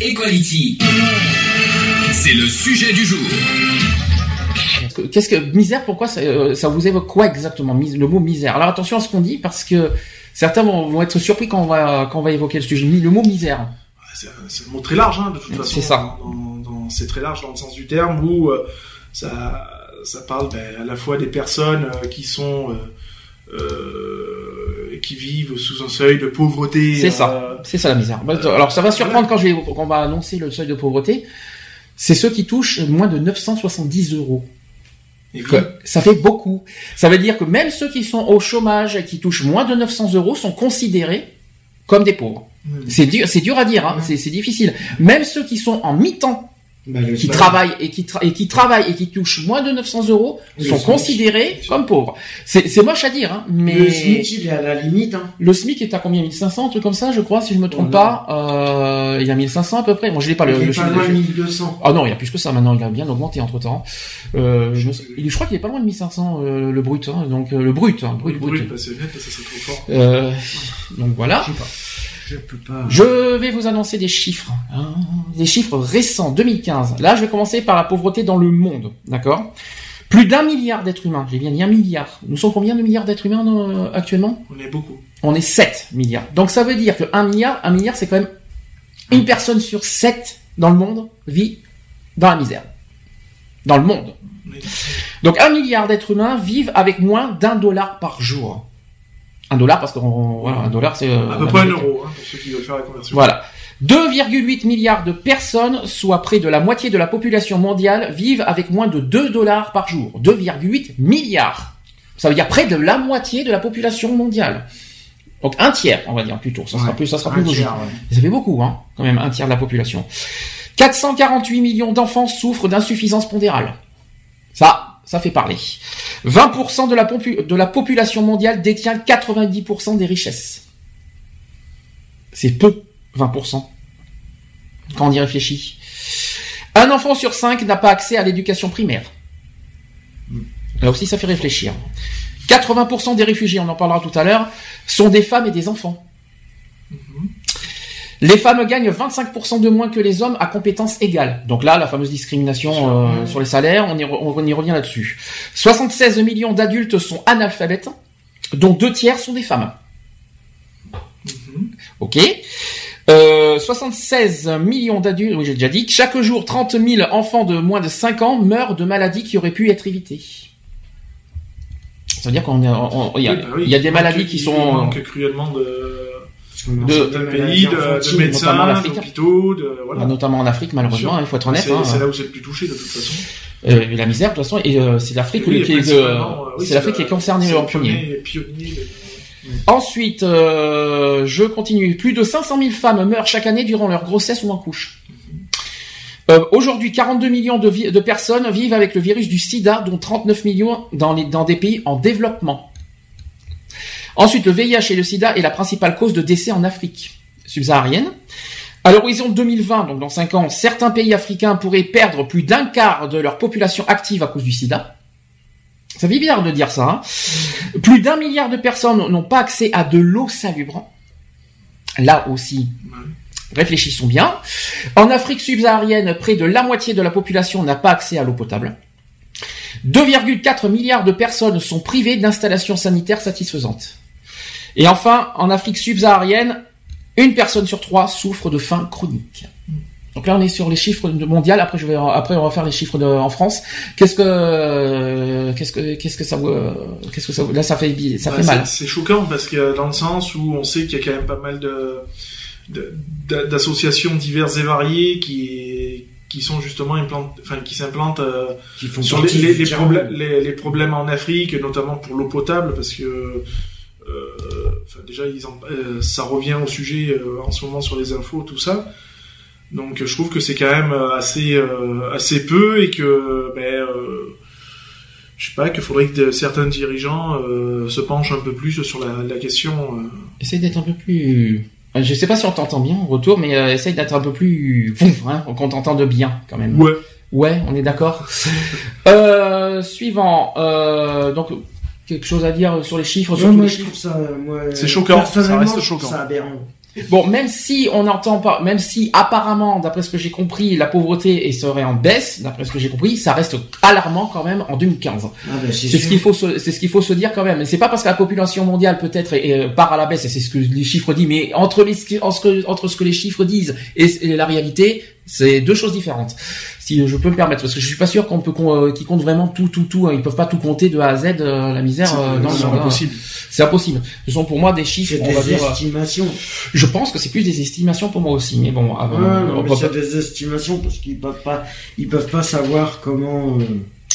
Equality. C'est le sujet du jour. Qu'est-ce que misère Pourquoi ça, euh, ça vous évoque quoi exactement le mot misère? Alors attention à ce qu'on dit parce que certains vont, vont être surpris quand on va quand on va évoquer le sujet. Le mot misère. C'est un mot très large, hein, de toute façon. C'est ça. C'est très large dans le sens du terme où euh, ça, ça parle ben, à la fois des personnes euh, qui sont euh, euh, qui vivent sous un seuil de pauvreté. C'est euh, ça. C'est ça la misère. Bah, Alors ça va surprendre quand je vais quand on va annoncer le seuil de pauvreté. C'est ceux qui touchent moins de 970 euros. Et Ça fait beaucoup. Ça veut dire que même ceux qui sont au chômage et qui touchent moins de 900 euros sont considérés comme des pauvres. C'est dur, c'est dur à dire, hein, c'est difficile. Même ceux qui sont en mi-temps, Bah, le qui travaillent et qui, tra- et qui travaillent et qui touchent moins de 900 euros Le sont SMIC. considérés comme pauvres. C'est moche à dire, hein, mais Le SMIC, il est à la limite. Hein. le SMIC est à combien 1500, un truc comme ça, je crois, si je me trompe pas. Euh, il y a 1500 à peu près. Moi, je l'ai pas le, il le est chiffre pas loin de 1200. Ah non, il y a plus que ça maintenant. Il a bien augmenté entre temps. Euh, je, il- crois qu'il est pas loin de 1500 euh, le brut, hein, donc le brut, hein, brut, brut. brut, bah, net, ça c'est trop fort. Donc voilà. Je sais pas. Je peux pas. Je vais vous annoncer des chiffres, hein, des chiffres récents, 2015. Là, je vais commencer par la pauvreté dans le monde, d'accord? Plus d'un milliard d'êtres humains, j'ai bien dit un milliard. Nous sommes combien de milliards d'êtres humains euh, actuellement? On est beaucoup. On est 7 milliards. Donc ça veut dire que un milliard, un milliard, c'est quand même une personne sur 7 dans le monde vit dans la misère. Dans le monde. Donc un milliard d'êtres humains vivent avec moins d'un dollar par jour. Un dollar parce que voilà, un dollar c'est euh, À peu près un euro, hein, pour ceux qui veulent faire la conversion. voilà. 2,8 milliards de personnes, soit près de la moitié de la population mondiale, vivent avec moins de 2 dollars par jour. 2,8 milliards. Ça veut dire près de la moitié de la population mondiale. Donc un tiers, on va dire plutôt. Ça sera plus, ça sera plus logique. ouais. Ça fait beaucoup, hein, quand même, un tiers de la population. 448 millions d'enfants souffrent d'insuffisance pondérale. Ça, ça fait parler. 20% de la, population mondiale détient 90% des richesses. C'est peu, 20%. Quand on y réfléchit. Un enfant sur cinq n'a pas accès à l'éducation primaire. Là aussi, ça fait réfléchir. 80% des réfugiés, on en parlera tout à l'heure, sont des femmes et des enfants. Les femmes gagnent 25% de moins que les hommes à compétences égales. Donc là, la fameuse discrimination euh, sur les salaires, on y, re- on y revient là-dessus. 76 millions d'adultes sont analphabètes, dont deux tiers sont des femmes. Ok. Euh, 76 millions d'adultes, oui j'ai déjà dit, chaque jour 30 000 enfants de moins de 5 ans meurent de maladies qui auraient pu être évitées. Ça veut dire qu'on a- on- on- il y, a- Oui, bah oui, il y a des maladies qui il sont... manque cruellement de, De- pays, de, médecins, l'Afrique. d'hôpitaux, de, voilà. Bah, notamment en Afrique, malheureusement, Bien il faut être honnête. C'est hein. c'est là où c'est le plus touché, de toute façon. Euh, la misère, de toute façon, et euh, c'est l'Afrique Oui, qui euh, euh, oui, c'est l'Afrique le- qui est concernée en premier. Ensuite, euh, je continue. Plus de 500 000 femmes meurent chaque année durant leur grossesse ou en couche. Euh, Aujourd'hui, 42 millions de, personnes vivent avec le virus du sida, dont 39 millions dans, les, dans des pays en développement. Ensuite, le VIH et le sida est la principale cause de décès en Afrique subsaharienne. À l'horizon 2020, donc dans 5 ans, certains pays africains pourraient perdre plus d'un quart de leur population active à cause du sida. Ça fait bizarre de dire ça. Hein plus d'un milliard de personnes n'ont pas accès à de l'eau salubre. Là aussi, réfléchissons bien. En Afrique subsaharienne, près de la moitié de la population n'a pas accès à l'eau potable. 2,4 milliards de personnes sont privées d'installations sanitaires satisfaisantes. Et enfin, en Afrique subsaharienne, une personne sur trois souffre de faim chronique. Donc là, on est sur les chiffres de mondial. Après, je vais après on va faire les chiffres de, en France. Qu'est-ce que euh, qu'est-ce que qu'est-ce que ça euh, qu'est-ce que ça là ça fait ça fait mal. c'est- choquant parce que dans le sens où on sait qu'il y a quand même pas mal de d'associations diverses et variées qui qui sont justement implantes, enfin qui s'implantent euh, Qui font sur les, les, problèmes les, les problèmes en Afrique, notamment pour l'eau potable, parce que euh, déjà ils en- euh, ça revient au sujet euh, en ce moment sur les infos, tout ça. Donc je trouve que c'est quand même assez euh, assez peu et que ben euh, je sais pas qu'il faudrait que de- certains dirigeants euh, se penchent un peu plus sur la, la question. euh. Essaye d'être un peu plus. Euh, Je sais pas si on t'entend bien en retour, mais euh, essaye d'être un peu plus. Pouf, hein, qu'on t'entende bien quand même. Ouais. Ouais, on est d'accord. euh, suivant. Euh, donc quelque chose à dire sur les chiffres, sur Ouais, tous moi, les je chiffres. trouve ça, moi, C'est choquant, ça personnellement, reste je trouve choquant. Ça aberrant. Bon, même si on n'entend pas, même si apparemment, d'après ce que j'ai compris, la pauvreté serait en baisse, d'après ce que j'ai compris, ça reste alarmant quand même en 2015. Ah, bah, c'est ce qu'il faut, se- c'est ce qu'il faut se dire quand même. C'est pas parce que la population mondiale peut-être est- part à la baisse, et c'est ce que les chiffres disent, mais entre les, entre, ce que- entre ce que les chiffres disent et, et la réalité, c'est deux choses différentes. Si je peux me permettre, parce que je suis pas sûr qu'on peut, qu'on, euh, qu'ils comptent vraiment tout, tout, tout. hein. Ils peuvent pas tout compter de A à Z, euh, la misère. euh, dans le C'est monde, hein. impossible. C'est impossible. Ce sont pour moi des chiffres, C'est on va des dire. euh, estimations. Je pense que c'est plus des estimations pour moi aussi, mais bon, avant, on non, mais peut c'est pas- des estimations parce qu'ils peuvent pas, ils peuvent pas savoir comment. euh,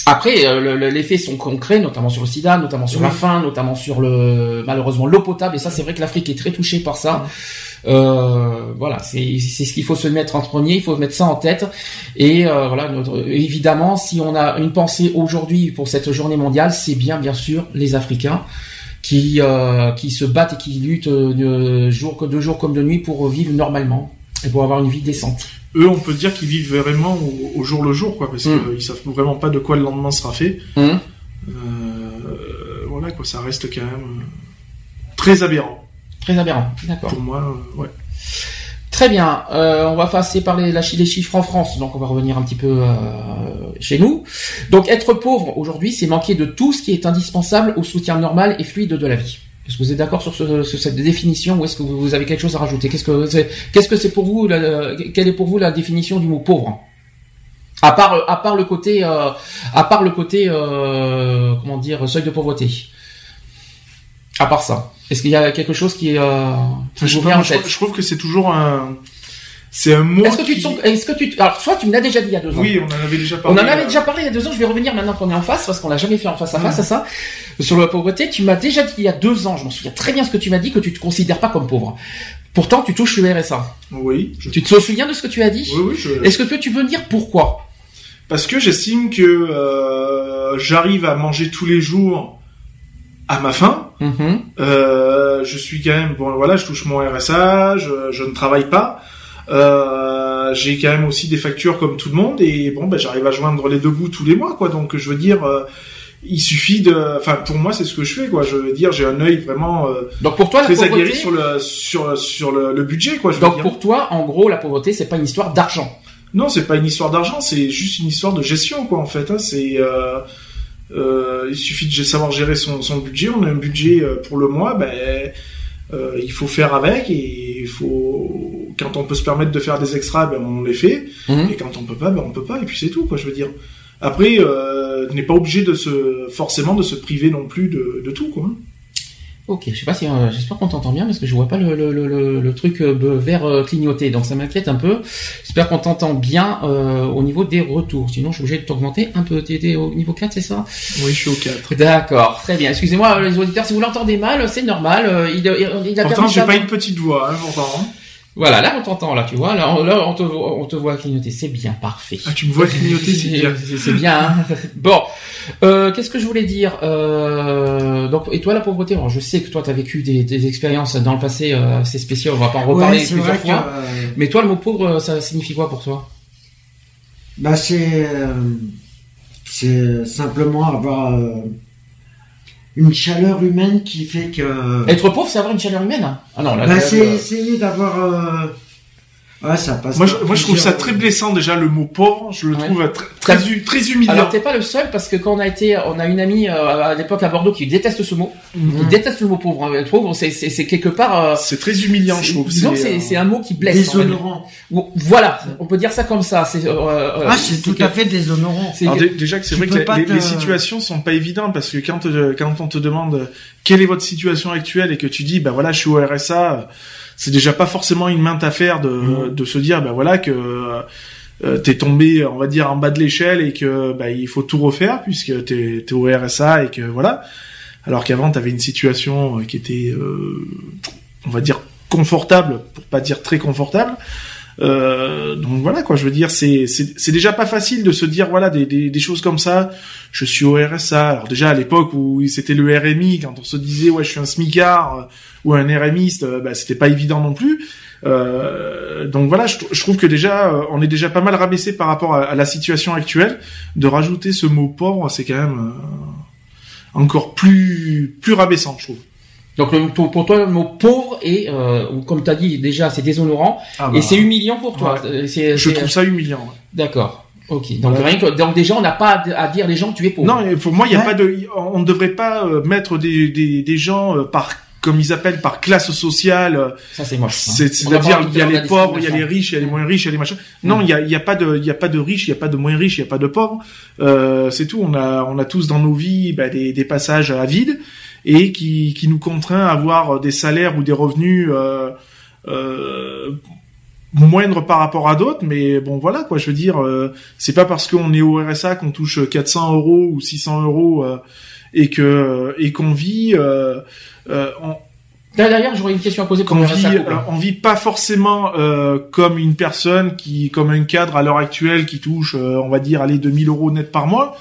Après, euh, le- le- les faits sont concrets, notamment sur le sida, notamment sur Oui. la faim, notamment sur le malheureusement l'eau potable. Et ça, c'est vrai que l'Afrique est très touchée par ça. Euh, voilà, c'est ce qu'il faut se mettre en premier. Il faut mettre ça en tête. Et euh, voilà, notre- évidemment, si on a une pensée aujourd'hui pour cette journée mondiale, c'est bien, bien sûr, les Africains qui euh, qui se battent et qui luttent de jour de jour comme de nuit pour vivre normalement et pour avoir une vie décente. Eux, on peut dire qu'ils vivent vraiment au, au jour le jour, quoi, parce Mm. qu'ils savent vraiment pas de quoi le lendemain sera fait. Euh, voilà, quoi, ça reste quand même très aberrant Très aberrant. D'accord. pour moi. euh, ouais. Très bien, euh, on va passer par les, chiffres en France, donc on va revenir un petit peu euh, chez nous. Donc être pauvre aujourd'hui, c'est manquer de tout ce qui est indispensable au soutien normal et fluide de la vie. Est-ce que vous êtes d'accord sur, ce- sur cette définition ou est-ce que vous avez quelque chose à rajouter? Qu'est-ce que c'est qu'est-ce que c'est pour vous la- Quelle est pour vous la définition du mot pauvre? À part à part le côté euh, à part le côté comment dire seuil de pauvreté. À part ça, est-ce qu'il y a quelque chose qui, euh, qui Je, vous vient en tête je trouve que c'est toujours un. C'est un mot. est-ce que tu te qui- sens, est-ce que tu, te- alors soit tu me l'as déjà dit il y a deux ans. Oui, on en avait déjà On parlé. en avait euh, déjà parlé il y a deux ans. Je vais revenir maintenant qu'on est en face parce qu'on l'a jamais fait en face à face à ça. Sur la pauvreté, tu m'as déjà dit il y a deux ans. Je m'en souviens très bien ce que tu m'as dit que tu te considères pas comme pauvre. Pourtant, tu touches le RSA. Oui. je- Tu te souviens de ce que tu as dit? Oui, oui. je- Est-ce que tu peux me dire pourquoi? Parce que j'estime que euh, j'arrive à manger tous les jours à ma faim. Mhm. Euh, je suis quand même bon voilà, je touche mon RSA, je, je ne travaille pas. Euh, j'ai quand même aussi des factures comme tout le monde et bon ben j'arrive à joindre les deux bouts tous les mois quoi. Donc je veux dire euh, il suffit de enfin pour moi c'est ce que je fais quoi. Je veux dire j'ai un œil vraiment Donc pour toi, la très pauvreté. aguerri sur le sur sur le, le budget quoi, je veux Donc dire. pour toi, en gros, la pauvreté, c'est pas une histoire d'argent. Non, c'est pas une histoire d'argent, c'est juste une histoire de gestion, quoi, en fait. Hein. C'est, euh, il suffit de savoir gérer son, son budget. On a un budget euh, pour le mois, ben, euh, il faut faire avec et il faut, quand on peut se permettre de faire des extras, ben, on les fait. Mhm. Et quand on peut pas, ben, on peut pas. Et puis c'est tout, quoi, je veux dire. Après, euh, tu n'es pas obligé de se, forcément, de se priver non plus de, de tout, quoi. Hein. Ok, je sais pas si, euh, j'espère qu'on t'entend bien parce que je vois pas le, le, le, le- truc euh, vert euh, clignoter, donc ça m'inquiète un peu. J'espère qu'on t'entend bien euh, au niveau des retours. Sinon, je suis obligé de t'augmenter un peu. T'es au niveau 4, c'est ça? Oui, je suis au 4. D'accord, très bien. Excusez-moi euh, les auditeurs, si vous l'entendez mal, c'est normal. euh, Il, il, il a Pourtant, j'ai pas une petite voix, hein, pourtant. Voilà, là on t'entend, là tu vois, là, on, là, on te, voit- on te voit clignoter, c'est bien, parfait. Ah, tu me vois clignoter, c'est bien. C'est bien. hein. bon, euh, qu'est-ce que je voulais dire? Euh, Donc, et toi, la pauvreté. Alors, je sais que toi, tu as vécu des, des expériences dans le passé euh, assez spéciales. On va pas en reparler ouais, plusieurs que, fois. euh, Mais toi, le mot pauvre, euh, ça signifie quoi pour toi? Bah c'est, euh, c'est simplement avoir euh, une chaleur humaine qui fait que. Être pauvre, c'est avoir une chaleur humaine. hein. Ah non, là, Bah, c'est essayer d'avoir. Euh, Ouais, ça passe. Moi, je, par moi, je trouve ça très blessant, déjà, le mot pauvre. Je le Ouais. trouve très, très, hu- très humiliant. Alors t'es pas le seul parce que quand on a été, on a une amie euh, à l'époque à Bordeaux qui déteste ce mot, Mhm. qui déteste le mot pauvre. hein. Pauvre, c'est c'est quelque part. euh, C'est très humiliant, je trouve. que c'est euh, c'est un mot qui blesse. Déshonorant. Voilà, on peut dire ça comme ça. C'est euh, euh, Ah, c'est tout que- à fait déshonorant. Alors déjà que c'est vrai que les, les- te- les situations sont pas évidentes parce que quand euh, quand on te demande euh, quelle est votre situation actuelle et que tu dis bah voilà je suis au RSA, euh, c'est déjà pas forcément une mainte affaire de de se dire bah voilà que euh, t'es tombé on va dire en bas de l'échelle et que bah il faut tout refaire puisque t'es t'es au RSA et que voilà. Alors qu'avant t'avais une situation euh, qui était euh, on va dire confortable pour pas dire très confortable Euh, donc voilà quoi, je veux dire, c'est c'est déjà pas facile de se dire voilà des, des des choses comme ça. Je suis au RSA. Alors déjà à l'époque où c'était le RMI, quand on se disait ouais je suis un smicard euh, ou un RMiste, euh, bah, c'était pas évident non plus. Euh, donc voilà, je, trouve que déjà on est déjà pas mal rabaissé par rapport à, à la situation actuelle. De rajouter ce mot pauvre, c'est quand même euh, encore plus plus rabaissant, je trouve. Donc le- pour, pour toi, le mot pauvre est, euh, comme tu as dit déjà, c'est déshonorant Ah et bah, c'est humiliant pour toi. Ouais. Euh, Je trouve ça humiliant. ouais. D'accord. Ok. Donc, Ouais. rien que- donc déjà, on n'a pas à, dire les gens que tu es pauvre. Non, pour moi, il y a Ouais. pas de, on ne devrait pas euh, mettre des, des, des gens euh, par, comme ils appellent, par classe sociale. euh, Ça c'est moche. hein. C'est-à-dire, il y a les pauvres, il y a les riches, il y a les moins riches, il y a les machins. Non, Mm. il y a, il y a pas de, il y a pas de riches, il y a pas de moins riches, il y a pas de pauvres. Euh, c'est tout. On a, on a tous dans nos vies bah, des, des passages à vide et qui, qui nous contraint à avoir des salaires ou des revenus. Euh, euh, moindres par rapport à d'autres, mais bon voilà quoi. Je veux dire, euh, c'est pas parce qu'on est au RSA qu'on touche 400 euros ou 600 euros et que et qu'on vit en- D'ailleurs, j'aurais une question à poser pour le vit, couple. on vit pas forcément euh, comme une personne qui, comme un cadre à l'heure actuelle qui touche, euh, on va dire, allez 2000 euros net par mois.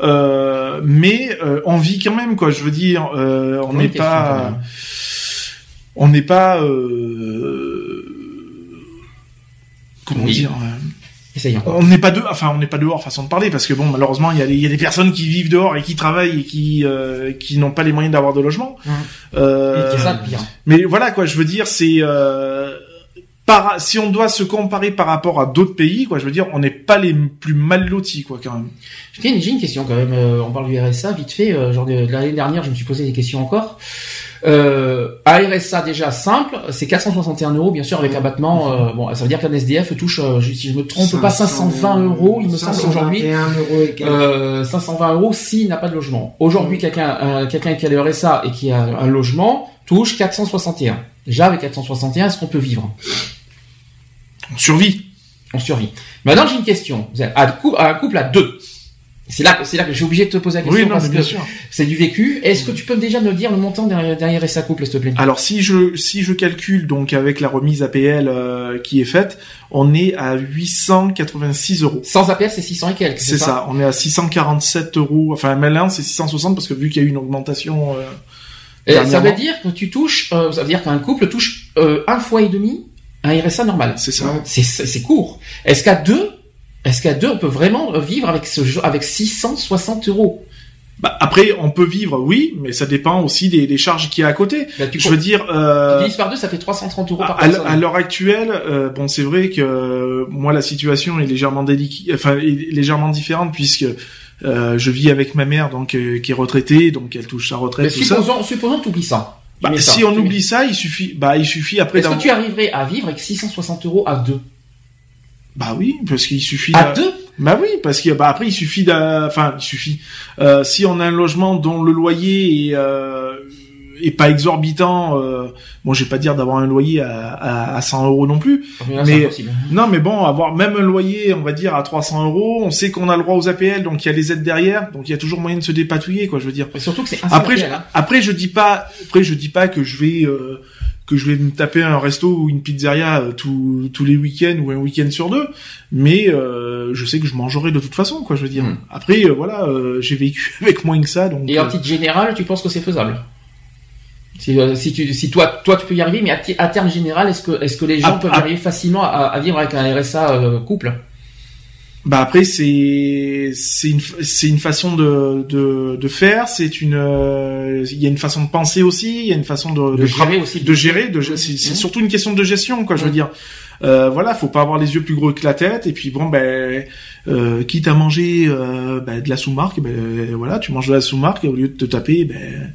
Euh, mais euh, on vit quand même quoi. Je veux dire, euh, on n'est pas, on n'est pas, euh, comment Oui. dire. euh, on n'est pas de, enfin on n'est pas dehors façon de parler parce que bon malheureusement il y a, il y a des personnes qui vivent dehors et qui travaillent et qui euh, qui n'ont pas les moyens d'avoir de logement. Mhm. Euh, C'est ça pire. mais voilà quoi, je veux dire, c'est euh, par, si on doit se comparer par rapport à d'autres pays, quoi, je veux dire, on n'est pas les plus mal lotis, quoi, quand même. J'ai une, j'ai une question quand même. euh, on parle du RSA vite fait. euh, genre de, de l'année dernière, je me suis posé des questions encore. Euh, un RSA déjà simple, c'est 461 euros, bien sûr, avec abattement. euh, bon, ça veut dire qu'un SDF touche, euh, je- si je me trompe pas, 520 euros, il me semble aujourd'hui. 521 euros et quelques. Euh, 520 euros s'il n'a pas de logement. Aujourd'hui, quelqu'un, euh, quelqu'un qui a le RSA et qui a un logement touche 461. Déjà, avec 461, est-ce qu'on peut vivre? On survit. On survit. Maintenant, j'ai une question. Avez- Un couple, à deux. C'est là, c'est là que je suis obligé de te poser la question Oui, non, parce bien que c'est du vécu. Est-ce que tu peux déjà me dire le montant d'un d'un RSA couple, s'il te plaît? Alors si je si je calcule donc avec la remise APL euh, qui est faite, on est à 886 euros. Sans APL, c'est 600 et quelques. C'est ça? On est à 647 euros. Enfin, maintenant c'est 660 parce que vu qu'il y a eu une augmentation. euh, Et ça veut dire que tu touches, euh, ça veut dire qu'un couple touche euh, un fois et demi un RSA normal. c'est ça. C'est c'est court. Est-ce qu'à deux, est-ce qu'à deux, on peut vraiment vivre avec ce avec 660 euros? Bah, après, on peut vivre, oui, mais ça dépend aussi des, des charges qu'il y a à côté. Là, tu Je veux dire. Euh, divises par deux, ça fait 330 euros À, par à personne. à l'heure actuelle, euh, bon, c'est vrai que euh, moi la situation est légèrement délic- enfin est légèrement différente puisque euh, je vis avec ma mère donc euh, qui est retraitée, donc elle touche sa Mais retraite tout ça. supposons, supposons que tu oublies ça. Bah, ça, si on mets- oublie ça, il suffit, bah il suffit après. Est-ce que tu arriverais à vivre avec 660 euros à deux? Bah oui, parce qu'il suffit. À deux? Bah oui, parce que bah après il suffit d'a- enfin il suffit. Euh, si on a un logement dont le loyer est euh, est pas exorbitant, euh, bon je vais pas dire d'avoir un loyer à, à, à 100 euros non plus. Là, Mais- impossible. Non, mais bon, avoir même un loyer, on va dire à 300 euros, on sait qu'on a le droit aux APL, donc il y a les aides derrière, donc il y a toujours moyen de se dépatouiller, quoi. Je veux dire. Mais surtout que c'est Après, je, APL, hein. après, je dis pas, après, je dis pas que je vais euh, que je vais me taper un resto ou une pizzeria euh, tous tous les week-ends ou un week-end sur deux, mais euh, je sais que je mangerai de toute façon, quoi. Je veux dire. Mm. Après, euh, voilà, euh, j'ai vécu avec moins que ça, donc. Et en euh, titre général, tu penses que c'est faisable? Si, euh, si, tu, si toi, toi tu peux y arriver, mais à, terme général, est-ce que, est-ce que les gens Ah, peuvent ah. y arriver facilement à, à vivre avec un RSA euh, couple? Bah après c'est c'est une c'est une façon de de de faire, c'est une euh, il y a une façon de penser aussi, il y a une façon de De de, gérer aussi. de gérer, de c'est surtout une question de gestion quoi, je veux dire. Euh, voilà, faut pas avoir les yeux plus gros que la tête et puis bon ben euh, quitte à manger euh, ben, de la sous-marque, ben voilà, tu manges de la sous-marque et au lieu de te taper ben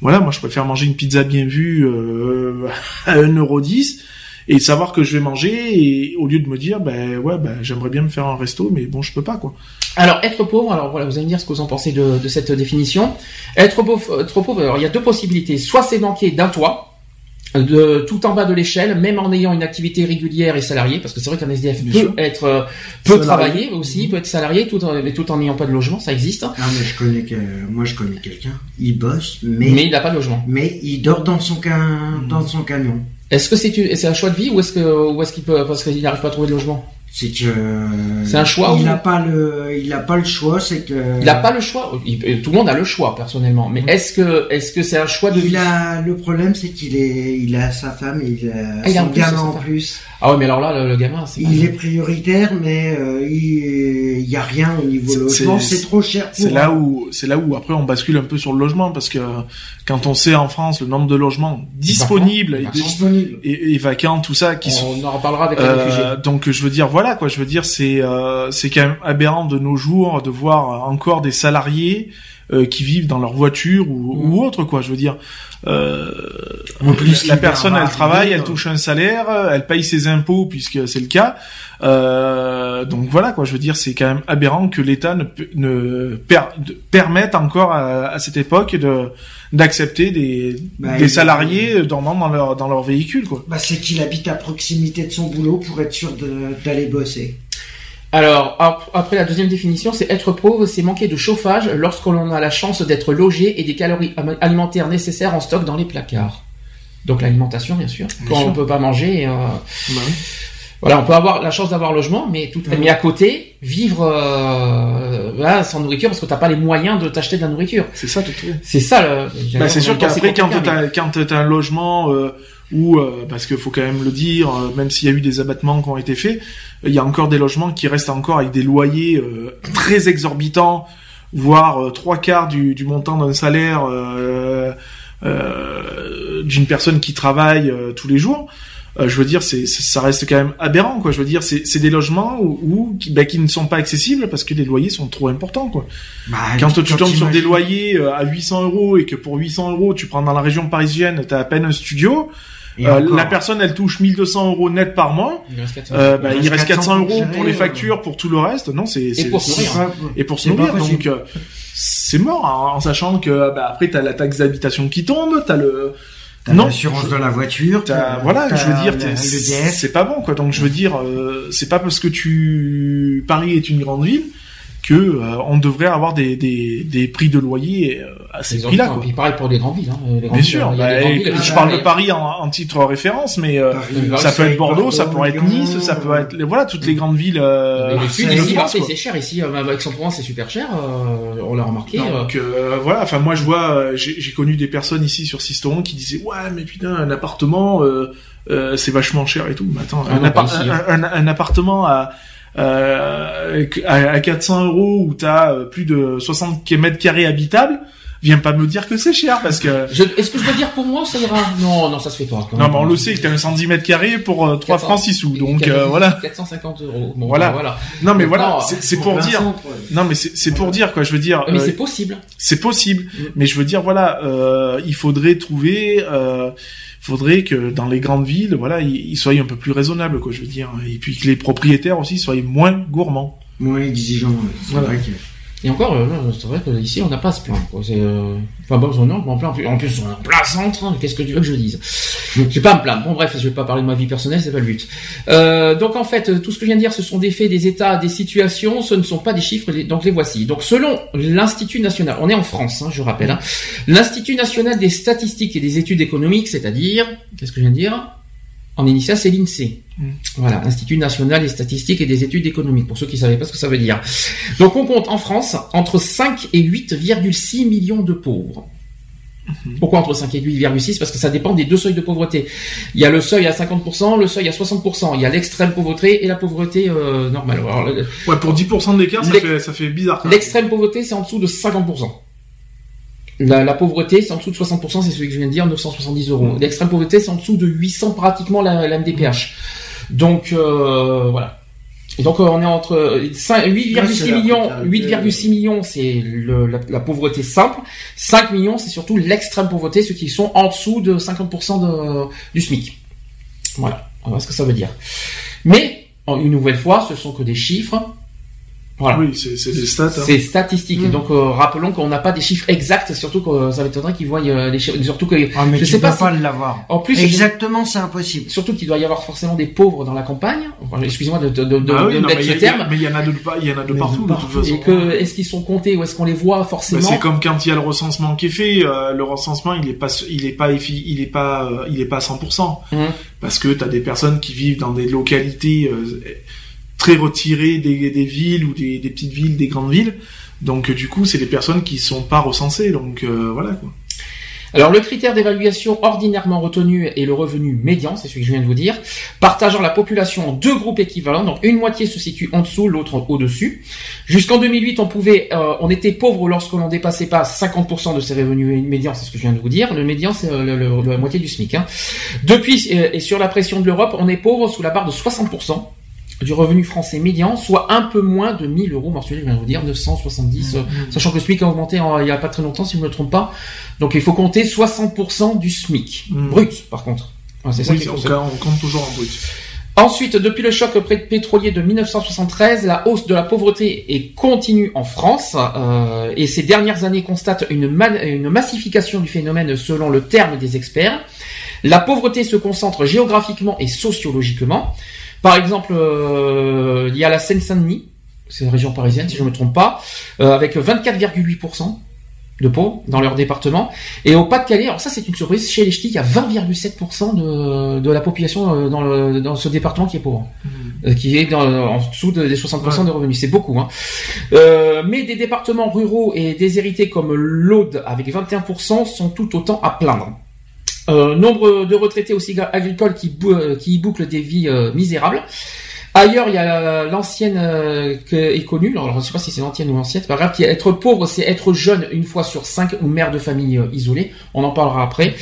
voilà, moi je préfère manger une pizza bien vue euh, à 1,10€ et savoir que je vais manger et au lieu de me dire ben ouais ben j'aimerais bien me faire un resto mais bon je peux pas quoi. Alors, être pauvre, alors voilà, vous allez me dire ce que vous en pensez de, cette définition. Être pauvre, être pauvre, alors il y a deux possibilités. Soit c'est manquer d'un toit, de tout en bas de l'échelle, même en ayant une activité régulière et salariée, parce que c'est vrai qu'un SDF peut être, euh, peut Salarié. travailler aussi, peut être salarié, tout en, mais tout en n'ayant pas de logement, ça existe. Ah, mais je connais que, moi je connais quelqu'un. Il bosse, mais, Mais mais, il n'a pas de logement. il dort dans son, ca- dans son camion. Est-ce que c'est c'est un choix de vie ou est-ce que ou est-ce qu'il peut parce qu'il n'arrive pas à trouver de logement? C'est que. C'est un choix Il ou- n'a pas le, il a pas le choix, c'est que. Il n'a pas le choix. Il- tout le monde a le choix personnellement, mais est-ce que est-ce que c'est un choix de vie Il a le problème, c'est qu'il est, il a sa femme, et il a Ah, il a son gamin en plus. Ah ouais, mais alors là, le, le gamin, c'est. Il est prioritaire, mais euh, il, il y a rien au niveau logement. c'est- trop cher. C'est là où c'est là où après on bascule un peu sur le logement parce que quand on sait en France le nombre de logements disponibles et, Vacants. disponible. et, et vacants tout ça qui sont On en reparlera avec les Euh, réfugiés. donc je veux dire voilà quoi je veux dire c'est euh, c'est quand même aberrant de nos jours de voir encore des salariés euh, qui vivent dans leur voiture ou, Mm. ou autre quoi je veux dire euh, En plus, la personne elle travaille elle euh. touche un salaire elle paye ses impôts puisque c'est le cas euh, donc voilà quoi je veux dire c'est quand même aberrant que l'État ne, ne per- de- permette encore à, à cette époque de d'accepter des, Bah, des salariés dormant dans leur dans leur véhicule quoi Bah, c'est qu'il habite à proximité de son boulot pour être sûr d'aller bosser. Alors ap- après la deuxième définition, c'est être pauvre, c'est manquer de chauffage lorsque l'on a la chance d'être logé et des calories alimentaires nécessaires en stock dans les placards. Donc l'alimentation, bien sûr. Bien Quand sûr. on peut pas manger. euh, Voilà, on peut avoir la chance d'avoir un logement, mais tout, mais à côté, vivre euh, voilà, sans nourriture parce que t'as pas les moyens de t'acheter de la nourriture. c'est ça tout. C'est ça. Le, Bah, c'est sûr qu'après, quand mais- t'as, t'as un logement euh, où, euh, parce qu'il faut quand même le dire, euh, même s'il y a eu des abattements qui ont été faits, il y a encore des logements qui restent encore avec des loyers euh, très exorbitants, voire euh, trois quarts du, du montant d'un salaire euh, euh, d'une personne qui travaille euh, tous les jours. Euh, je veux dire, c'est, c'est- ça reste quand même aberrant, quoi. Je veux dire, c'est, c'est des logements où, où- qui, bah, qui ne sont pas accessibles parce que les loyers sont trop importants, quoi. Bah, Quand tu tombes sur des loyers à 800 euros et que pour 800 euros tu prends dans la région parisienne, t'as à peine un studio, euh, la personne elle touche 1200 euros net par mois, Il reste 400. euh, bah, Il reste reste 400 400 pour euros gérer, pour les euh. factures, pour tout le reste. Non, c'est c'est- pour se nourrir. Et pour se nourrir. Donc euh, c'est mort hein, en sachant que bah, après t'as la taxe d'habitation qui tombe, t'as le T'as non. l'assurance de la voiture. T'as- t'as- voilà, t'as je veux dire, c'est pas bon quoi. Donc je veux dire, euh, c'est pas parce que tu Paris est une grande ville que euh, on devrait avoir des, des, des prix de loyer euh, à ces prix-là. puis pareil pour les grandes villes. Hein. Les grandes Bien villes, sûr, il a bah, et villes, je hein, parle de Paris en, en titre référence, mais euh, Paris, ça peut être Bordeaux, ça peut être Nice, ça peut être les- voilà toutes les grandes villes euh, Mais sud, ici, c'est cher. Ici, euh, avec Aix-en-Provence, c'est super cher. euh, on l'a remarqué. Donc euh, voilà, enfin moi je vois, j'ai connu des personnes ici sur Sisteron qui disaient ouais mais putain un appartement euh, euh, c'est vachement cher et tout. Mais attends, Ah un, non, appart- pas ici, hein. un, un- un appartement à à, à 400 euros où t'as euh, plus de 60 mètres carrés habitables, viens pas me dire que c'est cher parce que Je- Est-ce que je dois dire pour moi, ça ira Non, non, ça se fait pas. quand non même. mais on le sait que t'as un 110 mètres carrés pour euh, 3 400. francs 6 sous donc Quatre- euh, voilà. 450 euros. Bon, Voilà. bah, voilà. Non mais voilà, c'est Pour dire. Non mais c'est c'est pour dire quoi. Je veux dire. Mais euh, c'est possible. c'est possible, Mm. mais je veux dire voilà, euh, il faudrait trouver, euh, faudrait que dans les grandes villes, voilà, ils, soient un peu plus raisonnables quoi, je veux dire, et puis que les propriétaires aussi soient moins gourmands. Moins exigeant. ouais. C'est Voilà. vrai que. Et encore, euh, c'est vrai que ici, on n'a pas à se plaindre. euh... Enfin bon, non, en plein, en plus, on est en plein centre. hein. Qu'est-ce que tu veux que je dise? Je vais pas me plaindre. Bon, bref, je vais pas parler de ma vie personnelle, c'est pas le but. Euh, donc en fait, tout ce que je viens de dire, ce sont des faits, des états, des situations. Ce ne sont pas des chiffres. Donc les voici. Donc selon l'Institut national, on est en France, hein, je rappelle, hein, l'Institut national des statistiques et des études économiques, c'est-à-dire, qu'est-ce que je viens de dire? En initial, c'est l'INSEE. Mm. Voilà, Institut national des statistiques et des études économiques, pour ceux qui ne savaient pas ce que ça veut dire. Donc on compte en France entre 5 et 8,6 millions de pauvres. Pourquoi entre 5 et 8,6 Parce que ça dépend des deux seuils de pauvreté. Il y a le seuil à 50%, le seuil à 60%. Il y a l'extrême pauvreté et la pauvreté euh, normale. Alors, le- Ouais, pour 10% d'écart, ça Les- fait ça fait bizarre. L'extrême pauvreté, c'est en dessous de 50%. La, la pauvreté, c'est en dessous de 60%, c'est celui que je viens de dire, 970 euros. L'extrême pauvreté, c'est en dessous de 800 pratiquement la, la MDPH. Donc euh, voilà. Et donc euh, on est entre euh, cinq- 8,6 Ouais, c'est la millions, précarité. 8,6 millions, c'est la, la pauvreté simple. 5 millions, c'est surtout l'extrême pauvreté, ceux qui sont en dessous de 50% de, du SMIC. Voilà, on voit ce que ça veut dire. Mais en- une nouvelle fois, ce sont que des chiffres Voilà. Oui, c'est c'est des stats. hein. C'est statistique. Mm. Donc euh, rappelons qu'on n'a pas des chiffres exacts, surtout que euh, ça m'étonnerait qu'ils voient euh, les chiffres, surtout que Ah, mais je tu sais pas pas, si- l'avoir. en plus Exactement, c'est impossible. surtout qu'il doit y avoir forcément des pauvres dans la campagne. Enfin, Excusez-moi de, de, de, de, Ah oui, de non, mettre mais ce il y a- terme. mais il y en a de, il y en a de partout, de toute façon. Et que est-ce qu'ils sont comptés ou est-ce qu'on les voit Bah, forcément c'est comme quand il y a le recensement qui est fait. euh, le recensement, il est pas, il est pas, il est pas, euh, il est pas à 100%. Mhm. Parce que t'as des personnes qui vivent dans des localités euh, très retirées des, villes ou des, petites villes, des grandes villes. Donc euh, du coup, c'est des personnes qui sont pas recensées. Donc euh, voilà quoi. Alors le critère d'évaluation ordinairement retenu est le revenu médian, c'est ce que je viens de vous dire, partageant la population en deux groupes équivalents, donc une moitié se situe en dessous, l'autre au-dessus. Jusqu'en 2008, on pouvait, euh, on était pauvre lorsque l'on dépassait pas 50% de ses revenus médians, c'est ce que je viens de vous dire. Le médian, c'est euh, la moitié du SMIC. hein. Depuis, euh, et sur la pression de l'Europe, on est pauvre sous la barre de 60% du revenu français médian, soit un peu moins de 1000 euros mensuels, je viens de vous dire, 970, euh, sachant que le SMIC a augmenté en- il y a pas très longtemps, si je ne me trompe pas. Donc il faut compter 60% du SMIC. Mm. Brut, par contre. C'est ça Oui, faut on, on compte toujours en brut. Ensuite, depuis le choc pétrolier de 1973, la hausse de la pauvreté est continue en France euh, et ces dernières années constatent une, une massification du phénomène selon le terme des experts. La pauvreté se concentre géographiquement et sociologiquement. Par exemple, euh, il y a la Seine-Saint-Denis, c'est la région parisienne si je ne me trompe pas, euh, avec 24,8% de pauvres dans leur département. Et au Pas-de-Calais, alors ça c'est une surprise, chez les Ch'tis, il y a 20,7% de, de la population euh, dans, le, dans ce département qui est pauvre, Euh, qui est dans, en dessous de- des 60% de revenus. C'est beaucoup. Hein. Euh, mais des départements ruraux et déshérités comme l'Aude, avec 21%, sont tout autant à plaindre. Euh, nombre de retraités aussi agricoles qui, bou- euh, qui bouclent des vies euh, misérables. Ailleurs, il y a l'ancienne euh, est connue, alors je ne sais pas si c'est l'ancienne ou l'ancienne, pas grave, qui être pauvre, c'est être jeune une fois sur cinq ou mère de famille isolée. On en parlera après.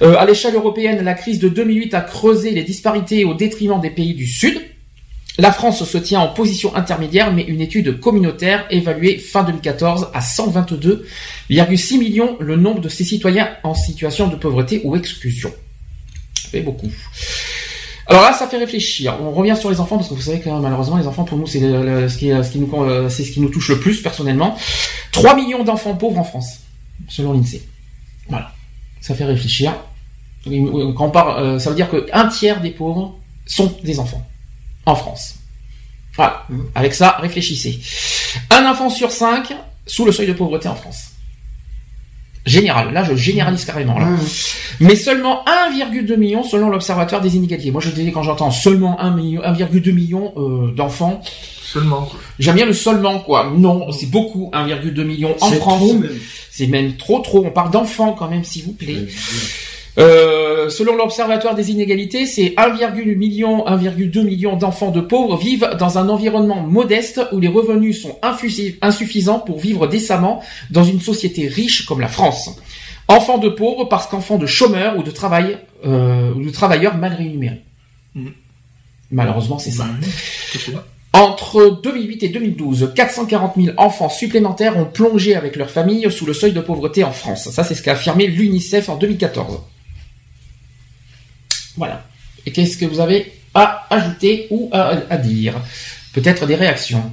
Euh, à l'échelle européenne, la crise de 2008 a creusé les disparités au détriment des pays du Sud. La France se tient en position intermédiaire, mais une étude communautaire évaluée fin 2014 à 122,6 millions le nombre de ses citoyens en situation de pauvreté ou exclusion. Ça fait beaucoup. Alors là, ça fait réfléchir. On revient sur les enfants parce que vous savez que malheureusement, les enfants pour nous, c'est ce qui, nous, touche le plus personnellement. 3 millions d'enfants pauvres en France, selon l'Insee. Voilà, ça fait réfléchir. On euh, ça veut dire que un tiers des pauvres sont des enfants en France. Voilà. Avec ça, réfléchissez. Un enfant sur cinq sous le seuil de pauvreté en France. Général. Là, je généralise carrément. Là. Mmh. Mais seulement 1,2 million selon l'Observatoire des inégalités. Moi, je dis quand j'entends seulement 1 million, 1,2 million euh, d'enfants, Seulement. j'aime bien le seulement quoi. Non, c'est beaucoup 1,2 million en C'est France. C'est même trop trop. On parle d'enfants quand même, s'il vous plaît. Euh, selon l'Observatoire des inégalités, c'est 1,1 million, 1,2 million d'enfants de pauvres vivent dans un environnement modeste où les revenus sont insuffisants pour vivre décemment dans une société riche comme la France. Enfants de pauvres parce qu'enfants de chômeurs ou de travail euh, ou de travailleurs mal rémunérés. Mhm. Malheureusement, c'est ça. Fait. Entre 2008 et 2012, 440 000 enfants supplémentaires ont plongé avec leur famille sous le seuil de pauvreté en France. Ça, c'est ce qu'a affirmé l'UNICEF en 2014. Voilà. Et qu'est-ce que vous avez à ajouter ou à, à dire? Peut-être des réactions.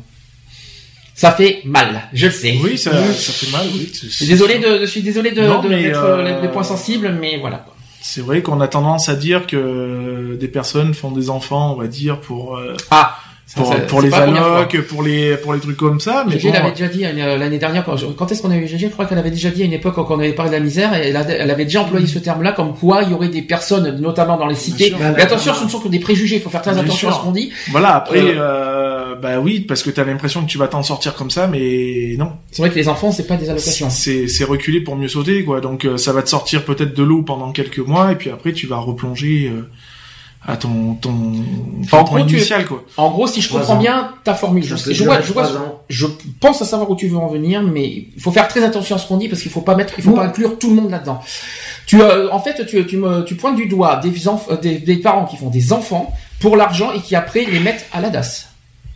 Ça fait mal, je le sais. Oui, ça, ça fait mal. Oui. Je suis désolé de, je suis désolé de, Non, de mettre euh, les points sensibles, mais voilà. C'est vrai qu'on a tendance à dire que des personnes font des enfants, on va dire, pour euh, Ah, pour, ça- pour les allocs, pour les pour les trucs comme ça. Mais Gégé bon, l'avait déjà dit euh, l'année dernière, quand, est-ce qu'on a eu Gégé Je crois qu'elle avait déjà dit à une époque quand on avait parlé de la misère, et elle, avait déjà employé ce terme-là, comme quoi il y aurait des personnes, notamment dans les cités. sûr. Mais attention, ce ne sont que des préjugés, il faut faire très Bien attention sûr. à ce qu'on dit. voilà. Après, Euh, euh, bah oui, parce que t'as l'impression que tu vas t'en sortir comme ça, mais non. C'est vrai que les enfants, c'est pas des allocations. C'est c'est reculer pour mieux sauter, quoi. Donc euh, ça va te sortir peut-être de l'eau pendant quelques mois, et puis après tu vas replonger euh, à ton ton, ton En gros, tu- initial, quoi. En gros, si je comprends ans. bien ta formule, je, vois, je vois, pense à savoir où tu veux en venir, mais il faut faire très attention à ce qu'on dit parce qu'il faut pas mettre, il faut pas inclure tout le monde là-dedans. Tu, euh, en fait, tu, tu, me, tu pointes du doigt euh, des, des parents qui font des enfants pour l'argent et qui après les mettent à la DAS.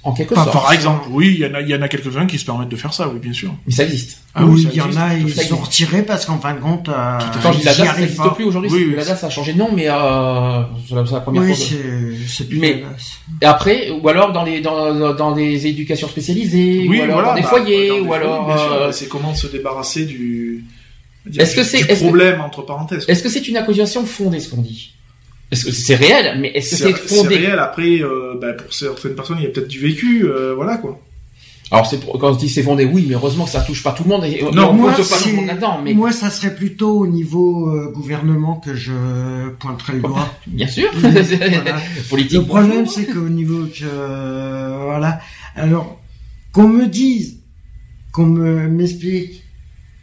En quelque Enfin, sorte. par exemple, oui, il y en a, il y en a quelques-uns qui se permettent de faire ça, oui, bien sûr. Mais ça existe. Ah Ou oui, il y en a, ils sont retirés parce qu'en fin de compte, euh, Quand DAS, ça n'existe pas. plus aujourd'hui. Oui, oui, la DAS a changé de nom, mais euh, c'est la, la première Oui, fois. c'est plus Mais- la DAS. Et après, ou alors dans les dans, dans des éducations spécialisées, Oui, ou alors voilà, dans des bah, foyers, dans des ou alors. bien sûr, euh, c'est comment se débarrasser du, Est-ce que c'est- du est-ce que- problème entre parenthèses. Est-ce que c'est une accusation fondée ce qu'on dit? Est-ce que c'est réel Mais est-ce que c'est C'est fondé réel. Après, euh, bah, pour certaines personnes, il y a peut-être du vécu, euh, voilà quoi. Alors c'est quand on dit c'est fondé, oui, mais heureusement que ça touche pas tout le monde. Et, Non, on moi, pas tout c'est- le monde mais Moi, ça serait plutôt au niveau euh, gouvernement que je pointerais le doigt. bien sûr, Voilà. politique. Le problème, c'est qu'au niveau que euh, voilà. Alors, qu'on me dise, qu'on me m'explique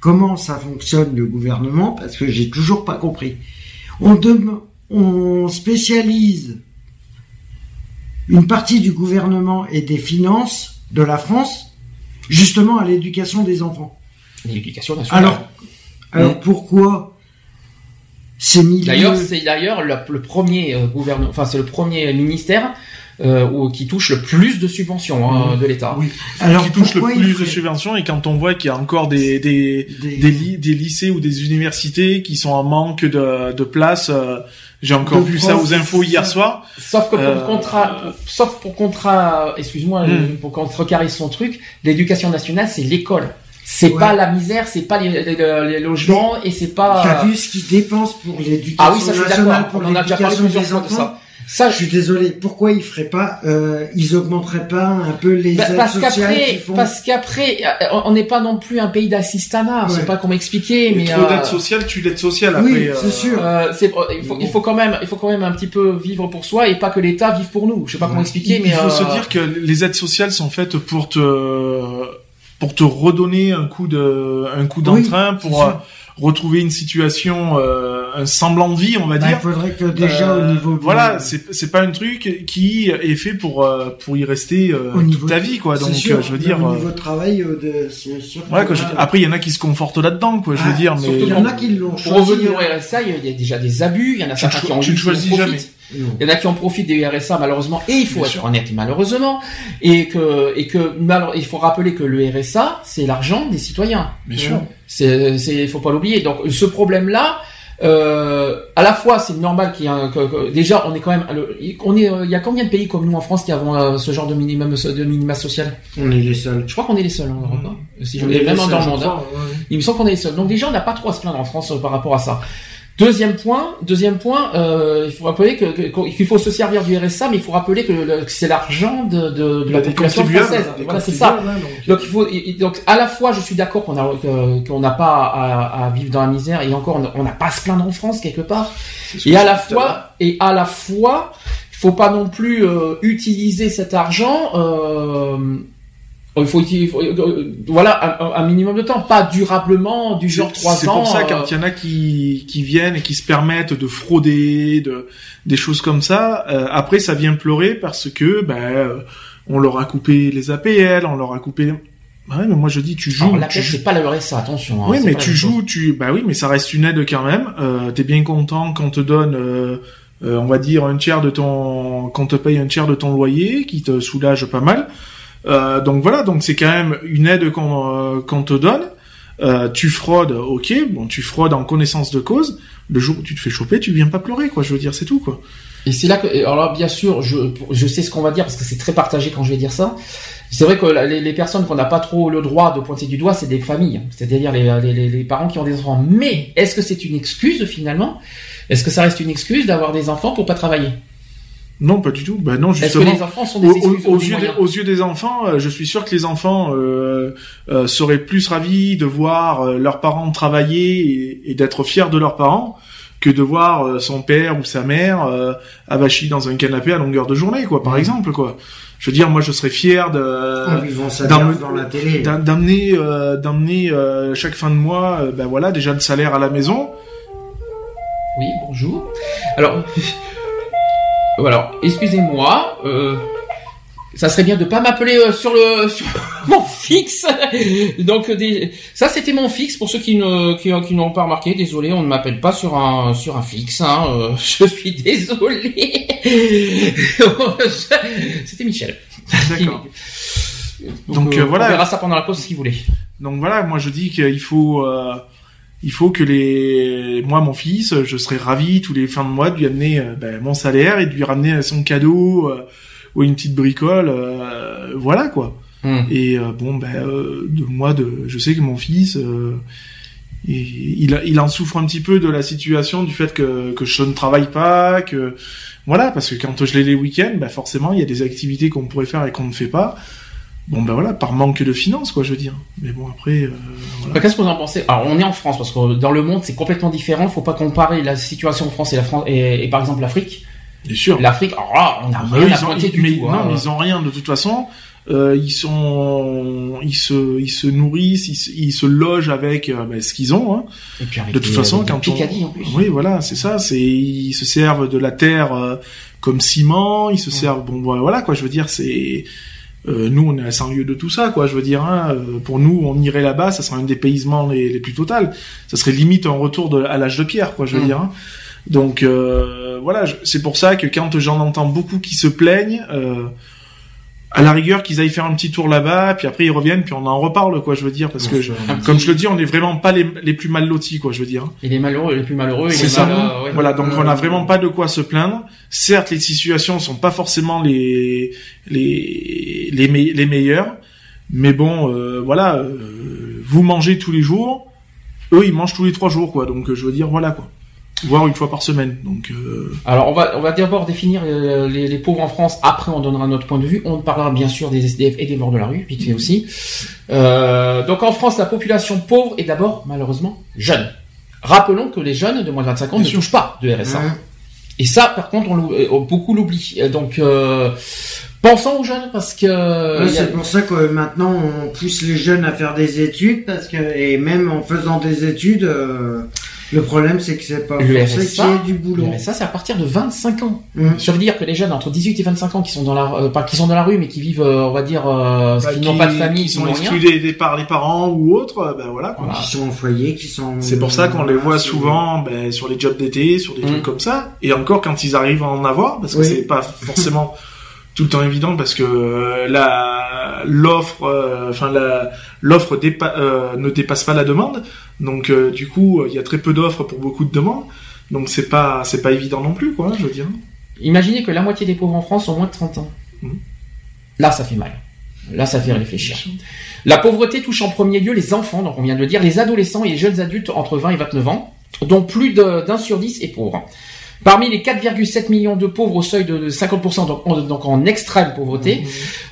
comment ça fonctionne le gouvernement, parce que j'ai toujours pas compris. On dem- on spécialise une partie du gouvernement et des finances de la France justement à l'éducation des enfants. l'éducation nationale. Alors, alors pourquoi ces milieux D'ailleurs, c'est d'ailleurs le, le premier euh, gouvernement, enfin c'est le premier ministère euh, où- qui touche le plus de subventions hein, de l'État. Oui. alors qui touche le plus de subventions et quand on voit qu'il y a encore des des, des- des, li- des lycées ou des universités qui sont en manque de, de place, euh, j'ai encore vu ça aux infos hier soir. Sauf que pour Euh, contrat, pour- sauf pour contrat, excuse-moi, Hmm. pour contrecarrer son truc, l'éducation nationale c'est l'école. C'est Ouais. pas la misère, c'est pas les, les- les logements et c'est pas. T'as vu ce qu'ils dépensent pour l'éducation Ah oui, ça je suis pour On en a déjà parlé plusieurs fois de ça. Ça, Je suis désolé. Pourquoi ils feraient pas, euh, ils augmenteraient pas un peu les Bah, aides parce sociales qu'après, qu'ils font parce qu'après, euh, on n'est pas non plus un pays d'assistanat. Je sais Ouais. pas comment expliquer, Mais mais trop euh, d'aide sociale, tu l'aide sociale Oui, après. c'est sûr. euh, c'est- euh, il faut, il faut quand même, il faut quand même un petit peu vivre pour soi et pas que l'État vive pour nous. Je sais pas comment expliquer, Il, mais il faut euh, se dire que les aides sociales sont faites pour te pour te redonner un coup de un coup Oui, d'entrain pour sûr. Retrouver une situation euh, un semblant de vie on va Bah, il dire faudrait que déjà Euh, au niveau du- voilà c'est c'est pas un truc qui est fait pour euh, pour y rester euh, Au niveau toute ta vie quoi donc sûr, euh, je veux dire au euh, niveau travail, euh, de, c'est sûr. que quoi, je- après il y en a qui se confortent là-dedans quoi je veux Ah, dire surtout mais il y en a qui l'ont pour choisi. revenir au hein. RSA, il y a- il déjà des abus. Il y en a certains qui ont tu ne en choisis jamais. Il y en a qui en profitent des RSA malheureusement et il faut Bien être sûr. honnête malheureusement et que et que il faut rappeler que le RSA c'est l'argent des citoyens. bien sûr C'est c'est faut pas l'oublier. Donc ce problème là euh, à la fois c'est normal qu'il y ait un que- que- déjà on est quand même on est il y a combien de pays comme nous en France qui avons euh, ce genre de minimum de minima social? On est les seuls. Je crois qu'on est les seuls en Europe. hein. Si je On me est seuls, dans le monde. hein. crois, ouais. Il me semble qu'on est les seuls. Donc déjà, on n'a pas trop à se plaindre en France euh, par rapport à ça. Deuxième point, deuxième point, euh, il faut rappeler que, que- qu'il faut se servir du RSA, mais il faut rappeler que, le- que c'est l'argent de, de, de la population française. Voilà, c'est ça. hein, donc. Donc il faut, et- donc à la fois, je suis d'accord qu'on a qu'on n'a pas à, à vivre dans la misère, et encore, on- n'a pas à se plaindre en France quelque part. Et à la fois, et à la fois, il faut pas non plus euh, utiliser cet argent. Euh, il faut, il faut- euh, voilà, un, un minimum de temps, pas durablement, du genre C'est- trois C'est ans. pour ça euh, quand il y en a qui, qui viennent et qui se permettent de frauder, de des choses comme ça, euh, après ça vient pleurer parce que ben euh, on leur a coupé les APL, on leur a coupé. Bah ouais, mais moi je dis tu joues. Alors, la tu joues- c'est pas le RSA, attention. hein, Oui, c'est mais la tu joues, chose. tu bah oui, mais ça reste une aide quand même. Euh, T'es bien content quand on te donne, euh, euh, on va dire un tiers de ton, qu'on te paye un tiers de ton loyer, qui te soulage pas mal. Euh, donc voilà, donc c'est quand même une aide qu'on euh, te donne. Euh, tu fraudes, ok, bon, tu fraudes en connaissance de cause. Le jour où tu te fais choper, tu viens pas pleurer, quoi. Je veux dire, c'est tout, quoi. Et c'est là que, alors bien sûr, je, je sais ce qu'on va dire parce que c'est très partagé quand je vais dire ça. C'est vrai que les, personnes qu'on n'a pas trop le droit de pointer du doigt, c'est des familles, c'est-à-dire les, les- les parents qui ont des enfants. Mais est-ce que c'est une excuse finalement? Est-ce que ça reste une excuse d'avoir des enfants pour pas travailler? Non, pas du tout. Bah non, Est-ce que justement. les enfants sont des Aux, aux- yeux des, aux yeux des enfants, euh, je suis sûr que les enfants euh, euh, seraient plus ravis de voir euh, leurs parents travailler et, et d'être fiers de leurs parents que de voir euh, son père ou sa mère euh, avachi dans un canapé à longueur de journée, quoi, par exemple, quoi. Je veux dire, moi, je serais fier de d'amener euh, d'amener euh, chaque fin de mois, euh, ben voilà, déjà le salaire à la maison. Oui, bonjour. Alors, alors, excusez-moi. Euh, ça serait bien de pas m'appeler euh, sur le sur mon fixe. Donc des, ça c'était mon fixe pour ceux qui ne qui, qui n'ont pas remarqué. Désolé, on ne m'appelle pas sur un sur un fixe. Hein. euh, je suis désolé. c'était Michel. D'accord. Donc, Donc, euh, euh, voilà. On verra ça pendant la pause si vous voulez. Donc voilà, moi je dis qu'il faut, euh, il faut que les, moi mon fils, je serais ravi tous les fins de mois de lui amener euh, ben, mon salaire et de lui ramener son cadeau euh, ou une petite bricole, euh, voilà quoi. Hmm. Et euh, bon ben euh, de moi de, je sais que mon fils, euh, il, il, il en souffre un petit peu de la situation du fait que que je ne travaille pas, que voilà parce que quand je l'ai les week-ends, ben forcément il y a des activités qu'on pourrait faire et qu'on ne fait pas. Bon ben voilà, par manque de finances quoi, je veux dire. Mais bon après, euh, voilà. Qu'est-ce que vous en pensez? Alors, on est en France parce que dans le monde, c'est complètement différent. Faut pas comparer la situation en France et la France et, et par exemple l'Afrique. bien sûr. L'Afrique, là, on n'a Ah, rien à ils ont- ils- du mais tout. non, hein. mais ils ont rien de toute façon. Euh, ils sont, ils se, ils se nourrissent, ils se, ils se logent avec euh, ben, ce qu'ils ont. Hein. Et puis avec De toute façon, des quand on, en plus. oui, voilà, c'est ça. C'est, ils se servent de la terre euh, comme ciment. Ils se servent, bon, voilà, voilà, quoi. Je veux dire, c'est, euh, nous, on est à 100 lieues de tout ça, quoi. Je veux dire, hein, euh, pour nous, on irait là-bas, ça serait un dépaysement les, les plus totales. Ça serait limite un retour de, à l'âge de pierre, quoi. Je veux Mm. dire. hein. Donc euh, voilà, c'est pour ça que quand j'en entends beaucoup qui se plaignent, euh, à la rigueur qu'ils aillent faire un petit tour là-bas, puis après ils reviennent, puis on en reparle, quoi. Je veux dire, parce que je- comme je le dis, on n'est vraiment pas les, les plus mal lotis, quoi. Je veux dire. Et les malheureux, les plus malheureux, C'est ça. mal- ouais. Voilà, donc on n'a vraiment pas de quoi se plaindre. Certes, les situations sont pas forcément les les les, me- les meilleures, mais bon, euh, voilà, euh, vous mangez tous les jours, eux ils mangent tous les trois jours, quoi. Donc euh, je veux dire, voilà quoi, voire une fois par semaine. Donc euh, Alors, on va, on va d'abord définir euh, les, les pauvres en France. Après, on donnera notre point de vue. On parlera bien sûr des SDF et des morts de la rue, vite fait aussi. Euh, donc, en France, la population pauvre est d'abord, malheureusement, jeune. Rappelons que les jeunes de moins de 25 ans Bien ne sûr. touchent pas de RSA. Et ça, par contre, on, beaucoup l'oublient. Euh, Donc, euh, pensons aux jeunes parce que... A- c'est pour ça que maintenant on pousse les jeunes à faire des études parce que et même en faisant des études, euh, le problème c'est que c'est pas Le RSA, du boulot. le RSA, c'est à partir de 25 ans. Hum. Ça veut dire que les jeunes entre 18 et 25 ans qui sont dans la, euh, pas qui sont dans la rue, mais qui vivent, euh, on va dire, euh, bah, qui n'ont pas de famille, qui sont exclus par les parents ou autres, ben voilà. quoi. Voilà. Qui sont au foyer, qui sont. C'est pour ça qu'on les voit souvent ben, sur les jobs d'été, sur des Mm. trucs comme ça. Et encore quand ils arrivent à en avoir, parce que Oui. c'est pas forcément tout le temps évident, parce que euh, la l'offre, euh, enfin la l'offre dépa- euh, ne dépasse pas la demande. Donc euh, du coup, il y a très peu d'offres pour beaucoup de demandes. Donc c'est pas c'est pas évident non plus, quoi. Je veux dire. Imaginez que la moitié des pauvres en France ont moins de 30 ans. Mhm. Là, ça fait mal. Là, ça fait réfléchir. La pauvreté touche en premier lieu les enfants, donc on vient de le dire, les adolescents et les jeunes adultes entre 20 et 29 ans, dont plus de- d'un sur dix est pauvre. Parmi les 4,7 millions de pauvres au seuil de 50%, donc en, donc en extrême pauvreté,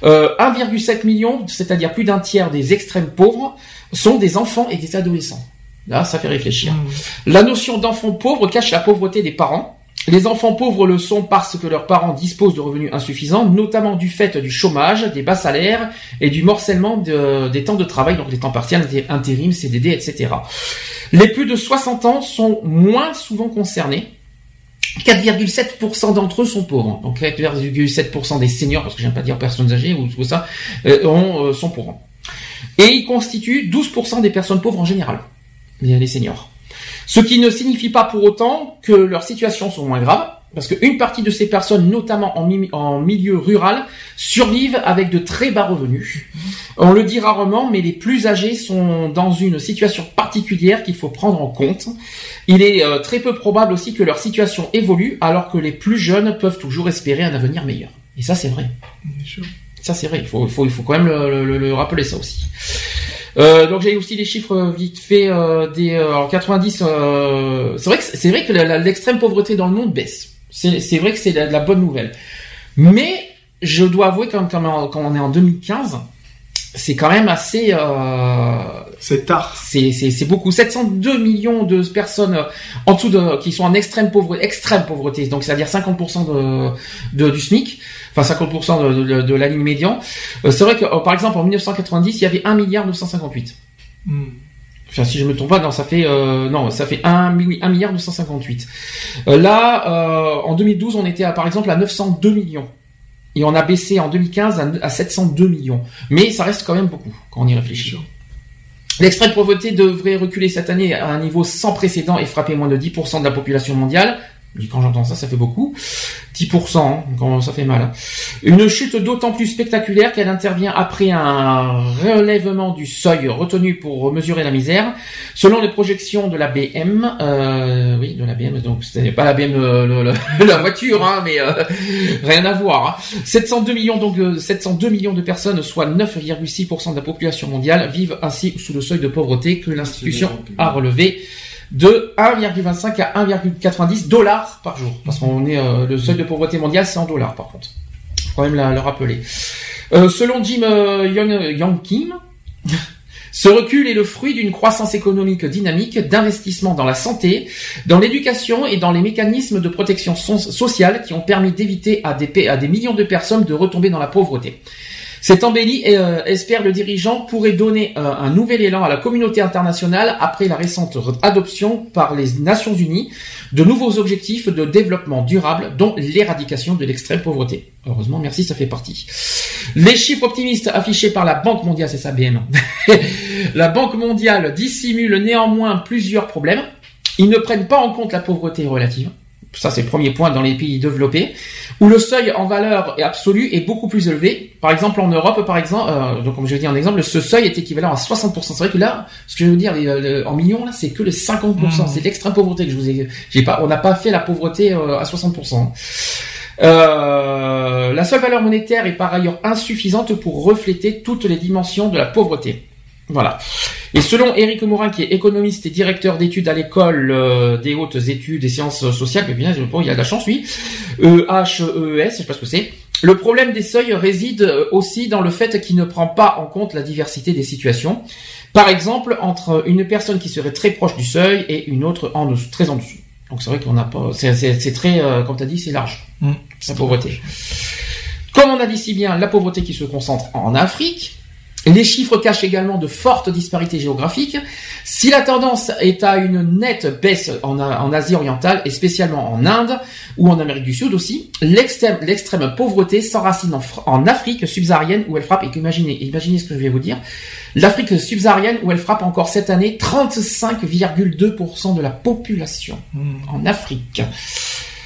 euh, 1,7 million, c'est-à-dire plus d'un tiers des extrêmes pauvres, sont des enfants et des adolescents. Là, ça fait réfléchir. Mm. La notion d'enfant pauvre cache la pauvreté des parents. Les enfants pauvres le sont parce que leurs parents disposent de revenus insuffisants, notamment du fait du chômage, des bas salaires et du morcellement de- des temps de travail, donc les temps partiels, inté- intérim, CDD, etc. Les plus de 60 ans sont moins souvent concernés. 4,7% d'entre eux sont pauvres. Donc 4,7% des seniors, parce que j'aime pas dire personnes âgées ou tout ça, euh, ont, euh, sont pauvres. Et ils constituent 12% des personnes pauvres en général, les les seniors. Ce qui ne signifie pas pour autant que leurs situations sont moins graves, parce qu'une partie de ces personnes, notamment en, mi- en milieu rural, survivent avec de très bas revenus. On le dit rarement, mais les plus âgés sont dans une situation particulière qu'il faut prendre en compte. Il est euh, très peu probable aussi que leur situation évolue, alors que les plus jeunes peuvent toujours espérer un avenir meilleur. Et ça, c'est vrai. Bien sûr. Ça, c'est vrai. Il faut, il faut, il faut quand même le, le- le rappeler ça aussi. Euh, donc j'ai aussi les chiffres euh, vite fait euh, des euh, en 90. euh, c'est vrai que c'est vrai que l'extrême pauvreté dans le monde baisse. C'est vrai que c'est la, la bonne nouvelle. Mais je dois avouer quand, quand, quand on est en 2015, c'est quand même assez. Euh, C'est tard. c'est beaucoup. 702 millions de personnes euh, en dessous de qui sont en extrême pauvreté, extrême pauvreté. Donc c'est-à-dire 50% de, de du SMIC, enfin 50% de, de, de la ligne médian. Euh, c'est vrai que euh, par exemple en 1990 il y avait 1 milliard 958. Mm. Enfin, si je me trompe pas, non, ça fait euh, non, ça fait 1, mi- 1 milliard 258. Euh, là, euh, en 2012, on était à, par exemple à 902 millions. Et on a baissé en 2015 à, à 702 millions. Mais ça reste quand même beaucoup quand on y réfléchit. L'extrême pauvreté devrait reculer cette année à un niveau sans précédent et frapper moins de 10% de la population mondiale. Et Quand j'entends ça, ça fait beaucoup. 10%, hein, quand ça fait mal. hein. Une chute d'autant plus spectaculaire qu'elle intervient après un relèvement du seuil retenu pour mesurer la misère. Selon les projections de la BM, euh, oui, de la BM, donc ce n'est pas la BM euh, le- le- la voiture, hein, mais euh, rien à voir. hein. 702 millions donc euh, 702 millions de personnes, soit 9,6% de la population mondiale, vivent ainsi sous le seuil de pauvreté que l'institution a relevé de 1,25 à 1,90 dollars par jour. Parce qu'on est euh, le seuil de pauvreté mondial, c'est en dollars par contre. Faut quand même le rappeler. Euh, selon Jim euh, Young, Kim, ce recul est le fruit d'une croissance économique dynamique, d'investissement dans la santé, dans l'éducation et dans les mécanismes de protection so- sociale qui ont permis d'éviter à des millions de personnes de retomber dans la pauvreté. Cette embellie, euh, espère le dirigeant, pourrait donner euh, un nouvel élan à la communauté internationale après la récente adoption par les Nations Unies de nouveaux objectifs de développement durable, dont l'éradication de l'extrême pauvreté. Heureusement, merci, ça fait partie. Les chiffres optimistes affichés par la Banque mondiale, c'est ça BM. la Banque mondiale dissimule néanmoins plusieurs problèmes. Ils ne prennent pas en compte la pauvreté relative. Ça, c'est le premier point dans les pays développés, où le seuil en valeur absolue est beaucoup plus élevé. Par exemple, en Europe, par exemple, euh, donc comme je l'ai dit en exemple, ce seuil est équivalent à 60%. C'est vrai que là, ce que je veux dire, les, les- en millions, là, c'est que les 50%. C'est l'extrême pauvreté que je vous ai. J'ai pas, on n'a pas fait la pauvreté euh, à 60%. Euh, la seule valeur monétaire est par ailleurs insuffisante pour refléter toutes les dimensions de la pauvreté. Voilà. Et selon Éric Morin, qui est économiste et directeur d'études à l'école euh, des hautes études et sciences sociales, mais bien, bon, il a de la chance, oui, E H-E-E-S, je sais pas ce que c'est. Le problème des seuils réside euh, aussi dans le fait qu'il ne prend pas en compte la diversité des situations. Par exemple, entre une personne qui serait très proche du seuil et une autre en dessous, très en dessous. Donc c'est vrai qu'on n'a pas, c'est, très, euh, comme tu as dit, c'est large, Mm. la pauvreté. Comme on a dit si bien, la pauvreté qui se concentre en Afrique. Les chiffres cachent également de fortes disparités géographiques. Si la tendance est à une nette baisse en, en Asie orientale et spécialement en Inde ou en Amérique du Sud aussi, l'extrême, pauvreté s'enracine en, Fr- en Afrique subsaharienne où elle frappe, et imaginez, imaginez ce que je vais vous dire, l'Afrique subsaharienne où elle frappe encore cette année 35,2% de la population en Afrique.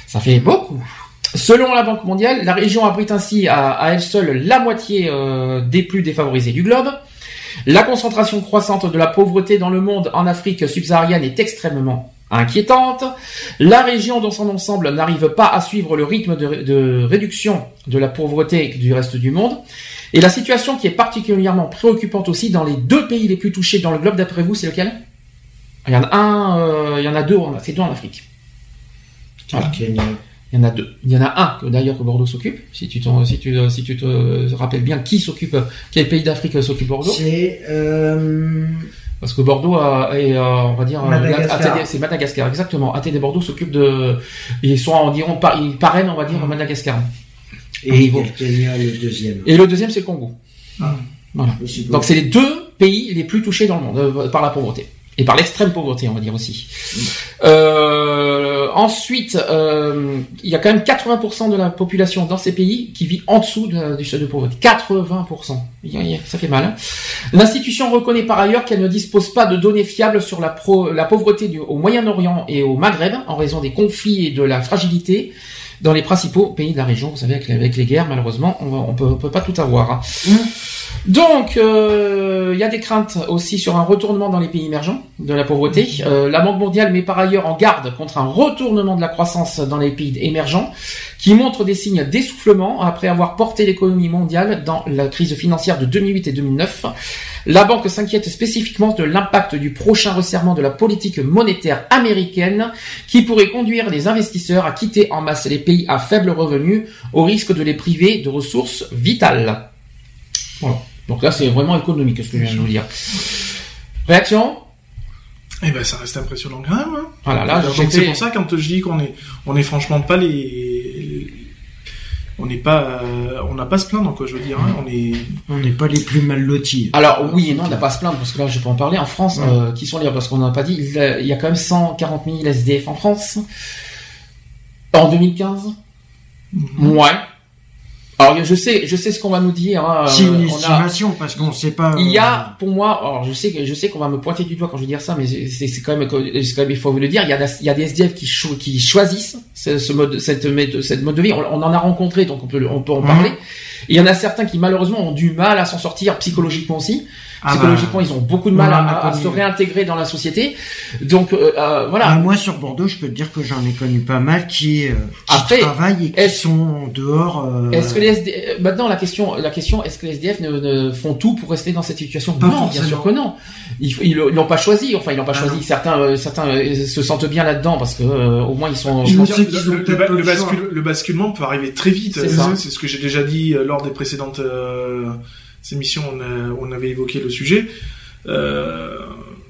Ça fait beaucoup. Selon la Banque mondiale, la région abrite ainsi à, elle seule la moitié euh, des plus défavorisés du globe. La concentration croissante de la pauvreté dans le monde en Afrique subsaharienne est extrêmement inquiétante. La région dans son ensemble n'arrive pas à suivre le rythme de, réduction de la pauvreté du reste du monde. Et la situation qui est particulièrement préoccupante aussi dans les deux pays les plus touchés dans le globe, d'après vous, c'est lequel? Il y en a un, euh, il y en a deux, c'est deux en Afrique. Voilà. Kenya. Il y en a deux. Il y en a un que d'ailleurs que Bordeaux s'occupe. Si tu si tu si tu te rappelles bien qui s'occupe, quel pays d'Afrique s'occupe Bordeaux? C'est euh, Parce que Bordeaux a, est, on va dire, euh, c'est Madagascar, exactement. ATD Bordeaux s'occupe de, ils sont en diront, ils parrainent, on va dire, Madagascar. et niveau. le deuxième. Et le deuxième c'est le Congo. Ah. Voilà. Donc c'est les deux pays les plus touchés dans le monde euh, par la pauvreté et par l'extrême pauvreté, on va dire aussi. Euh, ensuite, euh, il y a quand même 80% de la population dans ces pays qui vit en dessous du seuil de pauvreté. 80%. Il y a- il y a- Ça fait mal. hein. L'institution reconnaît par ailleurs qu'elle ne dispose pas de données fiables sur la, pauvreté au Moyen-Orient et au Maghreb en raison des conflits et de la fragilité dans les principaux pays de la région. Vous savez, avec, les- avec les guerres, malheureusement, on, va- on peut, on peut pas tout avoir. hein. Donc, euh, il y a des craintes aussi sur un retournement dans les pays émergents de la pauvreté. Euh, la Banque mondiale met par ailleurs en garde contre un retournement de la croissance dans les pays émergents, qui montre des signes d'essoufflement après avoir porté l'économie mondiale dans la crise financière de 2008 et 2009. La banque s'inquiète spécifiquement de l'impact du prochain resserrement de la politique monétaire américaine qui pourrait conduire les investisseurs à quitter en masse les pays à faible revenu au risque de les priver de ressources vitales. Voilà. Donc là, c'est vraiment économique ce que je viens de vous dire. Réaction? Eh ben, ça reste impressionnant quand même. Hein. Voilà, là, Donc, c'est pour ça quand je dis qu'on est, on est franchement pas les, on n'est pas, euh, on n'a pas à se plaindre quoi. Je veux dire, hein. on est, On n'est pas les plus mal lotis. Alors oui et non, on n'a pas à se plaindre parce que là, je peux en parler. En France, euh, qui sont les parce qu'on n'a pas dit, il y a- il y a quand même 140 000 SDF en France en 2015. Ouais. Alors je sais, je sais ce qu'on va nous dire. Hein, C'est une euh, on a- estimation parce qu'on ne sait pas. Il y euh, a, pour moi, alors je sais que je sais qu'on va me pointer du doigt quand je vais dire ça, mais c'est quand même, c'est quand même il faut vous le dire. Il y a, des- il y a des SDF qui, cho- qui choisissent ce, ce mode, cette, cette mode de vie. On, on en a rencontré, donc on peut, on peut en Mhm. parler. Il y en a certains qui malheureusement ont du mal à s'en sortir psychologiquement aussi. Ah Psychologiquement, ils ont beaucoup de mal à, à- se réintégrer dans la société. Donc euh, euh, voilà. bah, moi sur Bordeaux, je peux te dire que j'en ai connu pas mal qui, euh, qui Après, travaillent et qui sont dehors. euh, Est-ce que les SD... euh, maintenant la question, la question, est-ce que les SDF ne, ne font tout pour rester dans cette situation Pas Non, bien sûr que non. Ils ils ils l'ont pas choisi. Enfin, ils l'ont pas Ah choisi. non. Certains, euh, certains se sentent bien là-dedans parce que euh, au moins ils sont. Veux pense dire, qu'ils le, ont le- bascule- basculement peut arriver très vite. C'est ce que j'ai déjà dit lors des précédentes émissions. On, a- on avait évoqué le sujet. Euh,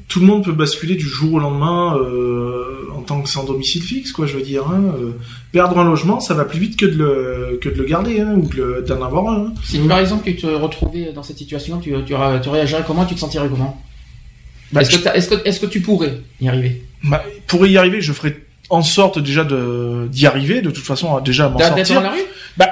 tout le monde peut basculer du jour au lendemain euh, en tant que sans domicile fixe, quoi. Je veux dire, hein, euh, perdre un logement, ça va plus vite que de le que de le garder hein, ou de d'en avoir un. hein. Si par exemple tu te retrouvais dans cette situation, tu, tu, ra- tu réagirais comment Tu te sentirais comment? Bah, Est-ce que, tu pourrais y arriver? Bah, pour y arriver, je ferai en sorte déjà de d'y arriver. De toute façon, déjà à m'en D'être sortir. dans la rue? Bah,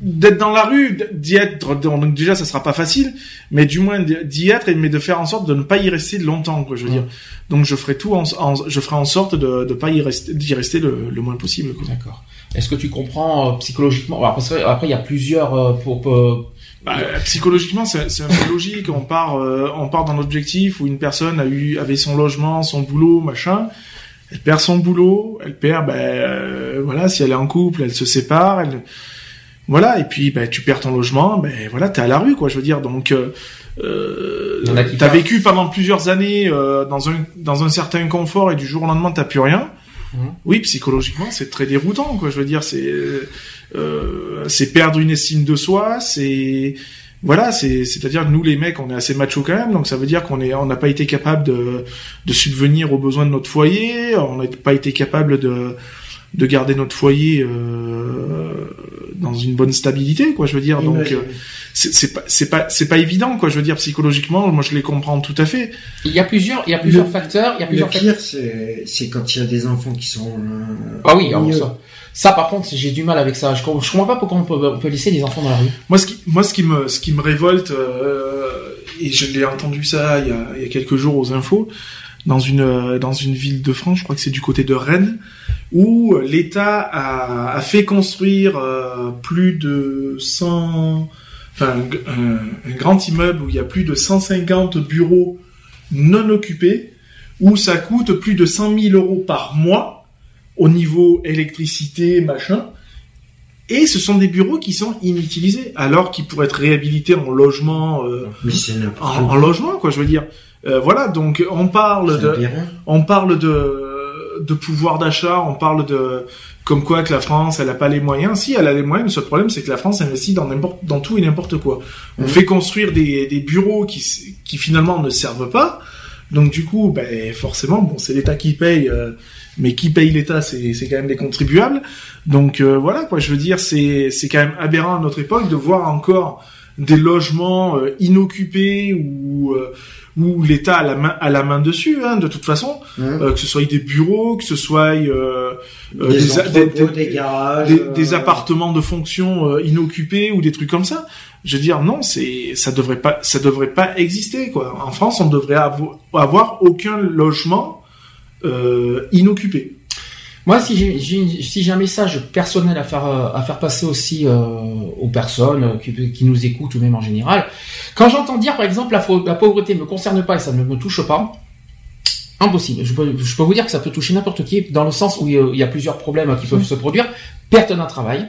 d'être dans la rue, d'y être, donc déjà ça sera pas facile, mais du moins d'y être, mais de faire en sorte de ne pas y rester longtemps, quoi, je veux Ouais. dire. Donc je ferai tout, en, en- je ferai en sorte de de pas y rester, d'y rester le, le moins possible. D'accord. Est-ce que tu comprends euh, psychologiquement? Alors, parce que après il y a plusieurs euh, pour, pour- Bah, euh, psychologiquement, c'est un peu logique. On part, euh, on part dans l'objectif où une personne a eu, avait son logement, son boulot, machin. Elle perd son boulot, elle perd, ben euh, voilà, si elle est en couple, elle se sépare, elle, voilà, et puis ben tu perds ton logement, ben voilà, t'es à la rue, quoi. Je veux dire, donc euh, euh, t'as vécu pendant plusieurs années euh, dans un dans un certain confort et du jour au lendemain t'as plus rien. Mhm. Oui, psychologiquement, c'est très déroutant, quoi. Je veux dire, c'est euh, c'est perdre une estime de soi, c'est voilà, c'est c'est-à-dire que nous les mecs, on est assez macho quand même, donc ça veut dire qu'on est on n'a pas été capable de de subvenir aux besoins de notre foyer, on n'a pas été capable de de garder notre foyer euh, dans une bonne stabilité, quoi. Je veux dire, donc euh, c'est c'est pas c'est pas c'est pas évident, quoi. Je veux dire, psychologiquement, moi je les comprends tout à fait. il y a plusieurs, il y a plusieurs Le- facteurs. Il y a Le plusieurs pire, c'est c'est quand il y a des enfants qui sont. euh, Ah oui, alors ça. Ça, par contre, j'ai du mal avec ça. Je, je comprends pas pourquoi on peut, laisser les enfants dans la rue. Moi, ce qui, moi, ce qui me, ce qui me révolte, euh, et je l'ai entendu ça il y, a, quelques jours aux infos, dans une, euh, dans une ville de France, je crois que c'est du côté de Rennes, où l'État a, fait construire euh, plus de 100, enfin, un- un grand immeuble où il y a plus de 150 bureaux non occupés, où ça coûte plus de 100 000 euros par mois au niveau électricité, machin. Et ce sont des bureaux qui sont inutilisés, alors qu'ils pourraient être réhabilités en logement, euh, Mais c'est en, en logement, quoi, je veux dire. Euh, voilà, donc on parle de, on parle de, de pouvoir d'achat, on parle de, comme quoi que la France, elle a pas les moyens. Si, elle a les moyens, le seul problème, c'est que la France investit dans n'importe, dans tout et n'importe quoi. On Mhm. fait construire des, des bureaux qui, qui finalement ne servent pas. Donc du coup, ben forcément, bon, c'est l'État qui paye, euh, mais qui paye l'État, c'est c'est quand même les contribuables. Donc euh, voilà, quoi. Je veux dire, c'est c'est quand même aberrant à notre époque de voir encore des logements euh, inoccupés ou où l'État a la main a la main dessus, hein, de toute façon, euh, que ce soit des bureaux, que ce soit euh, des, garages, des- euh, des appartements de fonction inoccupés ou des trucs comme ça. Je veux dire, non, c'est ça devrait pas ça devrait pas exister quoi. En France, on devrait avo- avoir aucun logement euh, inoccupé. Moi, si j'ai j'ai- si j'ai un message personnel à faire euh, à faire passer aussi euh, aux personnes qui, qui nous écoutent ou même en général, quand j'entends dire par exemple la, la pauvreté me concerne pas et ça ne me touche pas, impossible. Je peux, je peux vous dire que ça peut toucher n'importe qui dans le sens où il y a- il y a plusieurs problèmes qui peuvent se produire, perte d'un travail,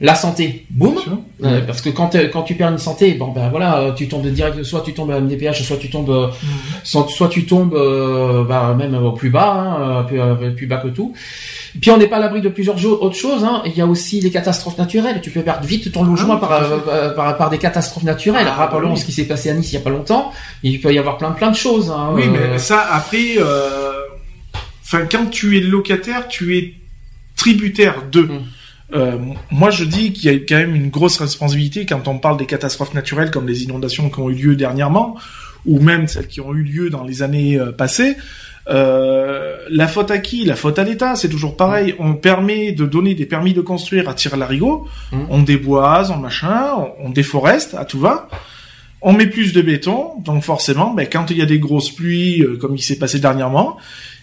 la santé, boum. Euh, parce que quand, euh, quand tu perds une santé, bon ben voilà, euh, tu tombes direct, soit tu tombes à MDPH, soit tu tombes, euh, soit, soit tu tombes euh, bah, même au plus bas, hein, plus, plus bas que tout. Et puis on n'est pas à l'abri de plusieurs autres choses. Hein. Il y a aussi les catastrophes naturelles. Tu peux perdre vite ton logement Ah, par, euh, par, par des catastrophes naturelles. Ah, Rappelons oui. ce qui s'est passé à Nice il y a pas longtemps. Il peut y avoir plein plein de choses. Hein, Oui, euh, mais ça après, enfin quand tu es locataire, tu es tributaire de. Mm. Euh, moi, je dis qu'il y a quand même une grosse responsabilité quand on parle des catastrophes naturelles comme les inondations qui ont eu lieu dernièrement, ou même celles qui ont eu lieu dans les années euh, passées. Euh, la faute à qui? La faute à l'État, c'est toujours pareil. On permet de donner des permis de construire à tir-larigot, Mhm. on déboise, on machin, on, on déforeste, à tout va. On met plus de béton, donc forcément, ben, quand il y a des grosses pluies, euh, comme il s'est passé dernièrement,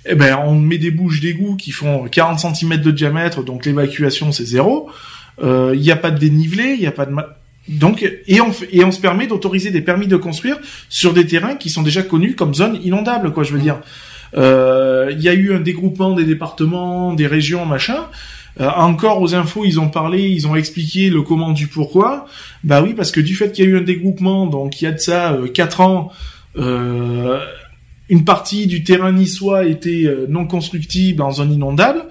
eh ben, on met des bouches d'égout qui font 40 cm de diamètre, donc l'évacuation c'est zéro. Euh, Il n'y a pas de dénivelé, il n'y a pas de... ma- Donc, et on, et on se permet d'autoriser des permis de construire sur des terrains qui sont déjà connus comme zones inondables, quoi, je veux dire. Euh, Il y a eu un dégroupement des départements, des régions, machin. Euh, encore aux infos, ils ont parlé, ils ont expliqué le comment du pourquoi. Bah oui, parce que du fait qu'il y a eu un dégroupement, donc il y a de ça euh, quatre ans, euh, une partie du terrain niçois était euh, non constructible en zone inondable.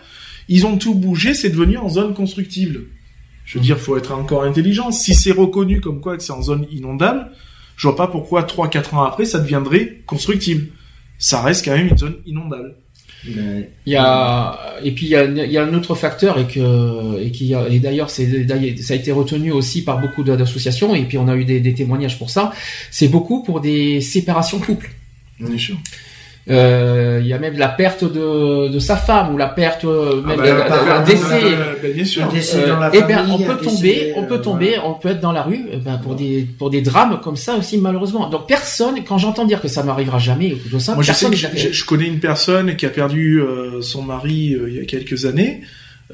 Ils ont tout bougé, c'est devenu en zone constructible. Je veux dire, faut être encore intelligent. Si c'est reconnu comme quoi que c'est en zone inondable, je vois pas pourquoi trois, quatre ans après, ça deviendrait constructible. Ça reste quand même une zone inondable. Il y a et puis il y a, il y a un autre facteur et que et qui et d'ailleurs ça a été retenu aussi par beaucoup d'associations et puis on a eu des, des témoignages pour ça. C'est beaucoup pour des séparations de couple. Bien sûr. Euh, il y a même la perte de, de sa femme ou la perte euh, même Ah bah, de- bah, un bah, décès. bien sûr. Un décès Euh, eh ben, on peut tomber, on peut tomber, on peut être dans la rue, eh ben, pour des pour des drames comme ça aussi malheureusement. Donc personne, quand j'entends dire que ça m'arrivera jamais ou tout ça, Moi, je sais personne que je, je- je connais une personne qui a perdu euh, son mari euh, il y a quelques années.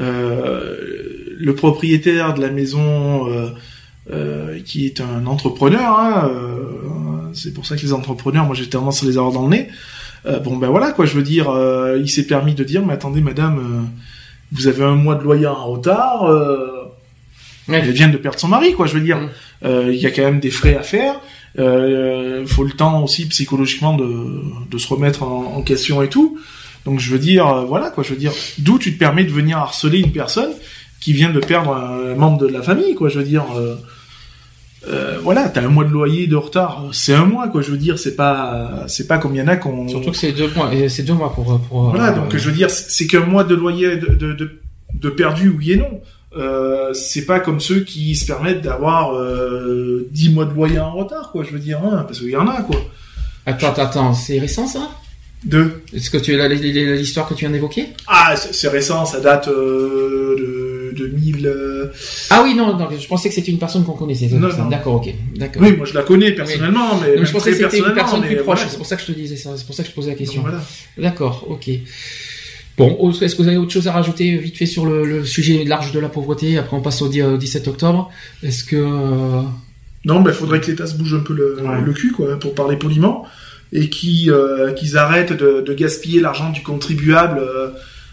Euh, le propriétaire de la maison, euh, euh, qui est un entrepreneur, hein, euh, c'est pour ça que les entrepreneurs, moi j'ai tendance à les avoir dans le nez. Euh, bon ben voilà quoi, je veux dire, euh, il s'est permis de dire, mais attendez madame, euh, vous avez un mois de loyer en retard. Ouais. Elle vient de perdre son mari, quoi. Je veux dire. Euh, il y a quand même des frais à faire. Euh, faut le temps aussi psychologiquement de, de se remettre en, en question et tout. Donc je veux dire, euh, voilà quoi. Je veux dire, d'où tu te permets de venir harceler une personne qui vient de perdre un membre de la famille, quoi. Je veux dire, euh, euh, voilà, t'as un mois de loyer de retard, c'est un mois, quoi. Je veux dire, c'est pas, c'est pas comme il y en a qu'on. Surtout que c'est deux mois, c'est deux mois pour pour. Voilà, euh, donc je veux dire, c'est qu'un mois de loyer de, de, de, de perdu, oui et non. Euh, c'est pas comme ceux qui se permettent d'avoir euh, 10 mois de loyer en retard, quoi, je veux dire, hein, parce qu'il y en a, quoi. Attends, attends, c'est récent ça? Deux. Est-ce que tu l'histoire que tu viens d'évoquer? Ah, c'est récent, ça date euh, de 2000... euh, Ah oui, non, non, je pensais que c'était une personne qu'on connaissait. D'accord, ok, d'accord. Oui, moi je la connais personnellement, mais, Non, je pensais que c'était une personne plus proche. voilà. C'est pour ça que je te disais ça. C'est pour ça que je posais la question. Voilà. D'accord, ok. Bon, est-ce que vous avez autre chose à rajouter vite fait sur le, le sujet large de la pauvreté? Après, on passe au, di- au 17 octobre. Est-ce que euh, Non, il faudrait que l'État se bouge un peu le, Ouais. le cul, quoi, pour parler poliment, et qui, euh, qu'ils arrêtent de, de gaspiller l'argent du contribuable euh, euh,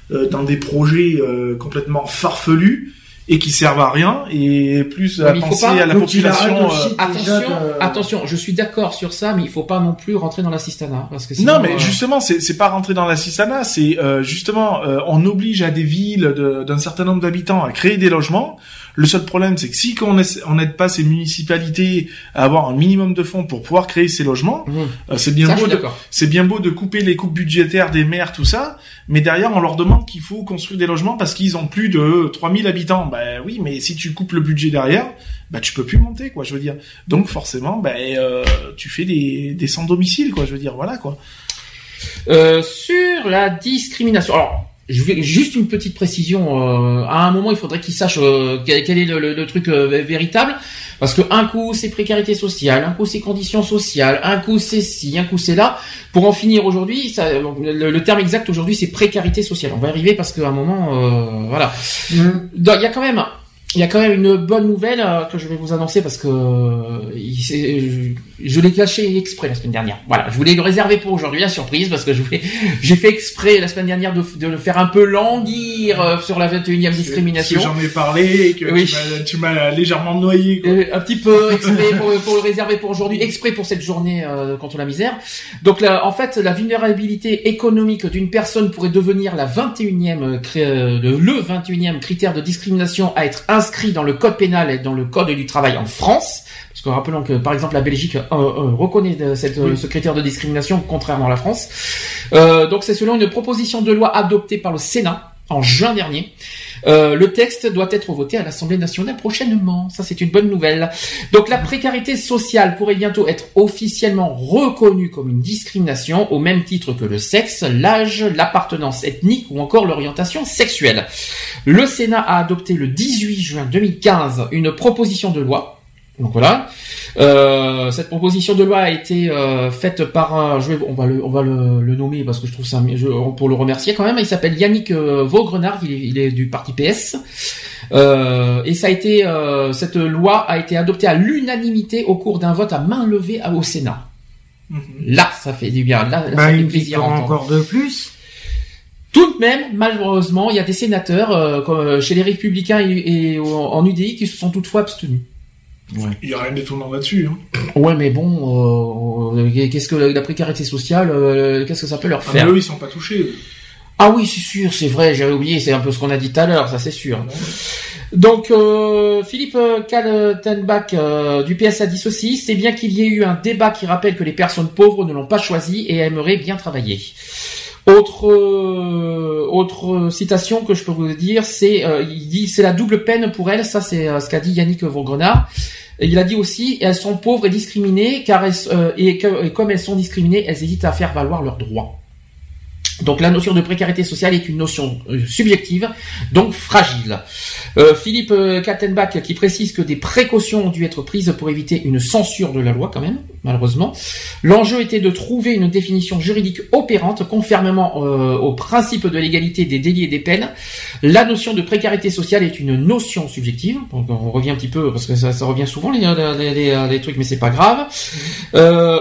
dans des projets euh, complètement farfelus et qui servent à rien, et plus à Mais penser pas- à la population. euh, attention, de- attention, je suis d'accord sur ça, mais il faut pas non plus rentrer dans l'assistanat parce que sinon, Non, mais euh, justement, c'est c'est pas rentrer dans l'assistanat, c'est euh, justement, euh, on oblige à des villes de- d'un certain nombre d'habitants à créer des logements. Le seul problème, c'est que si on n'aide pas ces municipalités à avoir un minimum de fonds pour pouvoir créer ces logements, mhm. euh, c'est bien ça, beau de, c'est bien beau de couper les coupes budgétaires des maires, tout ça, mais derrière, on leur demande qu'il faut construire des logements parce qu'ils ont plus de 3000 habitants. Ben oui, mais si tu coupes le budget derrière, bah tu peux plus monter, quoi, je veux dire. Donc forcément, ben euh, tu fais des, des sans-domicile, quoi, je veux dire, voilà, quoi. Euh, sur la discrimination. Alors, je vais juste une petite précision. euh, à un moment, il faudrait qu'ils sachent euh, quel, quel est le, le- le truc euh, véritable, parce que un coup c'est précarité sociale, un coup c'est conditions sociales, un coup c'est ci, un coup c'est là. Pour en finir aujourd'hui, ça, le, le terme exact aujourd'hui c'est précarité sociale. On va y arriver parce qu'à un moment, euh, voilà. Donc, Il y a quand même, il y a quand même une bonne nouvelle euh, que je vais vous annoncer parce que euh, s'est- je, je l'ai caché exprès la semaine dernière. Voilà, je voulais le réserver pour aujourd'hui la surprise parce que je voulais, j'ai fait exprès la semaine dernière de, de le faire un peu languir euh, sur la 21e discrimination. J'en ai parlé et que Oui. tu m'as- légèrement noyé, quoi. Euh, un petit peu exprès pour, pour le réserver pour aujourd'hui, exprès pour cette journée euh, contre la misère. Donc là, en fait, la vulnérabilité économique d'une personne pourrait devenir la 21e euh, cré- euh, le, le 21e critère de discrimination à être inscrit dans le code pénal et dans le code du travail en France. Parce que rappelons que par exemple la Belgique euh, euh, reconnaît euh, cette, Oui. ce critère de discrimination contrairement à la France. Donc c'est selon une proposition de loi adoptée par le Sénat en juin dernier. Euh, le texte doit être voté à l'Assemblée nationale prochainement. Ça, c'est une bonne nouvelle. Donc, la précarité sociale pourrait bientôt être officiellement reconnue comme une discrimination au même titre que le sexe, l'âge, l'appartenance ethnique ou encore l'orientation sexuelle. Le Sénat a adopté le 18 juin 2015 une proposition de loi donc voilà. Euh, cette proposition de loi a été euh, faite par un, je vais, on va le, on va le, le, nommer parce que je trouve ça, je, pour le remercier quand même. Il s'appelle Yannick euh, Vaugrenard, il est, il est, du parti PS. Euh, et ça a été, euh, cette loi a été adoptée à l'unanimité au cours d'un vote à main levée au Sénat. Mm-hmm. Là, ça fait du bien. Là, bah, ça fait plaisir. Encore de plus. Tout de même, malheureusement, il y a des sénateurs, euh, comme chez les Républicains et, et en UDI, qui se sont toutefois abstenus. Ouais. Il n'y a rien d'étonnant là-dessus. Hein. Ouais, mais bon, euh, qu'est-ce que la précarité sociale, euh, qu'est-ce que ça peut leur faire ah, Eux, ils sont pas touchés. Ah oui, c'est sûr, c'est vrai, j'avais oublié, c'est un peu ce qu'on a dit tout à l'heure, ça c'est sûr. Donc, euh, Philippe Kaltenbach euh, du PSA dit ceci, c'est bien qu'il y ait eu un débat qui rappelle que les personnes pauvres ne l'ont pas choisi et aimeraient bien travailler. Autre euh, autre citation que je peux vous dire, c'est euh, il dit c'est la double peine pour elles. Ça c'est euh, ce qu'a dit Yannick Vaugrenard. Il a dit aussi elles sont pauvres et discriminées car elles, et, et, comme elles sont discriminées, elles hésitent à faire valoir leurs droits. Donc la notion de précarité sociale est une notion euh, subjective, donc fragile. Euh, Philippe euh, Kattenbach qui précise que des précautions ont dû être prises pour éviter une censure de la loi quand même, malheureusement. L'enjeu était de trouver une définition juridique opérante conformément au principe de l'égalité des délits et des peines. La notion de précarité sociale est une notion subjective. On revient un petit peu parce que ça, revient souvent les, trucs, mais c'est pas grave.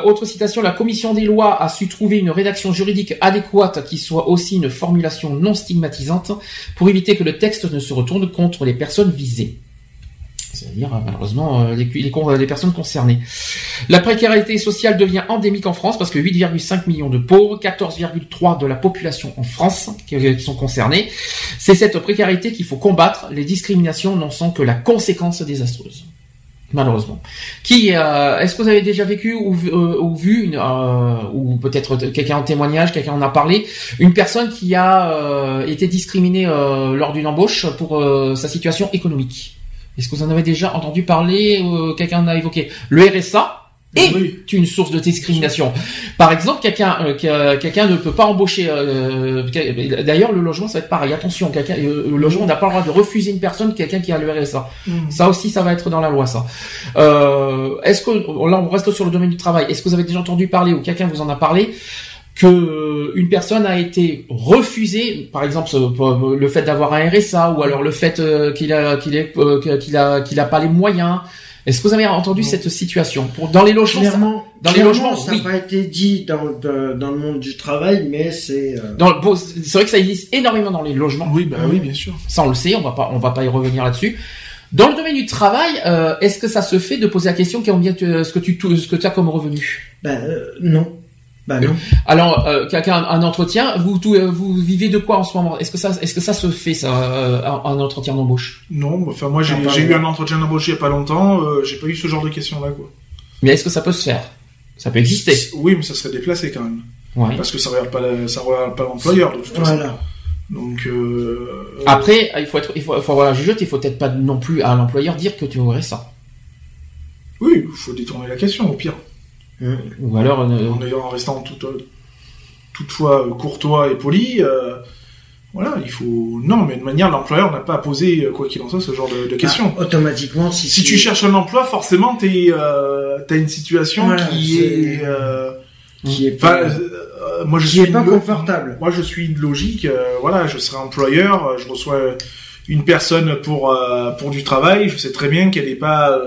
autre citation, la commission des lois a su trouver une rédaction juridique adéquate qui soit aussi une formulation non stigmatisante pour éviter que le texte ne se retourne contre les personnes visées c'est-à-dire euh, malheureusement euh, les, personnes concernées. La précarité sociale devient endémique en France parce que 8,5 millions de pauvres, 14,3 de la population en France qui sont concernés. C'est cette précarité qu'il faut combattre. Les discriminations n'en sont que la conséquence désastreuse malheureusement. Qui euh, est-ce que vous avez déjà vécu ou, euh, ou vu une, euh, ou peut-être quelqu'un en témoignage, quelqu'un en a parlé, une personne qui a été discriminée lors d'une embauche pour sa situation économique? Est-ce que vous en avez déjà entendu parler Quelqu'un en a évoqué? Le RSA est une source de discrimination. Par exemple, quelqu'un euh, quelqu'un ne peut pas embaucher. Euh, D'ailleurs, le logement, ça va être pareil. Attention, quelqu'un euh, le logement, on n'a pas le droit de refuser une personne, quelqu'un qui a le RSA. Mm. Ça aussi, ça va être dans la loi, ça. Euh, Est-ce que là, on reste sur le domaine du travail. Est-ce que vous avez déjà entendu parler ou quelqu'un vous en a parlé que euh, une personne a été refusée, par exemple le fait d'avoir un RSA ou alors le fait qu'il a qu'il qu'il a qu'il a pas les moyens est-ce que vous avez entendu cette situation pour dans les logements clairement, Dans les logements, ça n'a pas été dit dans, dans le monde du travail, mais c'est. Euh... C'est vrai que ça existe énormément dans les logements. Oui, bah oui, bien sûr. Ça on le sait, on va pas, on va pas y revenir là-dessus. Dans le domaine du travail, euh, est-ce que ça se fait de poser la question combien tu, ce que tu ce que tu as comme revenu? Ben euh, non. Bah non. Alors, euh, quelqu'un un entretien, vous euh, vous vivez de quoi en ce moment? Est-ce que ça est-ce que ça se fait ça euh, un entretien d'embauche? Non, enfin moi j'ai eu un entretien d'embauche il y a pas longtemps, euh, j'ai pas eu ce genre de questions là quoi. Mais est-ce que ça peut se faire? Ça peut exister. Oui, mais ça serait déplacé quand même. Ouais. Parce que ça regarde pas ça regarde pas l'employeur de toute façon. Voilà. Donc euh... après, il faut être il faut, faut avoir la jugeote, il faut peut-être pas non plus à l'employeur dire que tu aurais ça. Oui, il faut détourner la question au pire. Ou alors euh, en, restant tout, toutefois courtois et poli. Euh, voilà, il faut. Non, mais de manière, l'employeur n'a pas à poser, euh, quoi qu'il en soit, ce genre de, de questions. Ah, automatiquement, si, si tu cherches un emploi, forcément, t'es, euh, t'as une situation qui est, euh, qui est pas, moi je suis pas confortable. Moi, je suis de logique. voilà, je serai employeur, je reçois une personne pour pour du travail. Je sais très bien qu'elle n'est pas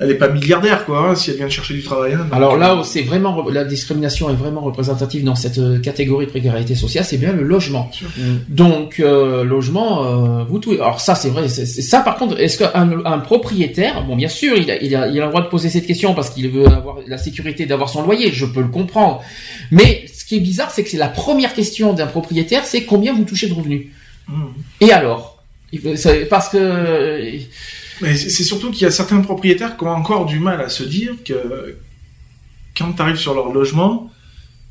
elle est pas milliardaire quoi hein, si elle vient de chercher du travail. Hein, Alors là où c'est vraiment la discrimination est vraiment représentative dans cette euh, catégorie de précarité sociale, c'est bien le logement. Mm. Donc euh, logement, euh, vous tout. Alors ça c'est vrai, c'est ça par contre, est-ce qu'un un propriétaire, bon bien sûr, il a, il a, il a le droit de poser cette question parce qu'il veut avoir la sécurité d'avoir son loyer, je peux le comprendre. Mais ce qui est bizarre, c'est que c'est la première question d'un propriétaire, c'est combien vous touchez de revenus? Mm. Et alors, parce que mais c'est surtout qu'il y a certains propriétaires qui ont encore du mal à se dire que quand tu arrives sur leur logement,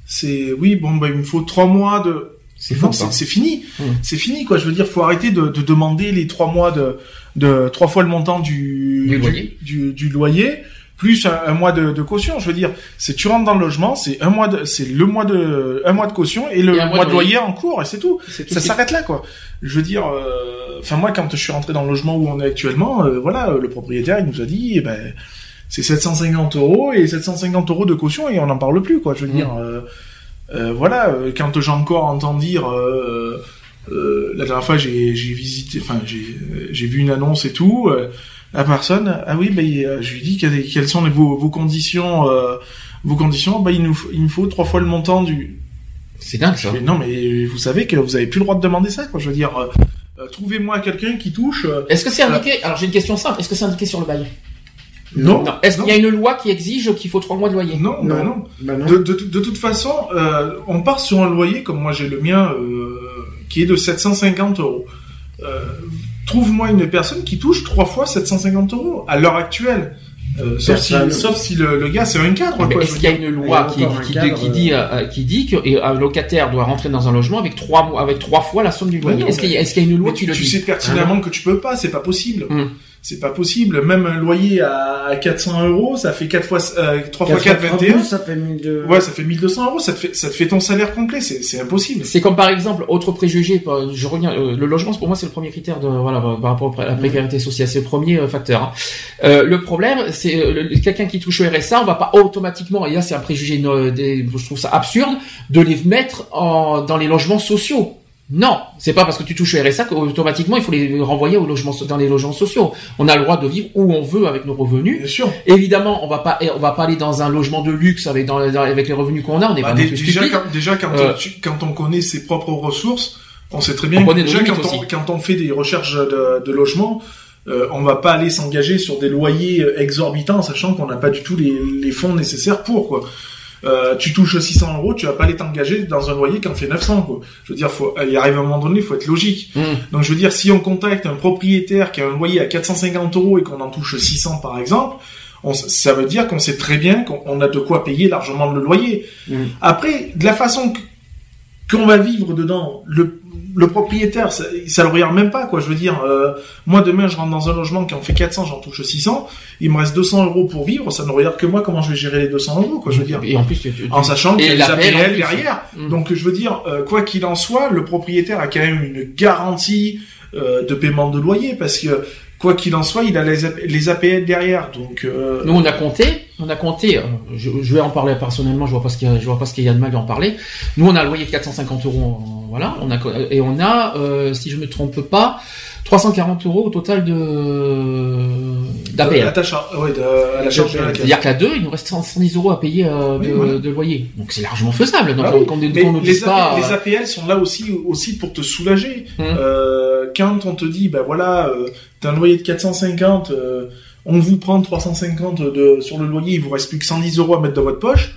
c'est oui, bon, bah, il me faut trois mois de C'est c'est fini. C'est fini, quoi. Je veux dire, faut arrêter de, de demander les trois mois de, de trois fois le montant du, Du loyer. du, du loyer, plus un, un mois de, de caution. Je veux dire, c'est tu rentres dans le logement, c'est un mois de, c'est le mois de, un mois de caution et le Et mois mois de loyer en cours et c'est tout. Ça s'arrête là, quoi. Je veux dire, euh, enfin moi, quand je suis rentré dans le logement où on est actuellement, euh, voilà, euh, le propriétaire il nous a dit, eh ben, c'est 750 euros et 750 euros de caution et on n'en parle plus, quoi. Je veux Mm. dire, euh, euh, voilà, quand j'ai encore entendu dire, euh, euh, la dernière fois j'ai j'ai visité, enfin j'ai j'ai vu une annonce et tout. La personne, ah oui, ben euh, je lui dis quelles, sont les, vos, vos conditions, euh, vos conditions. Bah il nous faut- il me faut trois fois le montant du, C'est dingue ça. mais non, mais vous savez que vous avez plus le droit de demander ça, quoi. Je veux dire, euh, euh, trouvez-moi quelqu'un qui touche. euh, Est-ce que c'est indiqué Alors j'ai une question simple. Est-ce que c'est indiqué sur le bail non, Non. Est-ce qu'il y a une loi qui exige qu'il faut trois mois de loyer non, bah non. Bah non. De, de, de toute façon, euh, on part sur un loyer comme moi j'ai le mien, euh, qui est de 750 euros. Euh, Trouve-moi une personne qui touche trois fois 750 euros à l'heure actuelle. Euh, sauf, si, Personne. sauf si le, le gars c'est un cadre. Est-ce qu'il y a une loi qui, encore un qui, cadre, qui dit euh, qui dit qu'un locataire doit rentrer dans un logement avec trois mois avec trois fois la somme du loyer? Est-ce qu'il y, a- y une loi qui tu, le tu dit? sais pertinemment que tu peux pas, c'est pas possible. Hum. C'est pas possible. Même un loyer à 400 euros, ça fait 4 fois, euh, 3 fois 4, 21. 4 ça fait 1200. Ouais, ça fait 1200 euros, ça te fait, ça te fait ton salaire complet, c'est, c'est impossible. C'est comme par exemple autre préjugé. Je reviens. euh, le logement, pour moi, c'est le premier critère de voilà par rapport à la précarité sociale. C'est le premier euh, facteur. hein. Euh, le problème, c'est euh, quelqu'un qui touche au RSA, on va pas automatiquement. Et là, c'est un préjugé. euh, des- je trouve ça absurde de les mettre en, dans les logements sociaux. Non, c'est pas parce que tu touches au RSA qu'automatiquement il faut les renvoyer au logement, dans les logements sociaux. On a le droit de vivre où on veut avec nos revenus. Bien sûr. Évidemment, on va pas, on va pas aller dans un logement de luxe avec dans, avec les revenus qu'on a. On est Bah, pas déjà, quand, déjà quand, Euh, tu- quand on connaît ses propres ressources, on sait très bien On que déjà quand on, quand on fait des recherches de, de logement, euh, on va pas aller s'engager sur des loyers exorbitants, sachant qu'on n'a pas du tout les, les fonds nécessaires pour quoi. Euh, tu touches 600 euros, tu vas pas aller t'engager dans un loyer qui en fait 900 quoi. Je veux dire, faut, il arrive à un moment donné, il faut être logique. Mmh. Donc je veux dire, si on contacte un propriétaire qui a un loyer à 450 euros et qu'on en touche 600 par exemple, on ça veut dire qu'on sait très bien qu'on on a de quoi payer largement le loyer. Mm. Après, de la façon qu'on va vivre dedans, le, le propriétaire, ça, ça le regarde même pas, quoi. Je veux dire, euh, moi demain, je rentre dans un logement qui en fait 400, j'en touche 600, il me reste 200 euros pour vivre, ça ne regarde que moi comment je vais gérer les 200 euros, quoi. Je veux dire. Et en plus, tu- tu- En sachant qu'il y a APL derrière. Mm. Donc je veux dire, euh, quoi qu'il en soit, le propriétaire a quand même une garantie euh, de paiement de loyer parce que quoi qu'il en soit, il a les, les APL derrière. Donc euh, Nous, on a compté, on a compté. euh, Je, vais en parler personnellement. Je vois pas ce qu'il y a, vois pas ce y a de mal à en parler. Nous, on a loyer de 450 euros. en- Voilà, on a et on a, euh, si je me trompe pas, 340 euros au total de d'APL. ta char- ouais, de- à la charge de la caisse. C'est-à-dire qu'à deux, il nous reste 110 euros à payer euh, Oui, de, voilà. de loyer. Donc c'est largement faisable. Donc Ah oui, les, pas. APL, les euh, APL sont là aussi aussi pour te soulager. Mm. Euh, quand on te dit, ben voilà, euh, t'as un loyer de 450, euh, on vous prend 350 de, sur le loyer, il vous reste plus que 110 euros à mettre dans votre poche.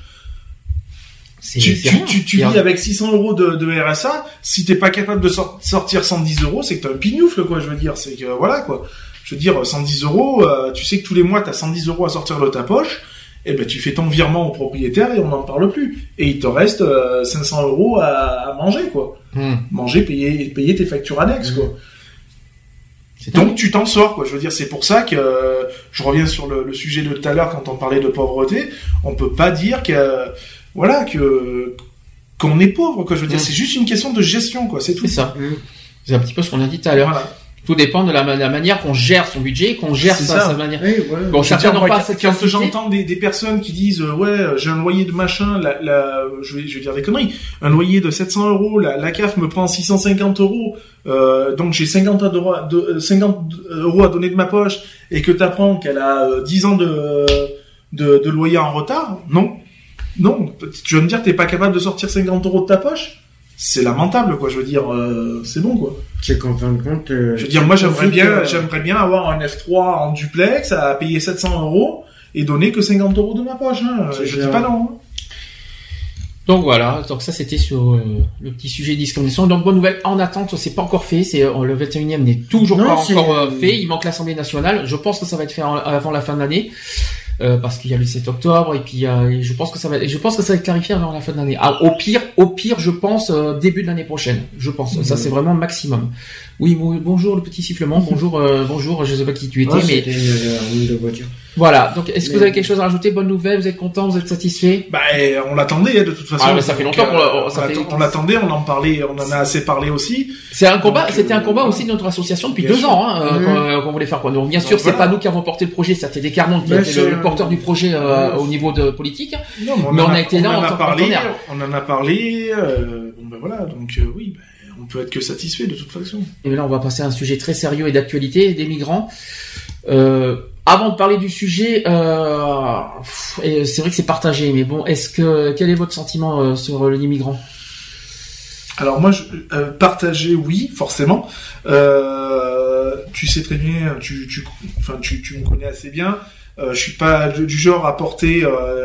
Tu, tu, vis avec 600 euros de, de RSA, si t'es pas capable de sor- sortir 110 euros, c'est que t'as un pignoufle, quoi, je veux dire, c'est que, voilà, quoi. Je veux dire, 110 euros, euh, tu sais que tous les mois, t'as 110 euros à sortir de ta poche, et ben, tu fais ton virement au propriétaire et on n'en parle plus. Et il te reste euh, 500 euros à, à manger, quoi. Hum, Manger, payer, payer tes factures annexes, quoi. c'est dingue. Donc tu t'en sors, quoi. Je veux dire, c'est pour ça que euh, je reviens sur le, le sujet de tout à l'heure quand on parlait de pauvreté. On peut pas dire que voilà que qu'on est pauvre, quoi. Je veux dire, Mm. c'est juste une question de gestion, quoi. C'est tout. c'est ça. Mm. C'est un petit peu ce qu'on a dit tout à l'heure. Voilà. Tout dépend de la, ma- la manière qu'on gère son budget, qu'on gère sa, ça. sa manière. Oui, voilà. Bon, certains n'ont pas quand- cette quand facilité. j'entends des, des personnes qui disent euh, ouais j'ai un loyer de machin la, la je vais je vais dire des conneries un loyer de 700 euros la, la CAF me prend 650 euros euh, donc j'ai 50 euros à- de, euh, 50 euros à donner de ma poche et que t'apprends qu'elle a euh, 10 ans de, de de loyer en retard non non tu vas me dire t'es pas capable de sortir 50 euros de ta poche? C'est lamentable quoi je veux dire euh, c'est bon quoi C'est qu'en fin de compte. euh, je veux dire, moi, j'aimerais bien, euh, j'aimerais bien avoir un F3 en duplex à payer 700 euros et donner que 50 euros de ma poche. Hein. Je clair. dis pas non. hein. Donc voilà, donc ça c'était sur euh, le petit sujet discrimination. Donc bonne nouvelle, en attente, c'est pas encore fait, c'est euh, le 21e n'est toujours Non, pas encore euh, fait, il manque l'Assemblée nationale. Je pense que ça va être fait en- avant la fin de l'année. Euh, parce qu'il y a le 7 octobre et puis euh, et je pense que ça va et je pense que ça va être clarifié avant la fin de l'année. Ah, au pire, au pire, je pense euh, début de l'année prochaine. Je pense. Ça c'est vraiment maximum. Oui, bon- bonjour le petit sifflement. Bonjour, euh, bonjour. Je sais pas qui tu étais, Ah, mais c'était une, une de voiture. Voilà. Donc, est-ce que Mais- vous avez quelque chose à rajouter Bonne nouvelle Vous êtes content Vous êtes satisfait? Bah, eh, on l'attendait hein, de toute façon. Ah, mais ça fait longtemps qu'on on on l'attendait, on en parlait, on en a assez parlé aussi. C'est un combat. C'était un euh, combat aussi de notre association depuis bien deux sûr. ans hein, euh, Mhm. qu'on euh, voulait faire quoi. Donc, bien sûr, c'est voilà. pas nous qui avons porté le projet. C'était Descarmont qui Mais a été le, le porteur du projet euh, au niveau de politique. Non, Mais on en a été là on en en parlé, on en a parlé. euh, bon ben voilà, donc euh, oui, ben, on peut être que satisfait de toute façon. Et là, on va passer à un sujet très sérieux et d'actualité des migrants. Euh, avant de parler du sujet, euh, c'est vrai que c'est partagé, mais bon, est-ce que quel est votre sentiment euh, sur les migrants? Alors moi, je, euh, partager, oui, forcément. Tu sais très bien, tu, enfin, tu, me connais assez bien. Euh, je suis pas du genre à porter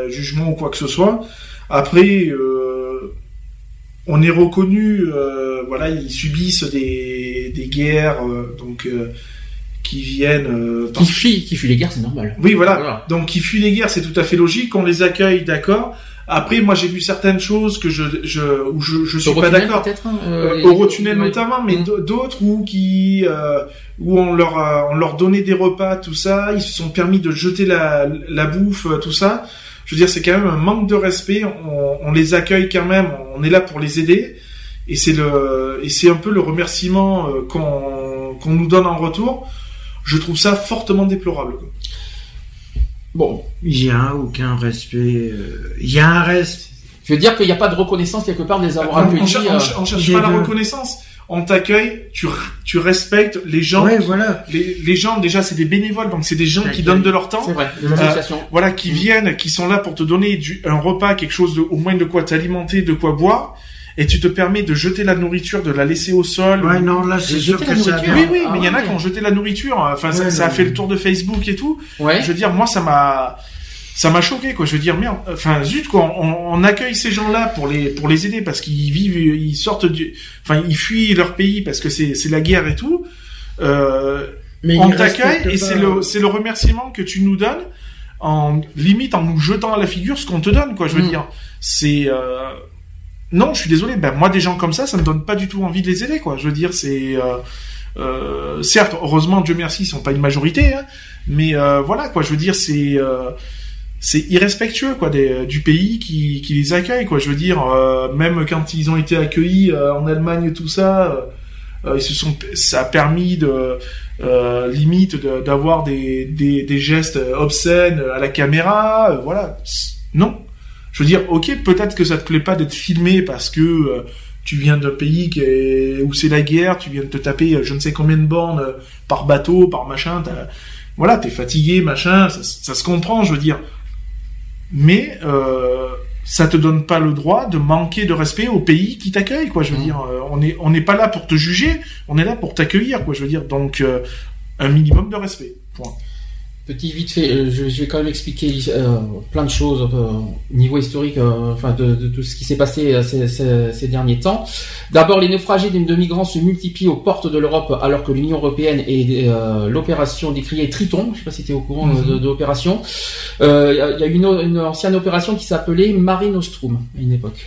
jugement ou quoi que ce soit. Après, on est reconnu, voilà, ils subissent des, des guerres, donc qui viennent. euh, Qui fuient, qui fuient les guerres, c'est normal. Oui, voilà. Voilà. Donc, qui fuient les guerres, c'est tout à fait logique. On les accueille, d'accord. Après, moi, j'ai vu certaines choses que je, je, où je, je suis pas d'accord. hein, Euh, euh, Eurotunnel notamment, mais Mm. d- d'autres où qui, euh, où on leur, a- on leur donnait des repas, tout ça. Ils se sont permis de jeter la, la bouffe, euh, tout ça. Je veux dire, c'est quand même un manque de respect. On, on les accueille quand même. On est là pour les aider. Et c'est le, et c'est un peu le remerciement euh, qu'on, qu'on nous donne en retour. Je trouve ça fortement déplorable. quoi. Bon, Il y a aucun respect. euh, Il y a un reste. je veux dire qu'il n'y a pas de reconnaissance quelque part de les avoir on, on, accueillis. cher- euh, on cher- on cherche pas la reconnaissance. On t'accueille, tu, tu respectes les gens. Ouais, voilà. Les, les gens, déjà, c'est des bénévoles, donc c'est des gens qui donnent de leur temps. C'est vrai, des Euh, associations. Voilà, qui viennent, qui sont là pour te donner du, un repas, quelque chose de, au moins de quoi t'alimenter, de quoi boire, et tu te permets de jeter la nourriture, de la laisser au sol. Ouais, non, là, c'est sûr que la ça nourriture. Oui, oui, Ah mais il y en a ouais. qui ont jeté la nourriture. Enfin, ça, Ouais, ça a non. fait le tour de Facebook et tout. Ouais. Je veux dire, moi, ça m'a, ça m'a choqué, quoi. Je veux dire, merde. Enfin, zut, quoi. On, on accueille ces gens-là pour les, pour les aider parce qu'ils vivent, ils sortent du, enfin, ils fuient leur pays parce que c'est, c'est la guerre et tout. Euh, Mais on t'accueille et pas- c'est le, c'est le remerciement que tu nous donnes en limite en nous jetant à la figure ce qu'on te donne, quoi. Je veux Mm. dire, c'est, euh, non, je suis désolé. Ben moi, des gens comme ça, ça me donne pas du tout envie de les aider, quoi. Je veux dire, c'est, euh, euh, certes, heureusement, Dieu merci, ils sont pas une majorité, hein, mais euh, voilà, quoi. Je veux dire, c'est, c'est irrespectueux, quoi, du pays qui, qui les accueille, quoi. Je veux dire, même quand ils ont été accueillis en Allemagne, tout ça. ça a permis limite d'avoir des, des, des gestes obscènes à la caméra. voilà, non. Je veux dire, ok, peut-être que ça te plaît pas d'être filmé parce que euh, tu viens d'un pays qui est, où c'est la guerre, tu viens de te taper euh, je ne sais combien de bornes euh, par bateau, par machin. Voilà, t'es fatigué, machin. Ça, ça se comprend, je veux dire. Mais euh, ça te donne pas le droit de manquer de respect au pays qui t'accueille, quoi. Je veux Mhm. dire, on est on n'est pas là pour te juger, on est là pour t'accueillir, quoi. Je veux dire, donc euh, un minimum de respect. Point. Petit vite fait, euh, je, je vais quand même expliquer euh, plein de choses euh, niveau historique, euh, enfin de, de tout ce qui s'est passé euh, ces, ces- ces derniers temps. D'abord, les naufragés de de migrants se multiplient aux portes de l'Europe alors que l'Union européenne et euh, l'opération décriée Triton, je sais pas si tu es au courant Mhm. euh, de, de l'opération, euh, il y a- il y a une, une ancienne opération qui s'appelait Mare Nostrum à une époque.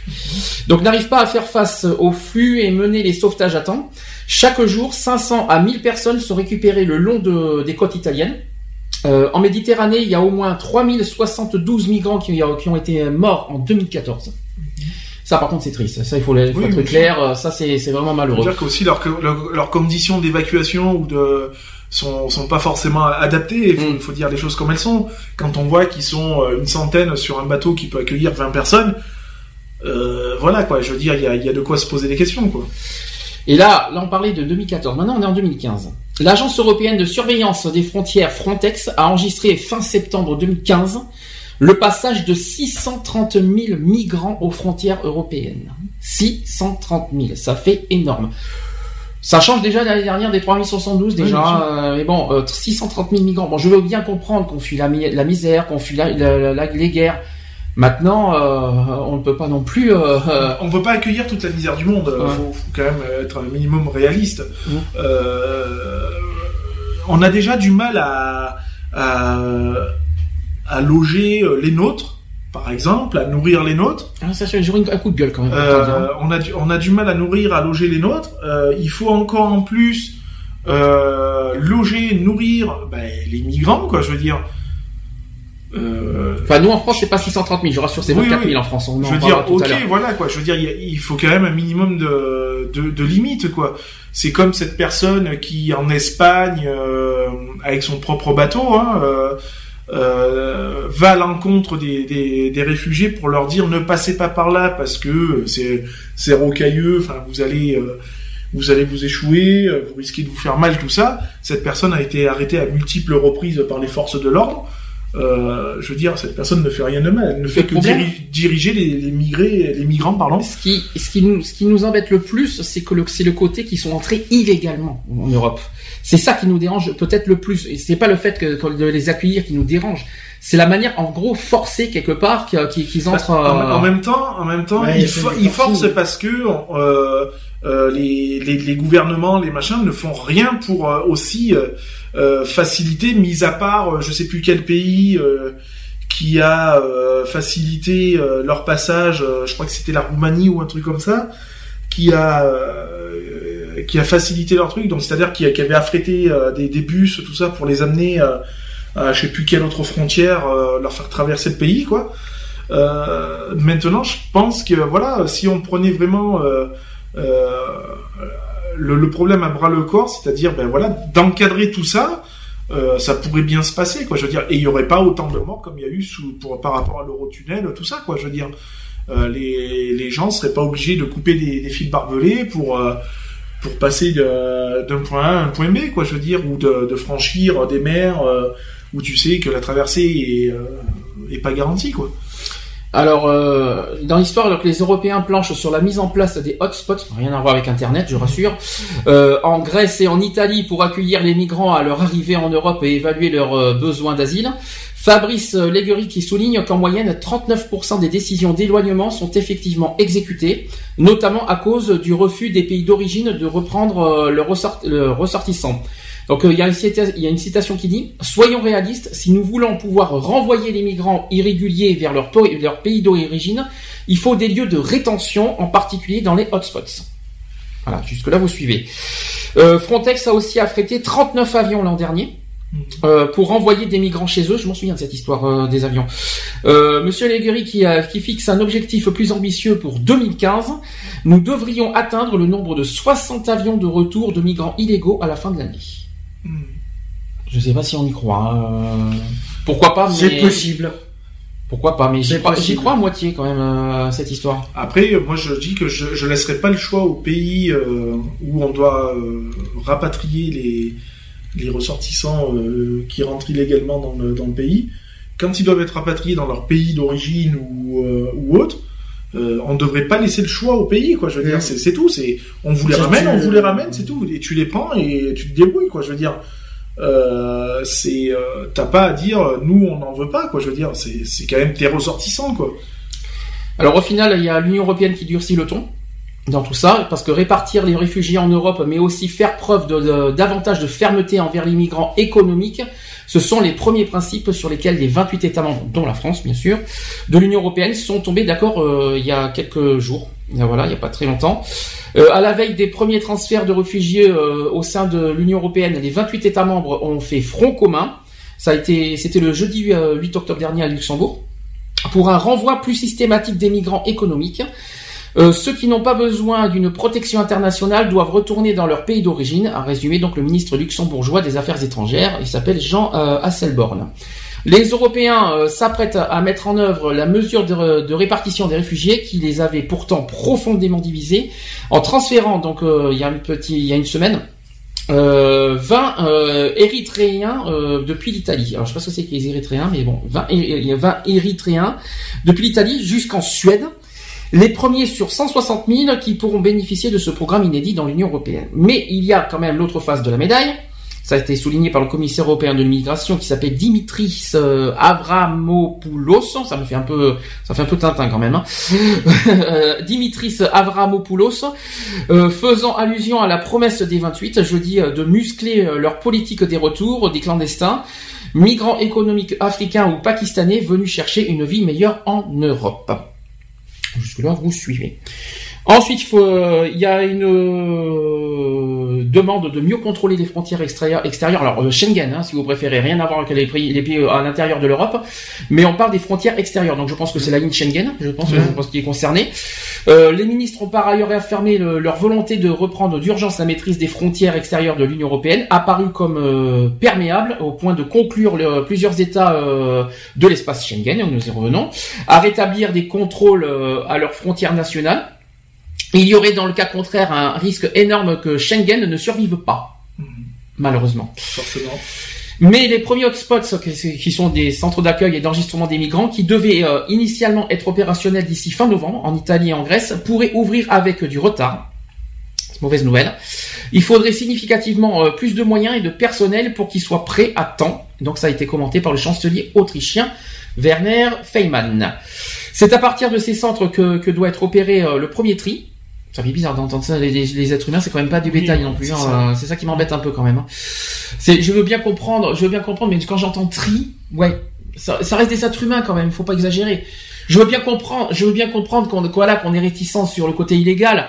Donc n'arrive pas à faire face au flux et mener les sauvetages à temps. Chaque jour, 500 à 1000 personnes sont récupérées le long de, des côtes italiennes. Euh, en Méditerranée, il y a au moins 3072 migrants qui, qui ont été morts en 2014. Ça, par contre, c'est triste. Ça, il faut, il faut Oui, être clair. Euh, Ça, c'est vraiment malheureux. dire qu'aussi leurs leur, leurs conditions d'évacuation ou de sont sont pas forcément adaptées. Il faut, Mm. faut dire les choses comme elles sont. Quand on voit qu'ils sont euh, une centaine sur un bateau qui peut accueillir 20 personnes, euh, voilà quoi. Je veux dire, il y a, il y a de quoi se poser des questions quoi. Et là, là, on parlait de 2014. Maintenant, on est en 2015. L'Agence européenne de surveillance des frontières Frontex a enregistré fin septembre 2015 le passage de 630 000 migrants aux frontières européennes. 630 000, ça fait énorme. Ça change déjà l'année dernière des 3072 Oui, bien déjà, sûr. euh, mais bon, euh, 630 000 migrants. Bon, je veux bien comprendre qu'on fuit la, mi- la misère, qu'on fuit la- les guerres. Maintenant, euh, on ne peut pas non plus. euh, On peut pas accueillir toute la misère du monde. Ouais. Faut, faut quand même être un minimum réaliste. Mm. Euh, on a déjà du mal à, à, à loger les nôtres, par exemple, à nourrir les nôtres. Ah, ça, j'aurais un coup de gueule quand même. Euh, on a du, on a du mal à nourrir, à loger les nôtres. Il faut encore en plus loger, nourrir ben, les migrants, quoi. Je veux dire. Euh, Enfin, nous en France, c'est pas 630 000, je rassure, c'est Oui, 24 000 oui. en France. On en je veux dire, ok, voilà quoi. Je veux dire, il faut quand même un minimum de de, de limites quoi. C'est comme cette personne qui en Espagne, euh, avec son propre bateau, hein, euh, va à l'encontre des, des, des réfugiés pour leur dire ne passez pas par là parce que c'est c'est rocailleux. Enfin, vous allez vous allez vous échouer, vous risquez de vous faire mal, tout ça. Cette personne a été arrêtée à multiples reprises par les forces de l'ordre. Euh, je veux dire, cette personne ne fait rien de mal, elle ne fait que diri- diriger les, les migrés, les migrants, pardon. Ce qui, ce qui nous, ce qui nous embête le plus, c'est que le, c'est le côté qu'ils sont entrés illégalement en Europe. C'est ça qui nous dérange peut-être le plus. Et c'est pas le fait que, que de les accueillir qui nous dérange. C'est la manière, en gros, forcée quelque part qu'ils qu'ils entrent. En, euh, en même temps, en même temps, Ouais, ils, forcent parce que euh, euh, les, les, les gouvernements, les machins ne font rien pour euh, aussi faciliter, mis à part, je sais plus quel pays euh, qui a euh, facilité euh, leur passage. euh, je crois que c'était la Roumanie ou un truc comme ça, qui a euh, qui a facilité leur truc. Donc c'est-à-dire qui, qui avait affrété euh, des, des bus, tout ça pour les amener euh, à je sais plus quelle autre frontière, euh, leur faire traverser le pays, quoi. Euh, maintenant, je pense que voilà, si on prenait vraiment euh, euh, le, problème à bras le corps, c'est-à-dire ben voilà, d'encadrer tout ça, euh, ça pourrait bien se passer, quoi. Je veux dire, et il y aurait pas autant de morts comme il y a eu sous, pour, par rapport à l'Eurotunnel, tout ça, quoi. Je veux dire, euh, les, les gens seraient pas obligés de couper des, fils barbelés pour euh, pour passer d'un point A à un point B, quoi. Je veux dire, ou de, franchir des mers euh, où tu sais que la traversée est, euh, pas garantie, quoi. Alors, euh, dans l'histoire, alors que les Européens planchent sur la mise en place des hotspots, rien à voir avec Internet, je rassure, euh, en Grèce et en Italie pour accueillir les migrants à leur arrivée en Europe et évaluer leurs besoins d'asile. Fabrice Léguery qui souligne qu'en moyenne, 39% des décisions d'éloignement sont effectivement exécutées, notamment à cause du refus des pays d'origine de reprendre euh, le, ressort- le ressortissant. Donc euh, il y, a une cita- il y a une citation qui dit Soyons réalistes, si nous voulons pouvoir renvoyer les migrants irréguliers vers leur, pays d'origine, il faut des lieux de rétention, en particulier dans les hotspots. Voilà, jusque-là vous suivez. Euh, Frontex a aussi affrété 39 avions l'an dernier. euh, pour renvoyer des migrants chez eux, je m'en souviens de cette histoire euh, des avions. Euh, Monsieur Léguery qui, a- qui fixe un objectif plus ambitieux pour 2015, nous devrions atteindre le nombre de 60 avions de retour de migrants illégaux à la fin de l'année. Hmm. Je sais pas si on y croit. hein. Pourquoi pas, mais... C'est possible. Pourquoi pas, mais j'y crois, à moitié quand même euh, cette histoire. Après, euh, moi je dis que je, je laisserai pas le choix aux pays euh, où on doit euh, rapatrier les, les ressortissants euh, qui rentrent illégalement dans le, dans le pays. Quand ils doivent être rapatriés dans leur pays d'origine ou, euh, ou autre, euh, on ne devrait pas laisser le choix au pays, quoi. Je veux dire, c'est c'est tout. C'est on vous les ramène, on vous les ramène, c'est tout. Et tu les prends et tu te débrouilles, quoi. Je veux dire, euh, c'est euh, t'as pas à dire nous on n'en veut pas, quoi. Je veux dire, c'est c'est quand même tes ressortissants, quoi. Alors au final, il y a l'Union européenne qui durcit le ton dans tout ça, parce que répartir les réfugiés en Europe, mais aussi faire preuve de, davantage de fermeté envers les migrants économiques, ce sont les premiers principes sur lesquels les 28 États membres, dont la France bien sûr, de l'Union européenne sont tombés d'accord euh, il y a quelques jours. Voilà, il n'y a pas très longtemps. Euh, à la veille des premiers transferts de réfugiés euh, au sein de l'Union européenne, les 28 États membres ont fait front commun. Ça a été, c'était le jeudi euh, 8 octobre dernier à Luxembourg pour un renvoi plus systématique des migrants économiques. Euh, ceux qui n'ont pas besoin d'une protection internationale doivent retourner dans leur pays d'origine, a résumé donc le ministre luxembourgeois des Affaires étrangères. Il s'appelle Jean euh, Hasselborn. Les Européens euh, s'apprêtent à mettre en œuvre la mesure de, répartition des réfugiés qui les avait pourtant profondément divisés en transférant donc il y a un petit il y a une semaine euh, 20 euh, Érythréens depuis l'Italie. Alors je sais pas ce que c'est que les Érythréens, mais bon, 20, Éry- il y a 20 Érythréens depuis l'Italie jusqu'en Suède. Les premiers sur 160 000 qui pourront bénéficier de ce programme inédit dans l'Union européenne. Mais il y a quand même l'autre face de la médaille. Ça a été souligné par le commissaire européen de l'immigration qui s'appelle Dimitris euh, Avramopoulos. Ça me fait un peu, ça fait un peu Tintin quand même. Hein. Dimitris Avramopoulos, euh, faisant allusion à la promesse des 28 jeudi euh, de muscler leur politique des retours des clandestins. migrants économiques africains ou pakistanais venus chercher une vie meilleure en Europe. Jusque-là, vous suivez. Ensuite, il, faut, euh, il y a une euh, demande de mieux contrôler les frontières extérieures. extérieures. Alors euh, Schengen, hein, si vous préférez, rien à voir avec les pays, les pays à l'intérieur de l'Europe, mais on parle des frontières extérieures. Donc je pense que c'est la ligne Schengen, je pense, je pense qui est concernée. Euh, les ministres ont par ailleurs réaffirmé le- leur volonté de reprendre d'urgence la maîtrise des frontières extérieures de l'Union européenne, apparue comme euh, perméable au point de conclure le- plusieurs États euh, de l'espace Schengen, nous y revenons, à rétablir des contrôles euh, à leurs frontières nationales. Il y aurait dans le cas contraire un risque énorme que Schengen ne survive pas, malheureusement. Forcément. Mais les premiers hotspots, qui sont des centres d'accueil et d'enregistrement des migrants, qui devaient euh, initialement être opérationnels d'ici fin novembre, en Italie et en Grèce, pourraient ouvrir avec du retard. Mauvaise nouvelle. Il faudrait significativement euh, plus de moyens et de personnel pour qu'ils soient prêts à temps. Donc ça a été commenté par le chancelier autrichien Werner Feymann. C'est à partir de ces centres que, que doit être opéré euh, le premier tri. Ça fait bizarre d'entendre ça. Les, les- les êtres humains, c'est quand même pas du Oui, bétail non plus. c'est hein. ça. C'est ça qui m'embête un peu quand même. hein. C'est, je veux bien comprendre, je veux bien comprendre, mais quand j'entends tri, ouais, ça, ça reste des êtres humains quand même. Faut pas exagérer. Je veux bien comprendre, je veux bien comprendre qu'on, voilà, qu'on est réticent sur le côté illégal.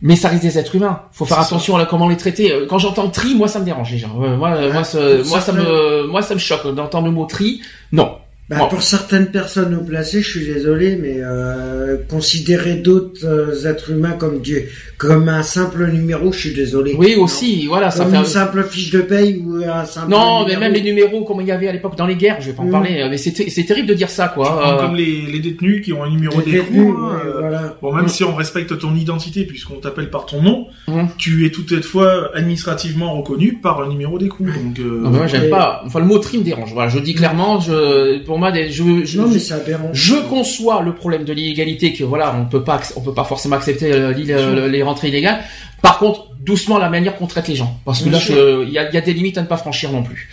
Mais ça reste des êtres humains. Faut faire attention à comment les traiter. Euh, Quand j'entends tri, moi ça me dérange déjà. Euh, moi, euh, moi, ce- pour moi ça me, moi ça me choque d'entendre le mot tri. Non. Bah, Bon. Pour certaines personnes haut placées, je suis désolé, mais euh, considérer d'autres euh, êtres humains comme Dieu, comme un simple numéro, je suis désolé. Oui aussi, voilà, ça Comme fait. une simple fiche de paye ou un simple. Non, mais même les numéros comme il y avait à l'époque dans les guerres, je vais pas en Mm. parler. Mais c'est, ter- c'est terrible de dire ça, quoi. Euh, comme les, les détenus qui ont un numéro d'écrou. hein, ouais, euh, voilà. Bon, même Mm. si on respecte ton identité puisqu'on t'appelle par ton nom, Mm. tu es toutefois administrativement reconnu par un numéro d'écrou. Donc, euh, non, mais moi j'aime Et- pas. Enfin, le mot tri me dérange. Voilà, je dis clairement, je, pour moi, des- je, je, Non, mais je- c'est aberrant. Je conçois le problème de l'illégalité que voilà, on peut pas, on peut pas forcément accepter euh, euh, les rentrées illégales. Par contre, doucement la manière qu'on traite les gens, parce que Bien là, il y a, il y a des limites à ne pas franchir non plus.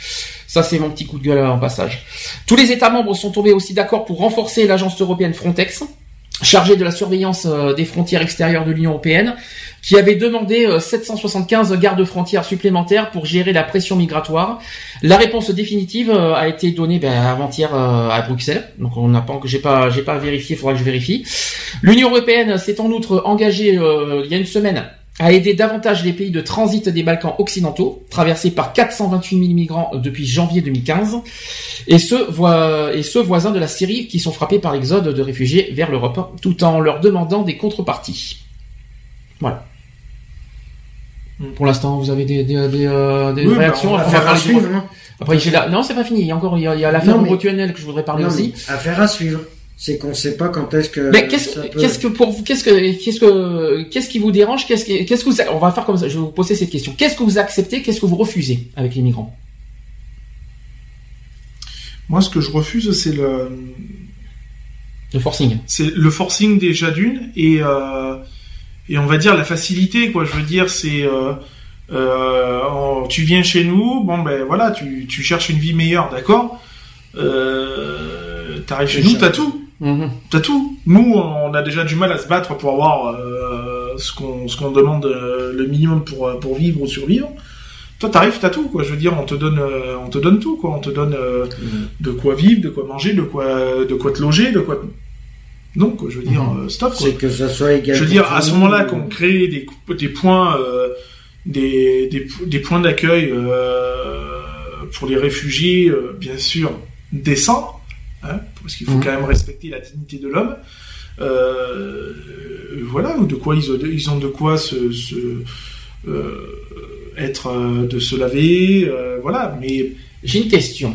Ça, c'est mon petit coup de gueule en passage. Tous les États membres sont tombés aussi d'accord pour renforcer l'agence européenne Frontex, chargée de la surveillance euh, des frontières extérieures de l'Union européenne, qui avait demandé euh, 775 gardes-frontières supplémentaires pour gérer la pression migratoire. La réponse définitive euh, a été donnée ben, avant-hier euh, à Bruxelles. Donc on n'a pas, j'ai pas, j'ai pas vérifié. Il faudra que je vérifie. L'Union européenne s'est en outre engagée euh, il y a une semaine à aider davantage les pays de transit des Balkans occidentaux, traversés par 428 000 migrants euh, depuis janvier 2015, et ceux, et ceux voisins de la Syrie qui sont frappés par l'exode de réfugiés vers l'Europe, tout en leur demandant des contreparties. Voilà. Pour l'instant, vous avez des, des, des, euh, des Oui, bah, réactions on Après, on à suivre. hein. après, la... Non, c'est pas fini. Il y a encore, il y a, l'affaire mais- que je voudrais parler Non, aussi. affaire à suivre. C'est qu'on sait pas quand est-ce que. Mais qu'est-ce peut- qu'est-ce que pour vous qu'est-ce que qu'est-ce que qu'est-ce qui vous dérange qu'est-ce que qu'est-ce que vous on va faire comme ça je vais vous poser cette question. Qu'est-ce que vous acceptez qu'est-ce que vous refusez avec les migrants? Moi, ce que je refuse, c'est le, le forcing. c'est le forcing déjà d'une et euh, et on va dire la facilité quoi. Je veux dire c'est euh, euh, tu viens chez nous bon ben voilà tu, tu cherches une vie meilleure d'accord? Euh, t'arrives chez nous t'as tout Mhm. t'as tout nous on a déjà du mal à se battre pour avoir euh, ce qu'on ce qu'on demande euh, le minimum pour euh, pour vivre ou survivre toi t'arrives t'as tout quoi je veux dire on te donne euh, on te donne tout quoi on te donne euh, de quoi vivre de quoi manger de quoi de quoi te loger de quoi te- donc je veux dire Mhm. stop. C'est que ça soit égal. Je veux dire, à ce moment-là, ou- qu'on crée des, des points, des, des, des points d'accueil pour les réfugiés, bien sûr, décents, hein, parce qu'il faut Mhm. quand même respecter la dignité de l'homme. Euh, voilà, ou de quoi ils ont, ils ont de quoi se, se euh, être, euh, de se laver, euh, voilà. Mais j'ai une question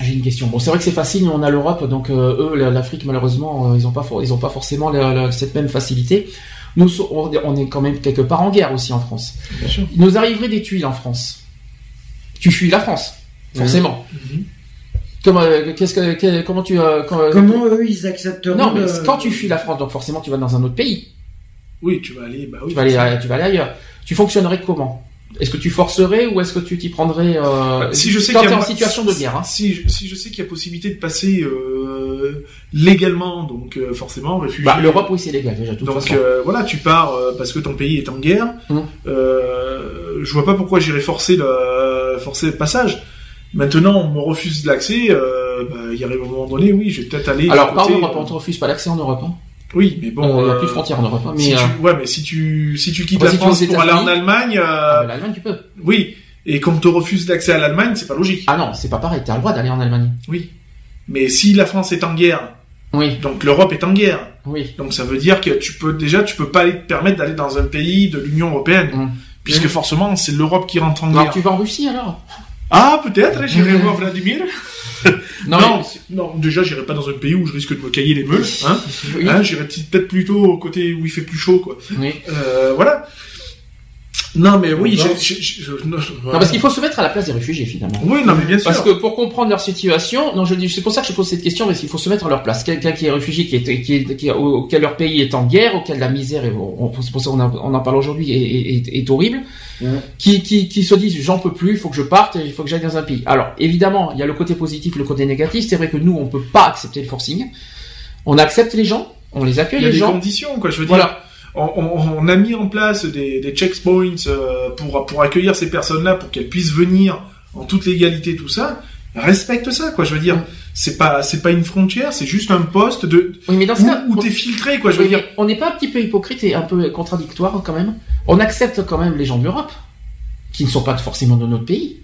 j'ai une question bon c'est vrai que c'est facile nous on a l'Europe donc eux la- l'Afrique malheureusement ils ont pas for- ils ont pas forcément la- la- cette même facilité nous on est quand même quelque part en guerre aussi en France bien sûr. il nous arriverait des tuiles en France tu fuis la France forcément Mhm. Comment euh, qu'est-ce que comment tu euh, quand- Comment eux ils accepteront non mais le- quand tu fuis la France donc forcément tu vas dans un autre pays Oui, tu vas aller, bah oui. tu vas aller, tu vas aller ailleurs. Tu fonctionnerais comment? Est-ce que tu forcerais ou est-ce que tu t'y prendrais euh, Si je sais quand qu'il y a en situation de guerre hein? Si, je- si je sais qu'il y a possibilité de passer euh, légalement, donc euh, forcément réfugié. Bah, L'Europe, oui, c'est légal déjà. De toute donc façon. euh, voilà, tu pars euh, parce que ton pays est en guerre. Euh, je vois pas pourquoi j'irais forcer le forcer le passage. Maintenant, on me refuse l'accès. Euh, bah, il y arrive un moment donné, oui, je vais peut-être aller. Alors, par Europe, euh, on te refuse pas l'accès en Europe. Hein. Oui, mais bon. Euh, il n'y a euh, plus de frontières en Europe. Hein. Mais, si euh, tu, ouais, mais si tu si tu quittes la si France pour aller en Allemagne, euh, ah, l'Allemagne, tu peux. oui, et qu'on te refuse l'accès à l'Allemagne, c'est pas logique. Ah non, c'est pas pareil. T'as le droit d'aller en Allemagne. Oui. Mais si la France est en guerre, Oui, donc l'Europe est en guerre, oui. donc ça veut dire que tu peux déjà tu peux pas te permettre d'aller dans un pays de l'Union européenne, Mm. puisque Mm. forcément c'est l'Europe qui rentre en Alors, guerre. tu vas en Russie alors? Ah peut-être, j'irai Mm. voir Vladimir. Non, non, mais- non, déjà j'irai pas dans un pays où je risque de me cailler les meules. Hein. Oui. Hein, j'irai peut-être plutôt au côté où il fait plus chaud, quoi. oui. Euh, voilà. Non, mais oui, j'ai- j'ai- je- non, Non, parce qu'il faut se mettre à la place des réfugiés finalement. Oui, non, mais bien sûr. Parce que pour comprendre leur situation, non, je dis, c'est pour ça que je pose cette question, parce qu'il faut se mettre à leur place. Quelqu'un qui est réfugié, qui est, qui est, qui est- auquel leur pays est en guerre, auquel la misère, est, on, c'est pour ça qu'on en, on en parle aujourd'hui, est, est, est horrible, Ouais. qui, qui, qui se disent, j'en peux plus, il faut que je parte, il faut que j'aille dans un pays. Alors, évidemment, il y a le côté positif, le côté négatif. C'est vrai que nous, on peut pas accepter le forcing. On accepte les gens, on les accueille Il y a les des gens. conditions, quoi. Je veux dire, Voilà. On, on- on a mis en place des, des checkpoints euh, pour pour accueillir ces personnes-là, pour qu'elles puissent venir en toute légalité, tout ça. Respecte ça, quoi. Je veux dire, c'est pas c'est pas une frontière, c'est juste un poste de Oui, mais dans ce où, cas, où on- t'es filtré, quoi. Je veux Oui, dire. on n'est pas un petit peu hypocrite et un peu contradictoire quand même. On accepte quand même les gens d'Europe, qui ne sont pas forcément de notre pays.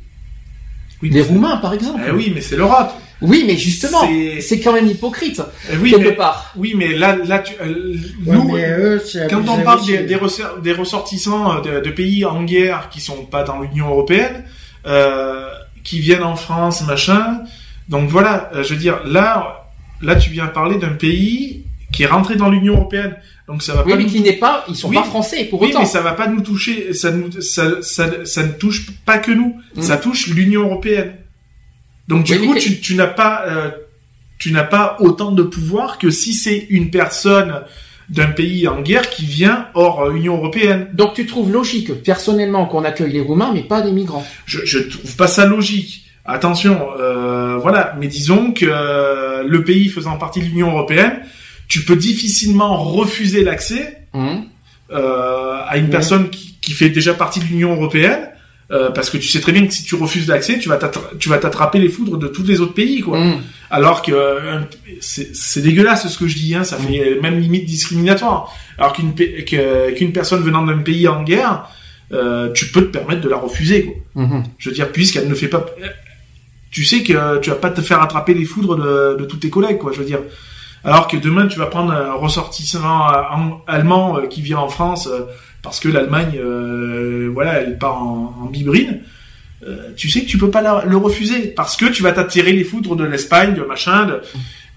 Oui, Les Roumains, par exemple. Eh oui, mais c'est l'Europe. Oui, mais justement, C'est- quand même hypocrite, Eh oui, quelque mais part. oui, mais là là tu, euh, Ouais, nous. eux, c'est Quand on parle des, des, ressor- des ressortissants de, de pays en guerre qui sont pas dans l'Union européenne, euh, qui viennent en France, machin. Donc voilà, euh, je veux dire, là, là, tu viens parler d'un pays qui est rentré dans l'Union européenne. Donc ça va Oui, pas mais nous... qui n'est pas, ils sont Oui. pas français pour Oui, autant. mais ça va pas nous toucher. Ça, nous, ça, ça, ça ne touche pas que nous. Mm. Ça touche l'Union européenne. Donc du Oui, coup, que- tu, tu n'as pas, euh, tu n'as pas autant de pouvoir que si c'est une personne d'un pays en guerre qui vient hors euh, Union européenne. Donc tu trouves logique, personnellement, qu'on accueille les Roumains, mais pas les migrants. Je, je trouve pas ça logique. Attention, euh, voilà. Mais disons que euh, le pays faisant partie de l'Union européenne, tu peux difficilement refuser l'accès Hum. euh, à une personne qui, qui fait déjà partie de l'Union européenne, euh, parce que tu sais très bien que si tu refuses l'accès, tu vas t'attra- tu vas t'attraper les foudres de tous les autres pays, quoi. Hum. Alors que euh, c'est dégueulasse ce que je dis, hein, ça fait même limite discriminatoire. Alors qu'une personne venant d'un pays en guerre, euh, tu peux te permettre de la refuser, quoi. Mhm. Je veux dire, puisqu'elle ne fait pas, tu sais que tu vas pas te faire attraper les foudres de, de tous tes collègues, quoi. Je veux dire. Alors que demain, tu vas prendre un ressortissant allemand qui vient en France parce que l'Allemagne, euh, voilà, elle part en, en bibrine. euh, tu sais que tu peux pas la- le refuser parce que tu vas t'attirer les foudres de l'Espagne, de machin, de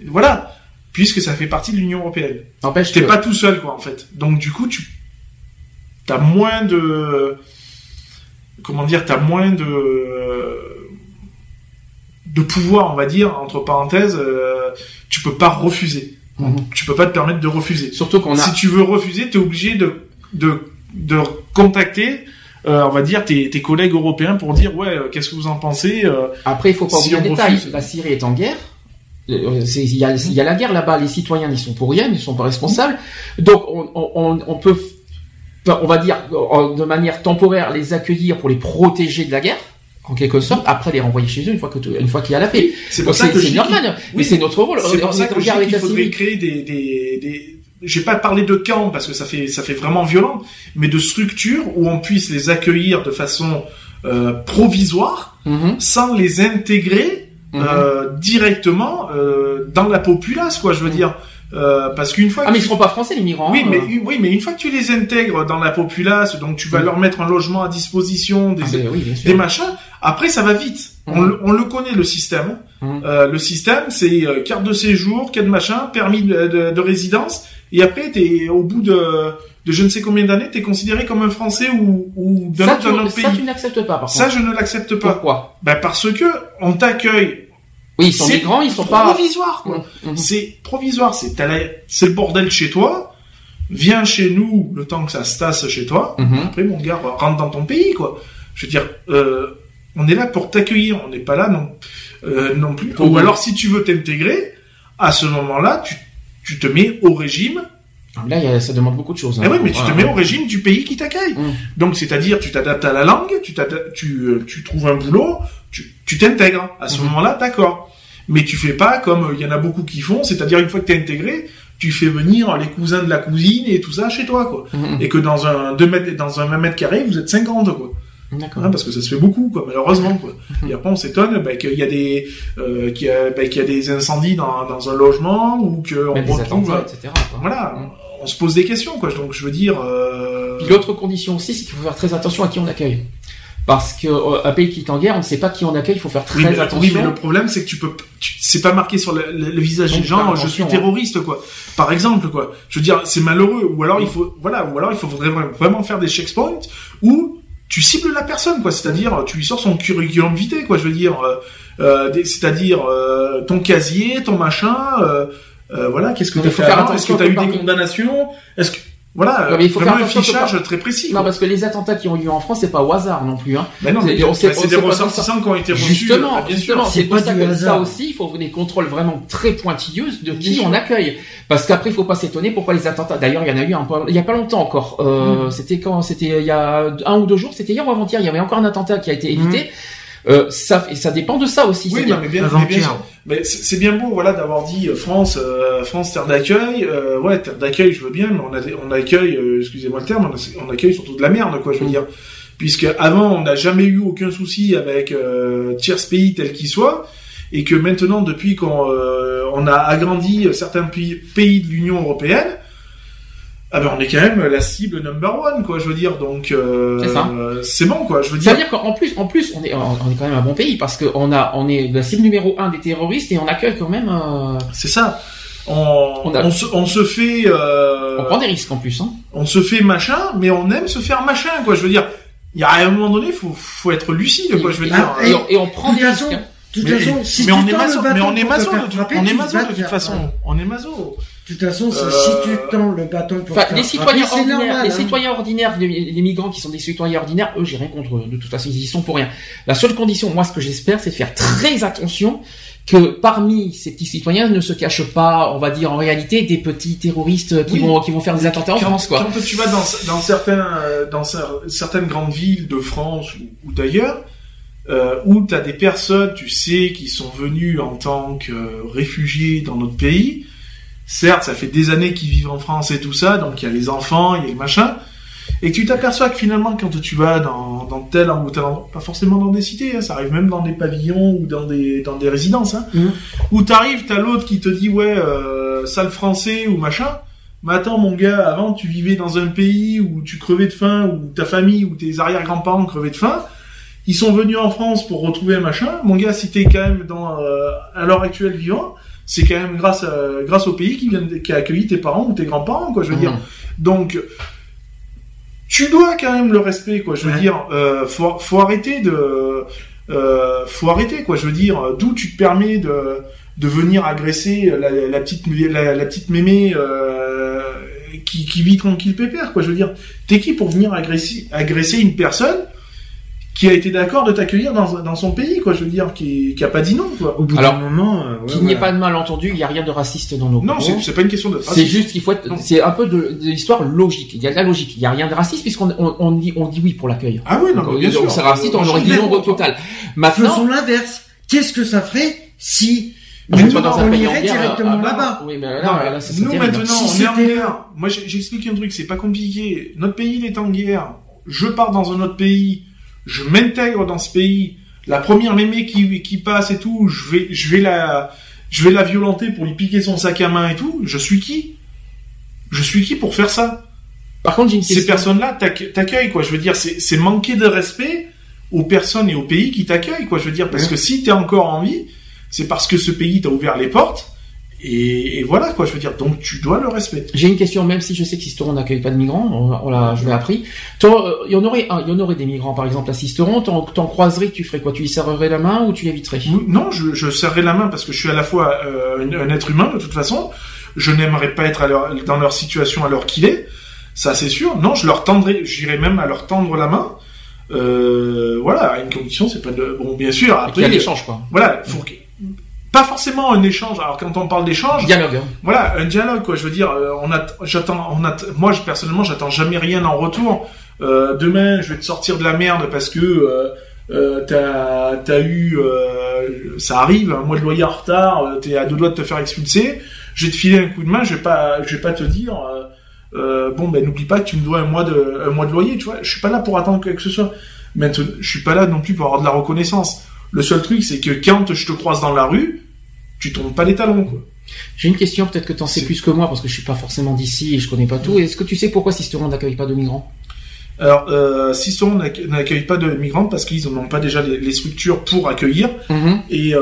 voilà, puisque ça fait partie de l'Union européenne. N'empêche T'es que... pas tout seul, quoi, en fait. Donc du coup, tu as moins de comment dire, t'as moins de de pouvoir, on va dire, entre parenthèses. euh, tu peux pas refuser. Mhm. Tu peux pas te permettre de refuser. Surtout qu'on a... Si tu veux refuser, t'es obligé de de de contacter. euh, on va dire tes, tes collègues européens pour dire ouais euh, qu'est-ce que vous en pensez euh, Après, il faut pas Si oublier détail. refuse- La Syrie est en guerre. Il y, a, il y a la guerre là-bas. Les citoyens n'y sont pour rien, ils ne sont pas responsables. Donc, on, on, on- on peut, on va dire, de manière temporaire, les accueillir pour les protéger de la guerre, en quelque sorte. Après, les renvoyer chez eux une fois que tout- une fois qu'il y a la paix. c'est pour ça que normal. Mais c'est notre rôle. C'est pour ça que je dis qu'il faudrait créer des, des, des... J'ai pas parlé de camps parce que ça fait ça fait vraiment violent, mais de structures où on puisse les accueillir de façon euh, provisoire, Mhm, sans les intégrer mhm. euh, directement euh, dans la populace, quoi. Je veux dire, Euh, parce qu'une fois Ah, mais ils que seront pas français, les migrants. oui, hein. mais oui, mais une fois que tu les intègres dans la populace, donc tu vas leur mettre un logement à disposition, des, Ah, ben oui, des machins. Après, ça va vite. On, le- on le connaît le système. Euh, le système, c'est euh, carte de séjour, carte de machin, permis de, de- de résidence, et après, t'es au bout de, de je ne sais combien d'années, t'es considéré comme un Français ou, ou d'un Ça, autre, tu, autre ça, pays. tu n'acceptes pas, par Ça, contre. je ne l'accepte pas. Pourquoi? Ben parce que on t'accueille. Oui, ils sont C'est migrants, ils sont pas. provisoire, quoi. Mhm, mhm. C'est provisoire. C'est c'est le bordel chez toi. Viens chez nous le temps que ça se tasse chez toi. Mhm. Après, mon gars, rentre dans ton pays, quoi. Je veux dire, euh, on est là pour t'accueillir. On n'est pas là non, euh, non plus. Ou alors, si tu veux t'intégrer, à ce moment-là, tu, tu te mets au régime. Là, il y a- ça demande beaucoup de choses. hein. Eh oui, mais tu te mets au régime du pays qui t'accueille. Mhm. Donc, c'est-à-dire, tu t'adaptes à la langue, tu, euh, tu trouves un boulot, tu t'intègres. À ce Mhm. moment-là, d'accord. Mais tu fais pas comme euh, il y en a beaucoup qui font, c'est-à-dire une fois que t'es intégré, tu fais venir les cousins de la cousine et tout ça chez toi, quoi. Mhm. Et que dans un 2 mètres, dans un 20 mètres carrés, vous êtes 50, quoi. D'accord. Hein, parce que ça se fait beaucoup, quoi, malheureusement, quoi. Et après, on s'étonne bah, qu'il y a des euh, qu'il y a, bah, qu'il y a des incendies dans, dans un logement ou que on Même des retrouve. attentats, etc. quoi. Voilà, Mhm. on se pose des questions, quoi. Donc, je veux dire. Euh... Puis l'autre condition aussi, c'est qu'il faut faire très attention à qui on accueille. Parce que euh, un pays qui est en guerre, on ne sait pas qui on accueille, il faut faire très Oui mais, attention. oui, mais le problème, c'est que tu peux, tu- c'est pas marqué sur le, le- le visage des gens. Je suis hein. terroriste, quoi. Par exemple, quoi. Je veux dire, c'est malheureux. Ou alors il faut, voilà, ou alors il faut vraiment, vraiment faire des checkpoints où tu cibles la personne, quoi. C'est-à-dire, tu lui sors son curriculum vitae, quoi. Je veux dire, euh, euh, c'est-à-dire euh, ton casier, ton machin. Euh, voilà, qu'est-ce que tu as fait Est-ce que tu as eu des condamnations? Est-ce que voilà, Non, mais il faut vraiment faire un fichage très précis. Non, quoi. parce que les attentats qui ont eu lieu en France, c'est pas au hasard non plus. Hein. Mais non, c'est- on des ressortissants qui ont été reçus. Justement, ah, bien sûr. justement, c'est pour pas ça du que ça aussi, il faut des contrôles vraiment très pointilleux de Bien qui sûr. on accueille. Parce qu'après, il faut pas s'étonner pourquoi les attentats. D'ailleurs, il y en a eu un peu, il y a pas longtemps encore. Euh, Mm. C'était quand C'était il y a un ou deux jours. C'était hier ou avant-hier. Il y avait encore un attentat qui a été évité. Mm. Euh, ça, et ça dépend de ça aussi. Oui, non, mais bien, mais bien sûr. Mais c'est bien beau, voilà, d'avoir dit euh, France, euh, France terre d'accueil. Euh, ouais, terre d'accueil, je veux bien, mais on, a, on accueille, euh, excusez-moi le terme, on, a- on accueille surtout de la merde, quoi, je veux Mm. dire. Puisque avant, on n'a jamais eu aucun souci avec euh, tiers pays tel qu'il soit, et que maintenant, depuis qu'on euh, on a agrandi certains pays, pays de l'Union européenne, ah ben on est quand même la cible number one, quoi, je veux dire. Donc, euh, C'est ça. bon, quoi, je veux Ça dire. veut dire qu'en plus, en plus, on est, on est quand même un bon pays parce qu'on a, on est la cible numéro un des terroristes et on accueille quand même. euh, C'est ça. On, On a- on se, on se fait, euh, on prend des risques en plus. Hein. on se fait machin, mais on aime se faire machin, quoi. Je veux dire, il y a à un moment donné, faut, faut être lucide, quoi. Je veux et, dire. et on, et on prend De des risques. hein. De toute mais, façon, si mais tu on est maso, le bâton mais on est maso, de toute- frapper, on est tu maso vas de te toute faire façon. On est maso. De toute façon, c'est Euh, si tu tends le bâton pour Enfin, les faire citoyens ordinaires, normal. les hein. citoyens ordinaires, les, les migrants qui sont des citoyens ordinaires, eux, j'ai rien contre eux. De toute façon, ils y sont pour rien. La seule condition, moi, ce que j'espère, c'est de faire très attention que parmi ces petits citoyens ne se cachent pas, on va dire, en réalité, des petits terroristes qui Oui. vont, qui vont faire des attentats en Quand, France, quoi. quand tu vas dans, dans certains, euh, dans cer- certaines grandes villes de France ou, ou d'ailleurs, euh, où tu as des personnes, tu sais, qui sont venues en tant que réfugiés dans notre pays. Certes, ça fait des années qu'ils vivent en France et tout ça, donc il y a les enfants, il y a le machin. Et que tu t'aperçois que finalement, quand tu vas dans, dans tel ou tel endroit, pas forcément dans des cités, hein, ça arrive même dans des pavillons ou dans des, dans des résidences, hein, Mhm. où t'arrives, t'as l'autre qui te dit, ouais, euh, sale français ou machin. Mais attends, mon gars, avant, tu vivais dans un pays où tu crevais de faim, où ta famille ou tes arrière-grands-parents crevaient de faim. Ils sont venus en France pour retrouver un machin. Mon gars, si t'es quand même dans, euh, à l'heure actuelle vivant, c'est quand même grâce à, grâce au pays qui vient, de- qui a accueilli tes parents ou tes grands-parents, quoi, je veux Mhm. dire. Donc, tu dois quand même le respect, quoi. Je veux Ouais. dire, euh, faut, faut arrêter de, euh, faut arrêter, quoi. Je veux dire, d'où tu te permets de, de venir agresser la, la petite, la, la petite mémé euh, qui, qui vit tranquille pépère, quoi. Je veux dire, t'es qui pour venir agresser, agresser une personne qui a été d'accord de t'accueillir dans, dans son pays, quoi. Je veux dire, qui, qui a pas dit non, quoi. Au bout Alors, d'un moment, euh, ouais, Qu'il n'y ait pas de malentendu, il n'y a rien de raciste dans nos Non, c'est c'est pas une question de. C'est juste qu'il faut être, c'est un peu de, de l'histoire logique. Il y a de la logique. Il n'y a rien de raciste puisqu'on on, on dit, on dit oui pour l'accueil. Ah oui, non, Donc, mais bien on sûr. serait raciste, on aurait dit Mais non au total. Maintenant, Faisons l'inverse. Qu'est-ce que ça ferait si on nous, dans on irait directement ah, bah, là-bas Oui, mais Non, là, mais là, ça nous maintenant, Si on est en c'était- guerre. Moi, j'explique un truc, c'est pas compliqué. Notre pays, il est en guerre. Je pars dans un autre pays. Je m'intègre dans ce pays. La première mémé qui, qui passe et tout, je vais, je vais la, je vais la violenter pour lui piquer son sac à main et tout. Je suis qui? Je suis qui pour faire ça? Par contre, j'ai une Ces personnes-là t'ac- t'accueillent, quoi. Je veux dire, c'est manquer de respect aux personnes et aux pays qui t'accueillent, quoi. Je veux dire, parce Ouais. que si t'es encore en vie, c'est parce que ce pays t'a ouvert les portes. Et, et voilà, quoi. Je veux dire, donc tu dois le respecter. J'ai une question, même si je sais que Sisteron n'accueille pas de migrants, on, on l'a, je l'ai appris. Euh, il y en aurait il y en aurait des migrants, par exemple, à Sisteron, t'en, t'en croiserais, tu ferais quoi? Tu lui serrerais la main ou tu l'éviterais? Non, je, je serrerai la main parce que je suis à la fois euh, un, un être humain de toute façon. Je n'aimerais pas être à leur- dans leur situation à l'heure qu'il est. Ça, c'est sûr. Non, je leur tendrai, j'irai même à leur tendre la main. Euh, voilà, à une condition, c'est pas de, bon, bien sûr, Qu'il y a après, l'échange, quoi. voilà, faut pas forcément un échange. Alors quand on parle d'échange, Dialogue. hein. voilà, un dialogue quoi. Je veux dire, euh, on a, j'attends, on a, moi je, personnellement, j'attends jamais rien en retour. Euh, demain, je vais te sortir de la merde parce que euh, euh, t'as as eu, ça arrive, un mois de loyer en retard, t'es à deux doigts de te faire expulser, je vais te filer un coup de main, je vais pas, je vais pas te dire, bon ben n'oublie pas que tu me dois un mois de, un mois de loyer, tu vois. Je suis pas là pour attendre que, ce soit. Maintenant, je suis pas là non plus pour avoir de la reconnaissance. Le seul truc, c'est que quand je te croise dans la rue, tu tombes pas les talons, quoi. J'ai une question, peut-être que tu en sais plus que moi, parce que je suis pas forcément d'ici et je connais pas tout. Est-ce que tu sais pourquoi Sisteron n'accueille pas de migrants? Alors, euh, Sisteron n'ac- n'accueille pas de migrants parce qu'ils n'ont pas déjà les, les structures pour accueillir. Et et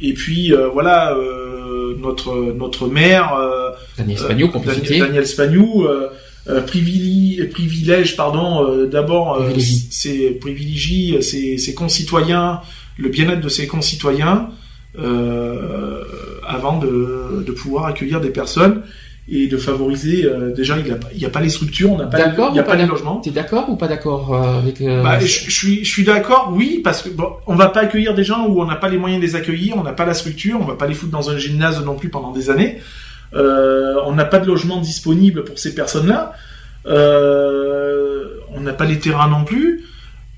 et puis euh, voilà, euh, notre notre maire euh, Daniel Spagno, euh, qu'on peut Daniel, Spagnou euh, euh, privilégie, privilège pardon euh, d'abord euh, Privilégie. c'est privilégie ses, ses concitoyens, le bien-être de ses concitoyens euh, avant de, de pouvoir accueillir des personnes et de favoriser euh, déjà il n'y a, a pas les structures, on n'a pas il y a pas les logements. T'es d'accord ou pas d'accord euh, avec euh, Bah, je, je suis, je suis d'accord, oui, parce que bon, on va pas accueillir des gens où on n'a pas les moyens de les accueillir, on n'a pas la structure, on va pas les foutre dans un gymnase non plus pendant des années. Euh, on n'a pas de logement disponible pour ces personnes-là. Euh, on n'a pas les terrains non plus.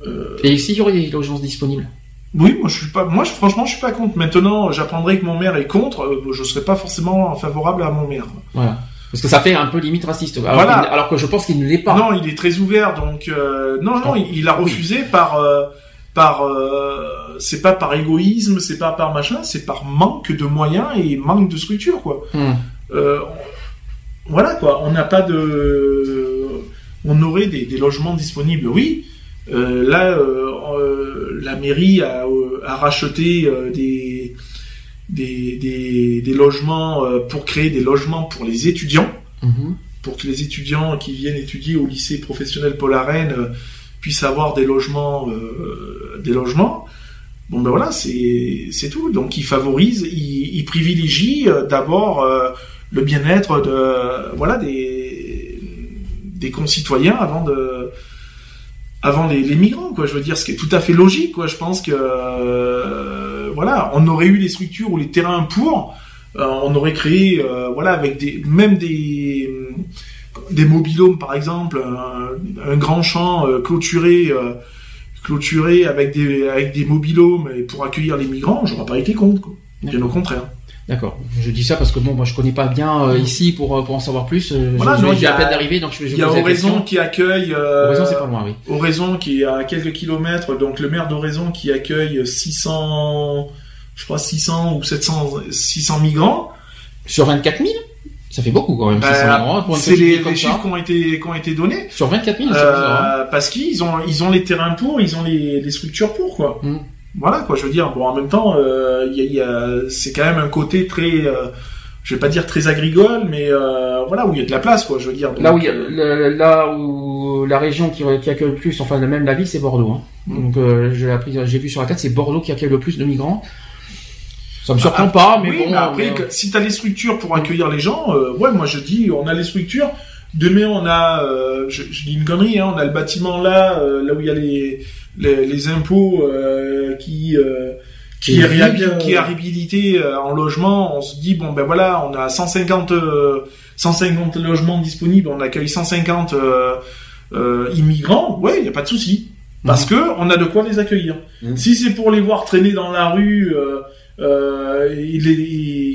Euh, Et s'il y aurait des logements disponibles? Oui, moi je suis pas, moi je, franchement je suis pas contre. Maintenant, j'apprendrai que mon maire est contre. je serais pas forcément favorable à mon maire. Voilà. Parce que ça fait un peu limite raciste. Alors, Voilà. alors que je pense qu'il ne l'est pas. Non, il est très ouvert, donc euh, non, non, il, il a refusé par euh, par euh, c'est pas par égoïsme, c'est pas par machin, c'est par manque de moyens et manque de structure, quoi. Hmm. Euh, voilà, quoi. On n'a pas de, on aurait des, des logements disponibles, oui. Euh, là, euh, la mairie a, a racheté des, des, des, des logements pour créer des logements pour les étudiants Mhm. pour que les étudiants qui viennent étudier au lycée professionnel Paul Arène puissent avoir des logements, des logements. Bon ben voilà, c'est tout. Donc il favorise, il, il privilégie euh, d'abord le bien-être de voilà des des concitoyens avant de avant les, migrants quoi. Je veux dire, ce qui est tout à fait logique quoi. Je pense que euh, voilà, on aurait eu les structures ou les terrains pour. Euh, on aurait créé, euh, voilà, avec des, même des, des mobilhomes par exemple, un, grand champ clôturé, clôturé avec des, avec des mobilhomes pour accueillir les migrants, j'aurais pas été contre. Bien au contraire. D'accord. Je dis ça parce que bon, moi je connais pas bien euh, ici pour euh, pour en savoir plus. Euh, Voilà, je- non, j'ai à peine d'arriver, donc je, je Il y a Oraison qui accueille, euh, Oraison, c'est pas loin, oui. Oraison qui est à quelques kilomètres, donc le maire d'Oraison qui accueille 600, je crois 600 ou 700, 600 migrants. Sur 24 000 Ça fait beaucoup quand même. Bah, 600 migrants pour une c'est les, chiffres qui ont été, qui ont été donnés. Sur 24 000, c'est bizarre. hein. Euh, parce qu'ils ont ils ont les terrains pour, ils ont les, les structures pour quoi. Mm. Voilà quoi, je veux dire. Bon, en même temps, euh, il y a, il y a- c'est quand même un côté très, euh, je vais pas dire très agricole, mais euh, voilà où il y a de la place quoi. Je veux dire. Là où, y a- le- là où la région qui, qui accueille le plus, enfin même la ville, c'est Bordeaux. Hein. Mm. Donc euh, j'ai vu sur la carte, c'est Bordeaux qui accueille le plus de migrants. Ça me surprend Ah, pas, mais oui, bon. mais après, euh, que- si t'as les structures pour accueillir les gens, euh, ouais, moi je dis, on a les structures. Demain, on a, euh, je, je dis une connerie, hein, on a le bâtiment là, euh, là où il y a les les, les impôts euh, qui euh, qui est, qui réhabilité euh, en logement. On se dit bon ben voilà, on a 150 euh, 150 logements disponibles, on accueille 150 euh, euh, immigrants. Ouais, il y a pas de souci. Parce que on a de quoi les accueillir. Mhm. Si c'est pour les voir traîner dans la rue, euh,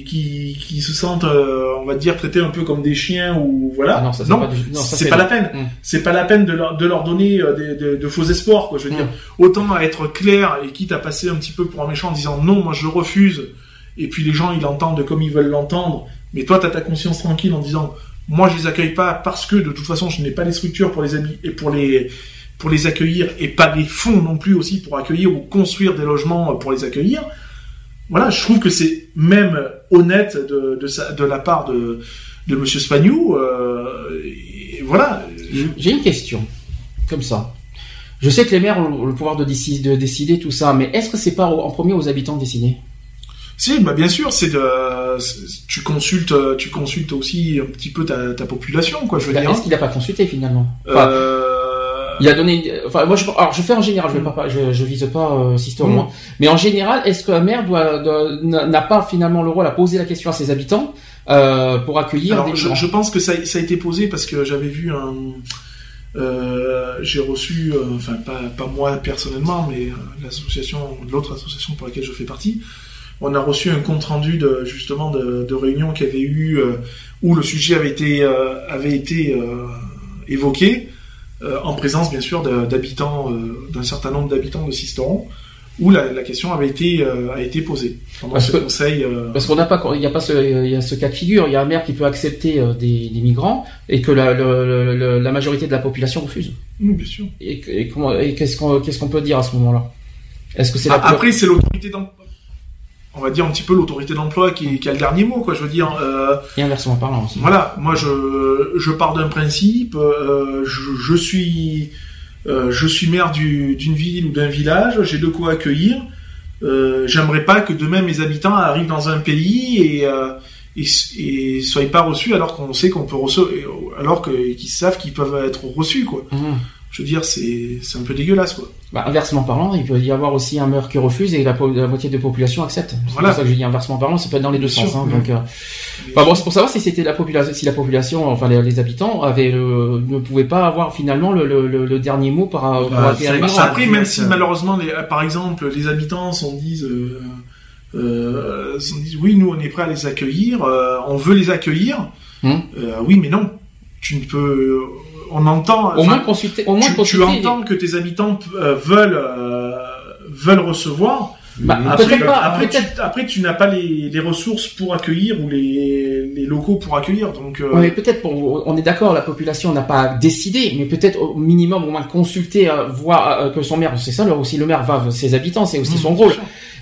qui, qui se sentent, euh, on va dire, traités un peu comme des chiens ou voilà. ah non, ça, c'est pas, du- non, ça, c'est pas la peine. Mm. C'est pas la peine de leur, de leur donner euh, des- de, de faux espoirs. Quoi. Je veux Mm. dire, autant être clair et quitte à passer un petit peu pour un méchant en disant non, moi je refuse. Et puis les gens ils l'entendent comme ils veulent l'entendre. Mais toi t'as ta conscience tranquille en disant moi je les accueille pas parce que de toute façon je n'ai pas les structures pour les et pour les pour les accueillir et pas les fonds non plus aussi pour accueillir ou construire des logements pour les accueillir. Voilà, je trouve que c'est même honnête de, de, sa- de la part de, de Monsieur Spagnou. Euh, et voilà. J'ai une question, comme ça. Je sais que les maires ont le pouvoir de décider, de décider tout ça, mais est-ce que c'est pas en premier aux habitants de décider? Si, bah bien sûr, c'est de, tu consultes, tu consultes aussi un petit peu ta, ta population, quoi. Je veux Bah, dire. Est-ce qu'il n'a pas consulté finalement? Enfin, Euh, Il a donné, enfin moi je, alors je fais en général, je vais pas, je, je vise pas euh, Sister Mm. mais en général, est-ce qu'un maire doit, doit- n'a pas finalement le rôle à poser la question à ses habitants euh, pour accueillir alors, des je, je pense que ça, ça a été posé parce que j'avais vu un, euh, j'ai reçu, euh, enfin pas, pas moi personnellement, mais euh, l'association, l'autre association pour laquelle je fais partie, on a reçu un compte rendu de justement de, de réunions qui avait eu euh, où le sujet avait été euh, avait été euh, évoqué euh, en présence bien sûr d'habitants euh, d'un certain nombre d'habitants de Sisteron où la, la question avait été euh, a été posée pendant Parce ce que- conseil. Parce qu'on n'a pas, il y a pas ce, il y a ce cas de figure. Il y a un maire qui peut accepter des, des migrants et que la, le- le- la majorité de la population refuse. oui, bien sûr. Et, qu'est-ce qu'on, qu'est-ce qu'on peut dire à ce moment-là? Est-ce que c'est Ah, Après, c'est l'autorité d'emploi. On va dire un petit peu l'autorité d'emploi qui, qui a le dernier mot, quoi. Je veux dire, euh, et inversement parlant aussi. voilà. Moi, je, je pars d'un principe. euh, je, je suis, euh, je suis maire du- d'une ville ou d'un village. J'ai de quoi accueillir. J'aimerais pas que demain mes habitants arrivent dans un pays et et, et soient pas reçus alors qu'on sait qu'on peut recevoir, alors qu'ils savent qu'ils peuvent être reçus, quoi. Mhm. Je veux dire, c'est c'est un peu dégueulasse, quoi. Bah, inversement parlant, il peut y avoir aussi un meurtre qui refuse et la, moitié de la population accepte. C'est Voilà. pour ça que je dis inversement parlant, ça peut être dans les deux Bien sens. sûr. Hein, donc, euh, Enfin bon, c'est pour savoir si c'était la population, si la population, enfin les, les habitants avaient le- ne pouvaient pas avoir finalement le, le, le- le dernier mot par rapport Bah, à Bah, migrants. après, même si ça- malheureusement, les, par exemple, les habitants s'en disent, euh, euh, s'en disent, oui, nous, on est prêt à les accueillir, euh, on veut les accueillir. Hmm. Euh, oui, mais non, tu ne peux. On entend. Au moins consulter, au moins tu, entends que tes habitants euh, veulent euh, veulent recevoir. Bah, Après, peut-être pas, après, tu, après, tu n'as pas les, les ressources pour accueillir ou les, les locaux pour accueillir. Donc, euh, Ouais, peut-être pour, on est d'accord, la population n'a pas décidé, mais peut-être au minimum au moins consulter, euh, voir euh, que son maire, c'est ça, aussi le maire va ses habitants, c'est aussi mmh, son rôle.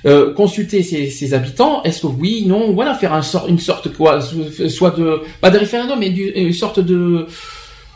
Euh, consulter ses, ses habitants, est-ce que oui, non, voilà, faire un sort, une sorte quoi, so- soit de, pas de référendum, mais une sorte de,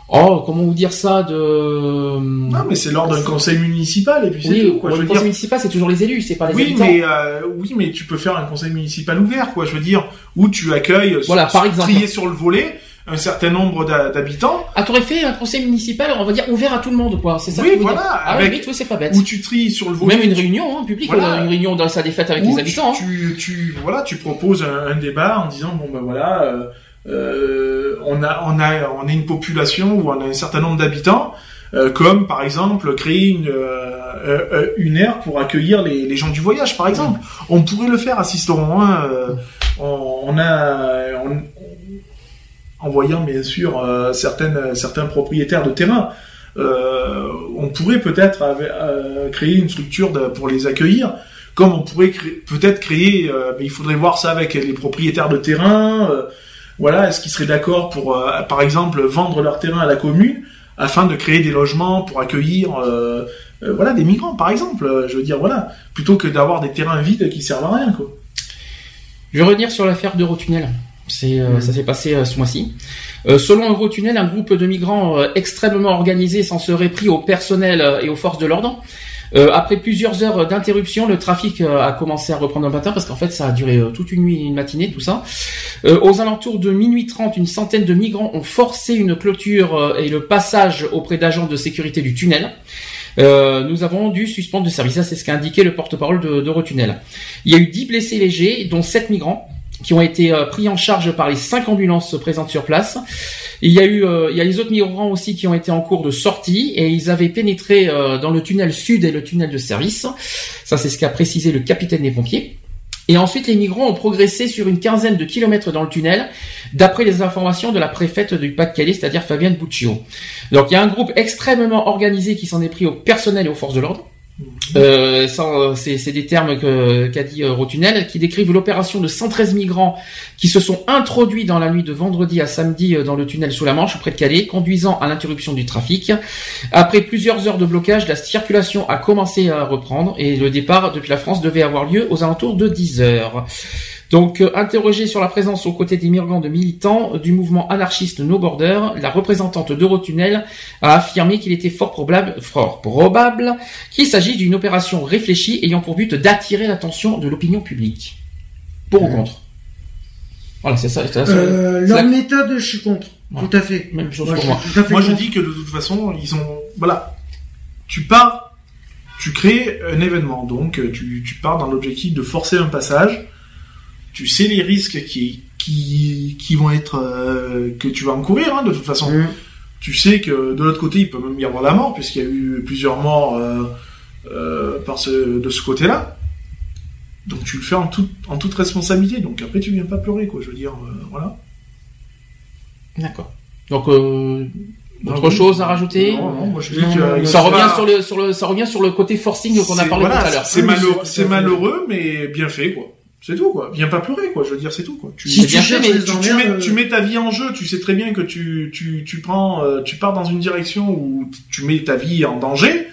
oh, comment vous dire ça, de, Non, mais c'est lors d'un conseil municipal et puis c'est oui, tout. Quoi. le Je veux conseil dire, municipal, c'est toujours les élus, c'est pas les Oui, habitants. mais euh, oui, mais tu peux faire un conseil municipal ouvert, quoi. Je veux dire, où tu accueilles, Voilà, sur- par exemple. trié sur le volet, un certain nombre d'ha- d'habitants, Ah, t'aurais fait un conseil municipal, on va dire ouvert à tout le monde, quoi, c'est ça Oui, que voilà, dire Ah, avec- oui, c'est pas bête. où tu tries sur le volet. même une réunion, hein, publique, Voilà. euh, une réunion dans la salle des fêtes avec où les tu- habitants. hein. Tu, tu, voilà, tu proposes un, un débat en disant bon ben voilà, euh, euh, on a on a on a une population où on a un certain nombre d'habitants, euh, comme par exemple créer une euh, une aire pour accueillir les, les gens du voyage, par exemple. On pourrait le faire à Sisteron. Hein, on, a en voyant bien sûr certaines certains propriétaires de terrain. On pourrait peut-être créer une structure pour les accueillir, comme on pourrait peut-être créer, mais il faudrait voir ça avec les propriétaires de terrain. Voilà, est-ce qu'ils seraient d'accord pour, euh, par exemple, vendre leur terrain à la commune afin de créer des logements pour accueillir, euh, euh, voilà, des migrants, par exemple. Je veux dire, voilà, plutôt que d'avoir des terrains vides qui servent à rien, quoi. Je vais revenir sur l'affaire d'Eurotunnel. C'est, Mhm. Ça s'est passé ce mois-ci. Selon Eurotunnel, un groupe de migrants extrêmement organisé s'en serait pris au personnel et aux forces de l'ordre. Euh, après plusieurs heures d'interruption, le trafic euh, a commencé à reprendre un matin parce qu'en fait ça a duré euh, toute une nuit, une matinée, tout ça. Aux alentours de minuit 30, une centaine de migrants ont forcé une clôture et le passage auprès d'agents de sécurité du tunnel. Nous avons dû suspendre le service. Ça, c'est ce qu'a indiqué le porte-parole de- d'Eurotunnel. Il y a eu 10 blessés légers, dont 7 migrants qui ont été euh, pris en charge par les cinq ambulances présentes sur place. Il y a eu, euh, il y a les autres migrants aussi qui ont été en cours de sortie et ils avaient pénétré euh, dans le tunnel sud et le tunnel de service. Ça, c'est ce qu'a précisé le capitaine des pompiers. Et ensuite, les migrants ont progressé sur une quinzaine de kilomètres dans le tunnel, d'après les informations de la préfète du Pas-de-Calais, c'est-à-dire Fabienne Buccio. Donc, il y a un groupe extrêmement organisé qui s'en est pris au personnel et aux forces de l'ordre. Euh, euh, c'est des termes qu'a dit euh, Rotunel, qui décrivent l'opération de 113 migrants qui se sont introduits dans la nuit de vendredi à samedi euh, dans le tunnel sous la Manche, près de Calais, conduisant à l'interruption du trafic. Après plusieurs heures de blocage, la circulation a commencé à reprendre et le départ depuis la France devait avoir lieu aux alentours de 10 heures. Donc, euh, interrogé sur la présence aux côtés des migrants de militants euh, du mouvement anarchiste No Border, la représentante d'Eurotunnel a affirmé qu'il était fort probable, fort probable qu'il s'agit d'une opération réfléchie ayant pour but d'attirer l'attention de l'opinion publique. Pour ou contre? Voilà, c'est ça. c'est ça, Euh, leur la- méthode, je suis contre. Voilà. Tout à fait. Même chose Moi, pour je moi. suis tout à fait Moi, je dis que de toute façon, ils ont, voilà, tu pars, tu crées un événement, donc euh, tu, tu pars dans l'objectif de forcer un passage. Tu sais les risques qui qui qui vont être euh, que tu vas encourir, hein, de toute façon. Mmh. tu sais que de l'autre côté, il peut même y avoir la mort, puisqu'il y a eu plusieurs morts euh, euh, par ce, de ce côté-là. Donc tu le fais en, toute en toute responsabilité. Donc après, tu viens pas pleurer, quoi. Je veux dire, euh, voilà. D'accord. Donc, euh, autre Ah oui. chose à rajouter Non, non, moi je dis Non, que non, il ça revient pas- sur le sur le ça revient sur le côté forcing qu'on a parlé voilà, tout à l'heure. C'est malheureux, c'est- malheureux, mais bien fait, quoi. C'est tout, quoi. Viens pas pleurer, quoi. Je veux dire, c'est tout, quoi. Tu, Si C'est tu bien fait, cherches mais les tu, tu emmerdes, mets, euh, tu mets ta vie en jeu. Tu sais très bien que tu, tu, tu prends, euh, tu pars dans une direction où tu mets ta vie en danger.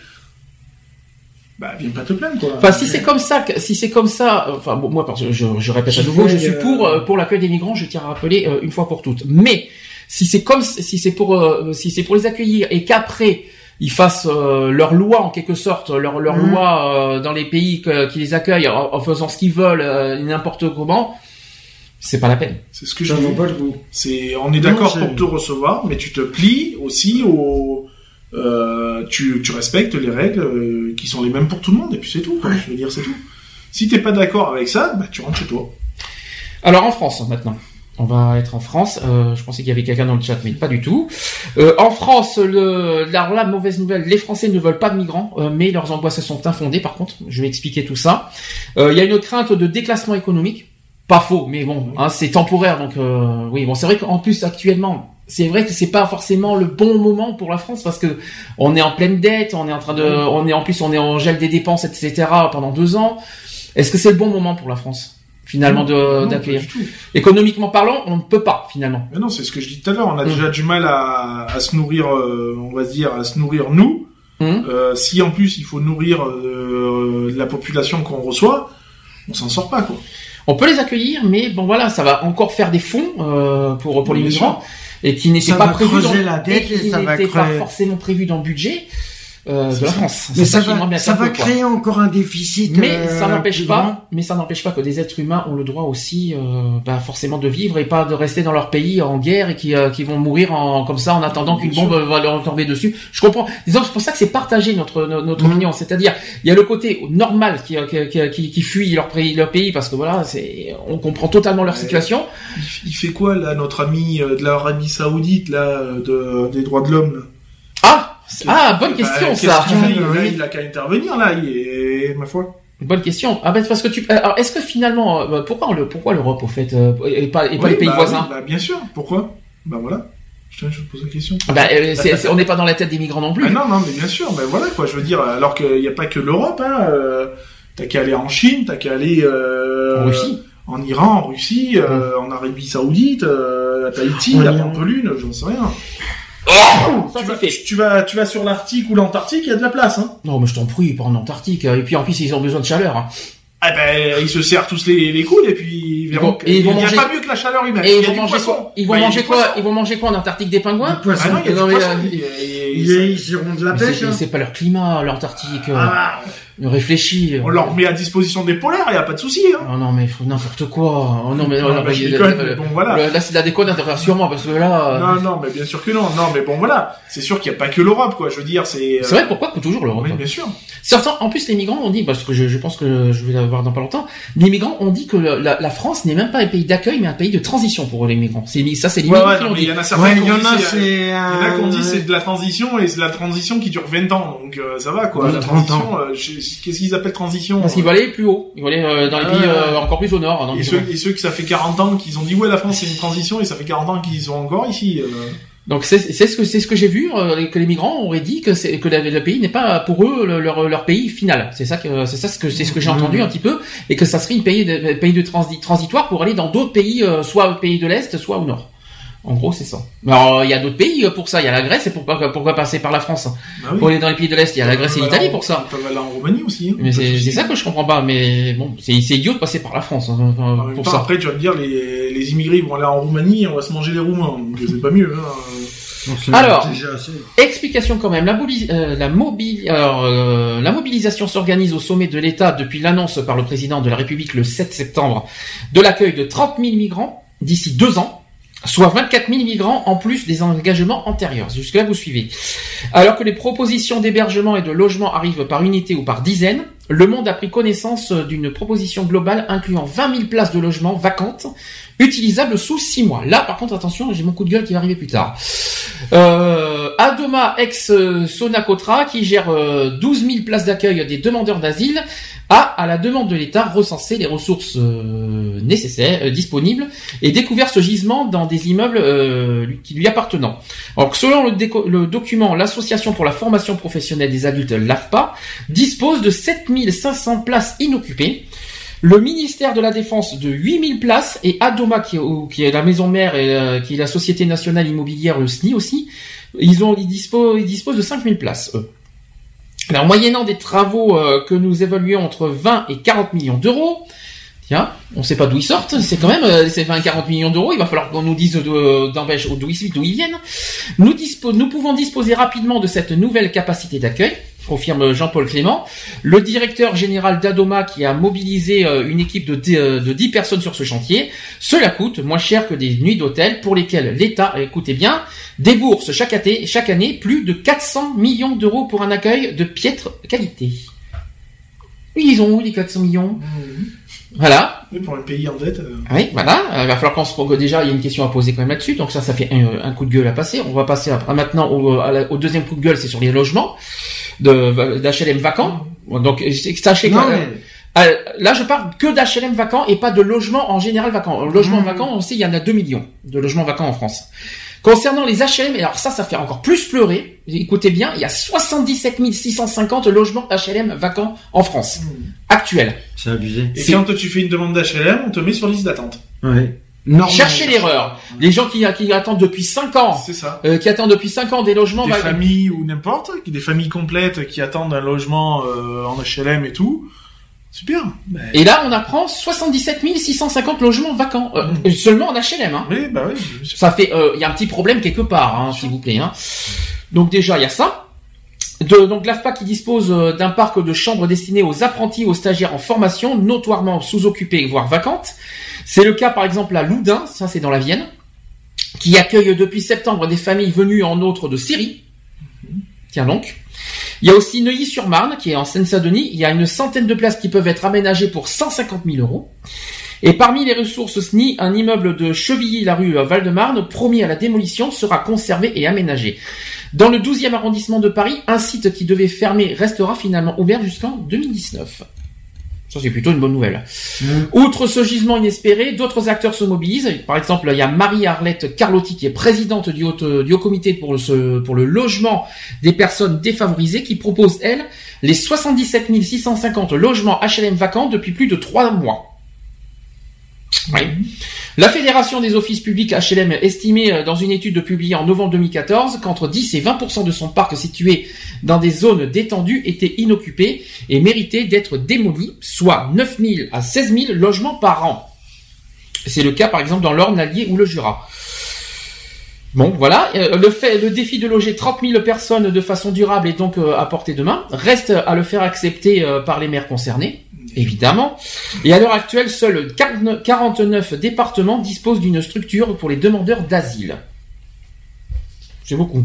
Bah, viens pas te plaindre, quoi. Enfin, si c'est comme ça, que- si c'est comme ça, enfin bon, moi, parce que je, je répète à nouveau, je suis pour euh, euh, pour l'accueil des migrants. Je tiens à rappeler euh, une fois pour toutes. Mais si c'est comme si c'est pour euh, si c'est pour les accueillir et qu'après ils fassent euh, leur loi en quelque sorte, leur leur Mhm. loi euh, dans les pays que- qui les accueillent en, en faisant ce qu'ils veulent, euh, n'importe comment, c'est pas la peine. C'est ce que je vaut pas le. C'est, on est d'accord pour te recevoir, mais tu te plies aussi au, euh, tu, tu respectes les règles euh, qui sont les mêmes pour tout le monde, et puis c'est tout, quoi. Je veux dire, c'est tout. Si t'es pas d'accord avec ça, bah, tu rentres chez toi. Alors en France maintenant. On va être en France. Euh, je pensais qu'il y avait quelqu'un dans le chat, mais pas du tout. Euh, en France, le, alors mauvaise nouvelle, les Français ne veulent pas de migrants, euh, mais leurs angoisses sont infondées. Par contre, je vais expliquer tout ça. Euh, Il y a une crainte de déclassement économique. Pas faux, mais bon, hein, c'est temporaire. Donc euh, oui, bon, c'est vrai qu'en plus actuellement, c'est vrai que c'est pas forcément le bon moment pour la France parce que on est en pleine dette, on est en train de, on est en plus, on est en gel des dépenses, etc. pendant deux ans. Est-ce que c'est le bon moment pour la France? Finalement d'accueillir. Économiquement parlant, on ne peut pas finalement. Mais non, c'est ce que je dis tout à l'heure. On a Mm. déjà du mal à, à se nourrir, euh, on va se dire, à se nourrir nous. Hum. Euh, si en plus il faut nourrir euh, la population qu'on reçoit, on s'en sort pas, quoi. On peut les accueillir, mais bon voilà, ça va encore faire des fonds euh, pour pour les migrants et qui n'étaient Ça pas va prévus dans la dette et qui et ça va pas forcément prévus dans le budget euh, de la. France. Mais ça va, ça va quoi. créer encore un déficit. Mais euh, ça n'empêche pas, grand. mais ça n'empêche pas que des êtres humains ont le droit aussi, euh, bah, forcément de vivre et pas de rester dans leur pays en guerre et qui, euh, qui vont mourir en, comme ça en attendant qu'une bombe va leur tomber dessus. Je comprends. Disons, c'est pour ça que c'est partagé notre no- notre Mhm. opinion. C'est-à-dire, il y a le côté normal qui qui, qui, qui, qui fuit leur pays, leur pays parce que voilà, c'est, on comprend totalement leur situation. Il, fait quoi, là, notre ami euh, de l'Arabie Saoudite, là, euh, de, des droits de l'homme, Ah, ah, bonne Bah, question ça. fait Ah, Là, oui. il a qu'à intervenir, là, il est, ma foi. Bonne question. Ah ben parce que tu. Alors est-ce que finalement, euh, pourquoi le pourquoi l'Europe au fait euh, et pas et pas Oui, les pays bah voisins oui, bah, bien sûr. Pourquoi? Bah voilà. Je, te pose la question. Ah ben, euh, c'est- on n'est pas dans la tête des migrants non plus. Ah non, non, mais bien sûr. Mais voilà, quoi. Je veux dire, alors qu'il n'y a pas que l'Europe, hein. euh, t'as qu'à aller en Chine, t'as qu'à aller euh, En Russie. en Iran, en Russie, euh, en Arabie Saoudite, euh, à Tahiti, à. Pampelune, j'en sais rien. Ça tu, vas, fait. tu, tu vas, tu vas sur l'Arctique ou l'Antarctique, il y a de la place, hein. Non, mais je t'en prie, pas en Antarctique. Et puis en plus, ils ont besoin de chaleur. hein. Ah ben, ils se serrent tous les, les coudes et puis ils verront il n'y a pas mieux que la chaleur humaine. Et Il y ils a vont du manger poisson. quoi? Ils vont Bah, manger quoi? Ils vont manger quoi en Antarctique? Des pingouins? Du poisson. Ah non, il y a Non, mais, euh, Ils, ils iront de la pêche. c'est- hein. C'est pas leur climat, l'Antarctique. euh, Ah, Réfléchis. on leur met à disposition des polaires, il n'y a pas de souci, hein. Oh non, mais faut n'importe quoi. Oh non, mais Non, non, bah, mais- je euh, déconne, euh, mais bon, voilà. Là, c'est de la déconne, rassure-moi, parce que là. euh, Non, non, mais bien sûr que non. Non, mais bon, voilà. C'est sûr qu'il n'y a pas que l'Europe, quoi. Je veux dire, c'est. C'est vrai, pourquoi que toujours l'Europe? Oui, bien sûr. Certains, en plus, les migrants ont dit, parce que je, je pense que je vais l'avoir dans pas longtemps, les migrants ont dit que la, la France n'est même pas un pays d'accueil, mais un pays de transition pour les migrants. C'est ça, c'est les Ouais, migrants ouais, non, il y en a certains Ouais, qui il y ont en dit, a, c'est- c'est. Il y en a qui ont dit euh, c'est de la transition et c'est de la transition qui dure 20 ans, donc euh, ça va quoi. La 30 transition, euh, je- qu'est-ce qu'ils appellent transition Parce qu'ils euh, veulent aller plus haut. Ils veulent aller euh, dans les Ah, pays euh, encore plus au nord. donc, et ceux, et ceux que ça fait 40 ans qu'ils ont dit ouais la France c'est une transition et ça fait 40 ans qu'ils sont encore ici. euh. Donc c'est ce que c'est ce que j'ai vu euh, que les migrants auraient dit que c'est que le, le pays n'est pas pour eux le- leur leur pays final. C'est ça que c'est ça ce que c'est ce que j'ai Mhm. entendu un petit peu et que ça serait un pays de pays de transi- transitoire pour aller dans d'autres pays euh, soit pays de l'est soit au nord. En gros, c'est ça. Mais alors, il y a d'autres pays euh, pour ça. Il y a la Grèce et pourquoi pourquoi passer par la France Bah oui. Pour aller dans les pays de l'est, il y a la Grèce et l'Italie pour ça. Ils peuvent aller en Roumanie aussi. hein. Mais c'est ça que je comprends pas. Mais bon, c'est c'est idiot de passer par la France hein, pour temps, ça. après tu vas me dire les, les immigrés vont aller en Roumanie et on va se manger les Roumains, donc c'est pas mieux. Hein. donc Alors. Explication quand même. La, euh, la, mobili- alors, euh, la mobilisation s'organise au sommet de l'État depuis l'annonce par le président de la République le 7 septembre de l'accueil de 30 000 migrants d'ici deux ans. Soit 24 000 migrants en plus des engagements antérieurs. Jusque-là, vous suivez. Alors que les propositions d'hébergement et de logement arrivent par unité ou par dizaines, le Monde a pris connaissance d'une proposition globale incluant 20 000 places de logement vacantes, utilisables sous 6 mois. Là, par contre, attention, j'ai mon coup de gueule qui va arriver plus tard. Euh, Adoma, ex-Sonacotra, qui gère euh, 12 000 places d'accueil des demandeurs d'asile, a, à la demande de l'État, recensé les ressources euh, nécessaires, euh, disponibles, et découvert ce gisement dans des immeubles euh, qui lui appartenant. Alors, selon le, document, l'Association pour la formation professionnelle des adultes, l'AFPA, dispose de 7500 places inoccupées. Le ministère de la Défense de 8000 places et Adoma, qui qui est la maison mère et euh, qui est la Société Nationale Immobilière, le SNI aussi, ils, ont, ils, disposent, ils disposent de 5000 places, eux. Alors, moyennant des travaux euh, que nous évaluons entre 20 et 40 millions d'euros, tiens, on sait pas d'où ils sortent, c'est quand même euh, c'est 20 40 millions d'euros, il va falloir qu'on nous dise d'empêche- d'où ils, viennent. Nous, nous pouvons disposer rapidement de cette nouvelle capacité d'accueil, confirme Jean-Paul Clément. Le directeur général d'Adoma qui a mobilisé euh, une équipe de, dix- euh, de 10 personnes sur ce chantier, cela coûte moins cher que des nuits d'hôtel pour lesquelles l'État, écoutez bien, débourse chaque année, chaque année plus de 400 millions d'euros pour un accueil de piètre qualité. Ils ont où les 400 millions Voilà, Mais pour un pays en dette, euh, oui, voilà. Euh, Il va falloir qu'on se que déjà il y a une question à poser quand même là-dessus. Donc ça, ça fait un, un coup de gueule à passer. On va passer à, à maintenant au, à la- au deuxième coup de gueule, c'est sur les logements de d'HLM vacants. Donc euh, sachez que euh, euh, là, je parle que d'HLM vacants et pas de logements en général vacants. Logements Mhm. vacants, on sait, il y en a 2 millions de logements vacants en France. Concernant les HLM, et alors ça, ça fait encore plus pleurer. Écoutez bien, il y a 77 650 logements HLM vacants en France actuels. c'est abusé. et quand tu fais une demande d'HLM, on te met sur liste d'attente. Ouais. Normal. Cherchez l'erreur. Les gens qui, qui attendent depuis 5 ans, C'est ça. euh, qui attendent depuis 5 ans des logements, Des va- familles ou n'importe, des familles complètes qui attendent un logement euh, en HLM et tout. Super. Ben, et là on apprend 77 650 logements vacants Euh, Mhm. seulement en HLM. Hein. oui, bah oui. bien. Ça fait, euh, il y a un petit problème quelque part, hein, s'il vous plaît. Hein. Donc déjà, il y a ça. De, donc l'AFPA qui dispose euh, d'un parc de chambres destinées aux apprentis, aux stagiaires en formation, notoirement sous-occupées, voire vacantes. C'est le cas par exemple à Loudun, ça c'est dans la Vienne, qui accueille depuis septembre des familles venues en autre de Syrie. Tiens donc. Il y a aussi Neuilly-sur-Marne, qui est en Seine-Saint-Denis. Il y a une centaine de places qui peuvent être aménagées pour 150 000 euros. Et parmi les ressources SNI, un immeuble de Chevilly-la-Rue à Val-de-Marne, promis à la démolition, sera conservé et aménagé. Dans le 12e arrondissement de Paris, un site qui devait fermer restera finalement ouvert jusqu'en 2019. Ça, c'est plutôt une bonne nouvelle. Outre ce gisement inespéré, d'autres acteurs se mobilisent. Par exemple, il y a Marie-Arlette Carlotti, qui est présidente du haut, du haut comité pour le, ce- pour le logement des personnes défavorisées, qui propose, elle, les 77 650 logements HLM vacants depuis plus de trois mois. Oui. La Fédération des offices publics HLM estimait euh, dans une étude publiée en novembre 2014 qu'entre 10 et 20% de son parc situé dans des zones détendues étaient inoccupés et méritaient d'être démolis, soit 9 000 à 16 000 logements par an. C'est le cas par exemple dans l'Orne, l'Allier ou le Jura. Bon, voilà. Euh, Le fait, le défi de loger 30 000 personnes de façon durable est donc euh, à portée de main. Reste à le faire accepter par les maires concernés, évidemment. Et à l'heure actuelle, seuls 49 49 départements disposent d'une structure pour les demandeurs d'asile. C'est beaucoup.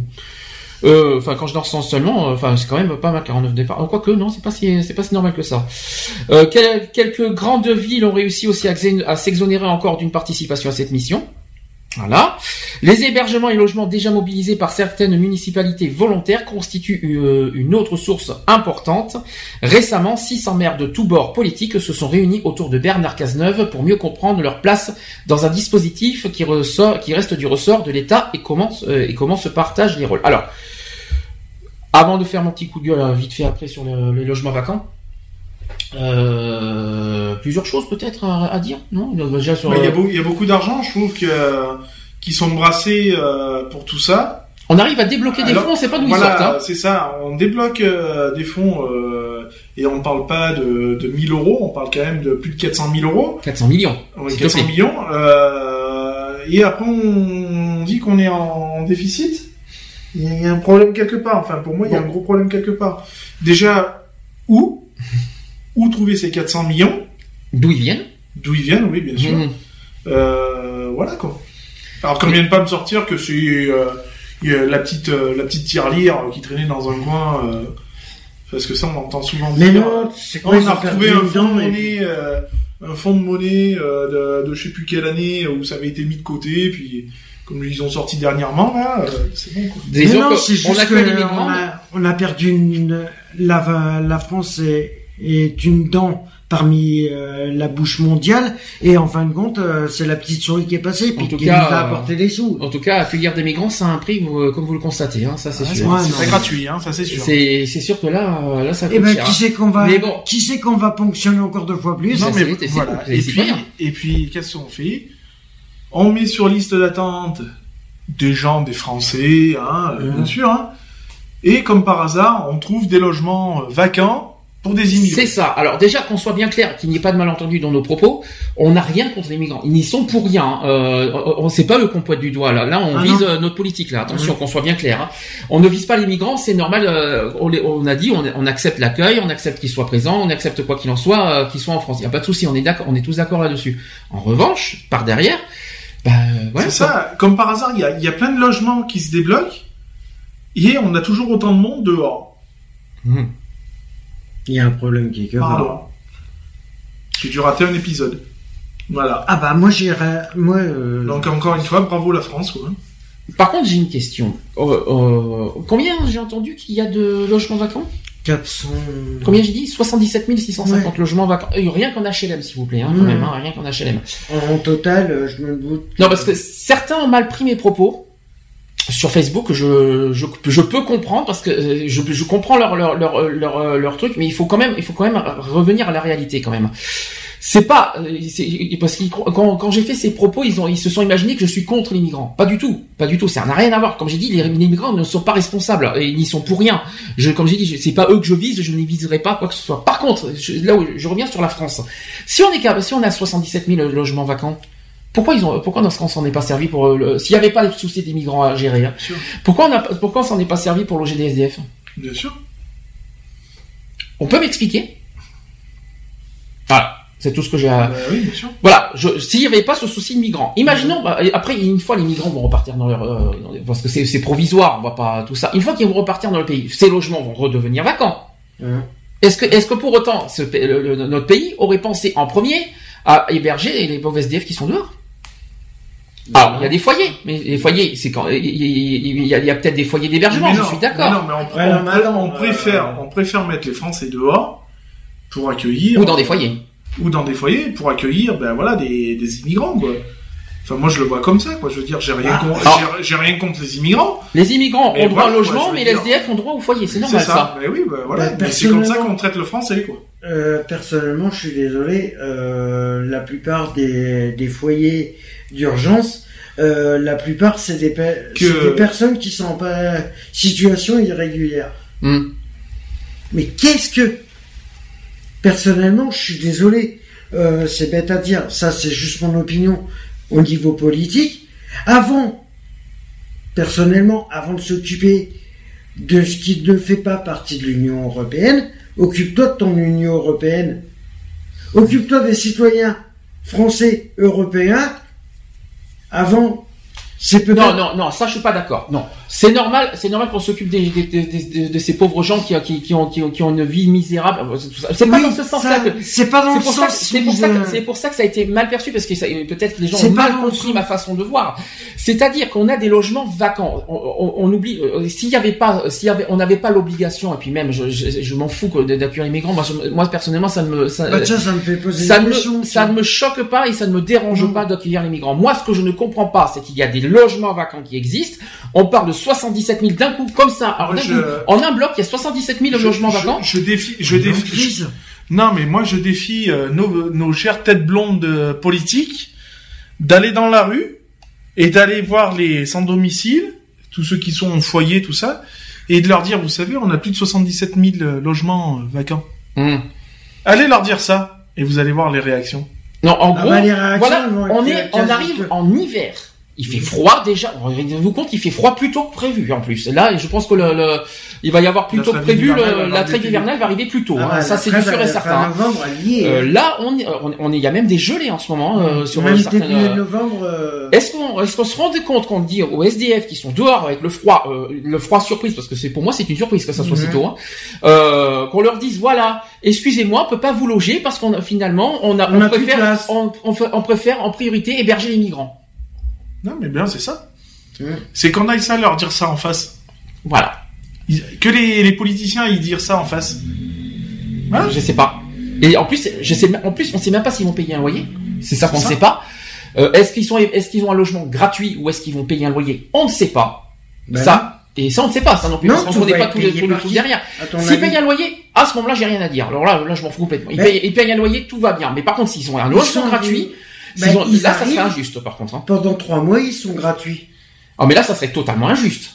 Euh, Enfin, quand je leur sens seulement, euh, enfin, c'est quand même pas mal 49 départements. Quoique, non, c'est pas si, c'est pas si normal que ça. Euh, quel- quelques grandes villes ont réussi aussi à s'exonérer encore d'une participation à cette mission. Voilà. Les hébergements et logements déjà mobilisés par certaines municipalités volontaires constituent euh, une autre source importante. Récemment, 600 maires de tous bords politiques se sont réunis autour de Bernard Cazeneuve pour mieux comprendre leur place dans un dispositif qui, reste du ressort de l'État et comment, euh, et comment se partagent les rôles. Alors, avant de faire mon petit coup de gueule euh, vite fait après sur le- les logements vacants, euh, plusieurs choses peut-être à, à dire, non? Déjà sur, Mais Il y, a beau- il y a beaucoup d'argent, je trouve, que, qui sont brassés euh, pour tout ça. On arrive à débloquer des Alors, fonds, on sait pas d'où ils sortent. Voilà, Hein. c'est ça. On débloque euh, des fonds euh, et on parle pas de, de 1000 euros, on parle quand même de plus de 400 000 euros. 400 millions. Te 400 plaît. millions. Euh, et après, on dit qu'on est en déficit. Il y a- il y a un problème quelque part. Enfin, pour moi, il y a un gros problème quelque part. Déjà, où? Où trouver ces 400 millions? D'où ils viennent? D'où ils viennent, oui, bien sûr. Mhm. Euh, voilà, quoi. Alors qu'on vienne pas me sortir que c'est euh, la petite euh, la petite tirelire qui traînait dans un coin. euh, parce que ça, on entend souvent Mais dire. non, c'est on quoi, ils a retrouvé un fonds de monnaie, euh, un fonds de monnaie euh, de, de je sais plus quelle année où ça avait été mis de côté, puis comme ils ont sorti dernièrement là, euh, c'est bon quoi. Mais non, c'est on juste que on a, on a perdu une, la, la France est, est une dent parmi euh, la bouche mondiale et en fin de compte euh, c'est la petite souris qui est passée puis qui nous a euh, apporté des sous. En tout cas, accueillir des migrants, ça a un prix, vous- comme vous le constatez, hein, ça c'est Ah, sûr. ouais, c'est pas gratuit, hein, ça c'est sûr. C'est c'est sûr que là, là ça coûte Et ben cher. qui c'est qu'on va Mais bon. qui c'est qu'on va ponctionner encore deux fois plus? Non, mais c'est- c'est- voilà. c'est Et puis, et puis qu'est-ce qu'on fait? On met sur liste d'attente des gens, des Français, hein, bien sûr. Hein, et comme par hasard, on trouve des logements vacants pour des immigrés. C'est ça. Alors déjà qu'on soit bien clair, qu'il n'y ait pas de malentendu dans nos propos, on n'a rien contre les migrants. Ils n'y sont pour rien. hein. Euh, on c'est pas le qu'on pointe du doigt là. Là, on Ah vise non. euh, notre politique là. Attention, qu'on soit bien clair. hein. On ne vise pas les migrants, c'est normal. euh, on, les- on a dit, on, on accepte l'accueil, on accepte qu'ils soient présents, on accepte quoi qu'il en soit, euh, qu'ils soient en France. Il n'y a pas de souci. On est d'accord. On est tous d'accord là-dessus. En revanche, par derrière, bah voilà. c'est ça. Comme par hasard, il y a, il y a plein de logements qui se débloquent et on a toujours autant de monde dehors. Mhm. Il y a un problème qui est que Pardon. J'ai dû rater un épisode. Voilà. Ah bah moi j'ai moi euh, Donc encore une fois, bravo la France. Quoi. Par contre, j'ai une question. Euh, euh, combien j'ai entendu qu'il y a de logements vacants? 400 Combien j'ai dit? 77 650 logements vacants. Euh, rien qu'en HLM, s'il vous plaît, hein, quand même, hein, rien qu'en HLM. en total je me doute. Non, parce que certains ont mal pris mes propos sur Facebook. Je, je, je peux comprendre parce que euh, je, je comprends leur, leur, leur, leur, euh, leur truc, mais il faut quand même, il faut quand même revenir à la réalité quand même. C'est pas euh, parce cro- quand, quand j'ai fait ces propos, ils ont ils se sont imaginés que je suis contre les migrants. Pas du tout, pas du tout. Ça n'a rien à voir. Comme j'ai dit, les, les migrants ne sont pas responsables et ils n'y sont pour rien. Je, comme j'ai dit, c'est pas eux que je vise. Je ne viserai pas quoi que ce soit. Par contre, je- là où je reviens sur la France. Si on est capable- si on a 77 000 logements vacants, pourquoi ils ont, pourquoi dans ce qu'on s'en est pas servi pour euh, le- s'il n'y avait pas le souci des migrants à gérer, hein, pourquoi on a, pourquoi on s'en est pas servi pour loger des SDF Bien sûr. On peut m'expliquer? Voilà, c'est tout ce que j'ai à. Bah oui, bien sûr. Voilà, s'il n'y avait pas ce souci de migrants, imaginons, bah, après, une fois les migrants vont repartir dans leur, euh, parce que c'est provisoire, on va pas tout ça. Une fois qu'ils vont repartir dans le pays, ces logements vont redevenir vacants. Hein. Est-ce que, est-ce que pour autant, ce, pa- le- le- notre pays aurait pensé en premier à héberger les pauvres SDF qui sont dehors? Alors, il y a des foyers, mais les foyers, c'est quand, il y a, peut-être des foyers d'hébergement, Mais je suis mais d'accord. Non, mais on, Ouais, on- non, mais attends, on préfère, euh, on préfère mettre les Français dehors pour accueillir Ou dans des foyers. ou dans des foyers pour accueillir, ben voilà, des, des immigrants quoi. Enfin, moi je le vois comme ça, quoi. Je veux dire, j'ai rien, Ah. con- Alors- j'ai- j'ai rien contre les immigrants. Les immigrants Mais ont droit voilà, au logement, mais les dire- SDF ont droit au foyer, c'est normal C'est ça. ça. Ben oui, ben voilà. Bah, Mais c'est comme ça personnellement- qu'on traite le Français, quoi. Euh, personnellement, je suis désolé. euh, la plupart des, des foyers d'urgence, euh, la plupart c'est des, pe- Que- c'est des personnes qui sont en situation irrégulière. Hmm. Mais qu'est-ce que Personnellement, je suis désolé. Euh, c'est bête à dire. Ça, c'est juste mon opinion au niveau politique. Avant, personnellement, avant de s'occuper de ce qui ne fait pas partie de l'Union européenne, occupe-toi de ton Union européenne. Occupe-toi des citoyens français, européens. Avant, c'est peut-être... Non, non, non, ça je suis pas d'accord. Non, c'est normal, c'est normal qu'on s'occupe des, des- des- des- de ces pauvres gens qui, qui, qui ont, qui, ont, qui ont une vie misérable. C'est ça. C'est pas Oui, dans ce sens-là ça, que. C'est pas dans le ça, sens c'est pour ça, que, pour ça que ça a été mal perçu parce que ça- peut-être les gens ont mal compris ma façon de voir. C'est-à-dire qu'on a des logements vacants. On, on- on oublie euh, s'il y avait pas, s'il y avait, on n'avait pas l'obligation et puis même je, je, je m'en fous d'accueillir les migrants. Moi, je- moi personnellement, ça ne me, ça, Bah, tiens, ça me fait poser ça me, ça ne me choque pas et ça ne me dérange pas d'accueillir les migrants. Moi, ce que je ne comprends pas, c'est qu'il y a des logements vacants qui existent. On parle de 77 000 d'un coup, comme ça. Alors, d'un je- coup, en un bloc, il y a 77 000 Je- logements je- vacants. Je, défie, je défie. Non, mais moi je défie euh, nos, nos chères têtes blondes euh, politiques d'aller dans la rue et d'aller voir les sans domicile, tous ceux qui sont en foyer, tout ça, et de leur dire, vous savez, on a plus de 77 000 euh, logements euh, vacants. Hum. Allez leur dire ça, et vous allez voir les réactions. Non, en Ah gros, bah, réactions, voilà, on est, on quasi arrive en hiver. Il fait froid déjà. Rendez-vous compte, il fait froid plus tôt que prévu en plus. Là, je pense que le, le- il va y avoir plus tôt que prévu. le- la trêve hivernale va arriver plus tôt. Ah hein. Ça, c'est sûr et certain. novembre. Euh, là, on, est- on, on est, il y a même des gelées en ce moment euh, sur Même certaines. début euh, novembre. euh, Est-ce qu'on est-ce qu'on se rendait compte qu'on dit aux SDF qui sont dehors avec le froid, euh, le froid surprise parce que c'est pour moi c'est une surprise que ça soit si tôt, hein, euh, qu'on leur dise voilà, excusez-moi, on peut pas vous loger parce qu'on finalement on a On a préfère on, on préfère en priorité héberger les migrants. Non, mais bien, c'est ça. C'est qu'on aille ça leur dire ça en face. Voilà, Ils- Que les, les politiciens ils disent ça en face. Voilà. je sais pas. Et en plus je sais en plus on sait même pas s'ils vont payer un loyer. C'est ça qu'on ne ça. sait pas. Euh, est-ce qu'ils sont est-ce qu'ils ont un logement gratuit ou est-ce qu'ils vont payer un loyer? On ne sait pas. ben ça et ça on ne sait pas ça non plus Non, parce qu'on tout connaît va pas être payé les par trucs qui? derrière. à ton S'ils avis? payent un loyer, à ce moment-là, j'ai rien à dire. Alors là, là, je m'en fous complètement. Ils, payent, ils payent un loyer, tout va bien. Mais par contre, s'ils ont un Ils logement sont- gratuit, Ils là, ça serait injuste, par contre. Hein. Pendant trois mois, ils sont gratuits. Ah, mais là, ça serait totalement injuste.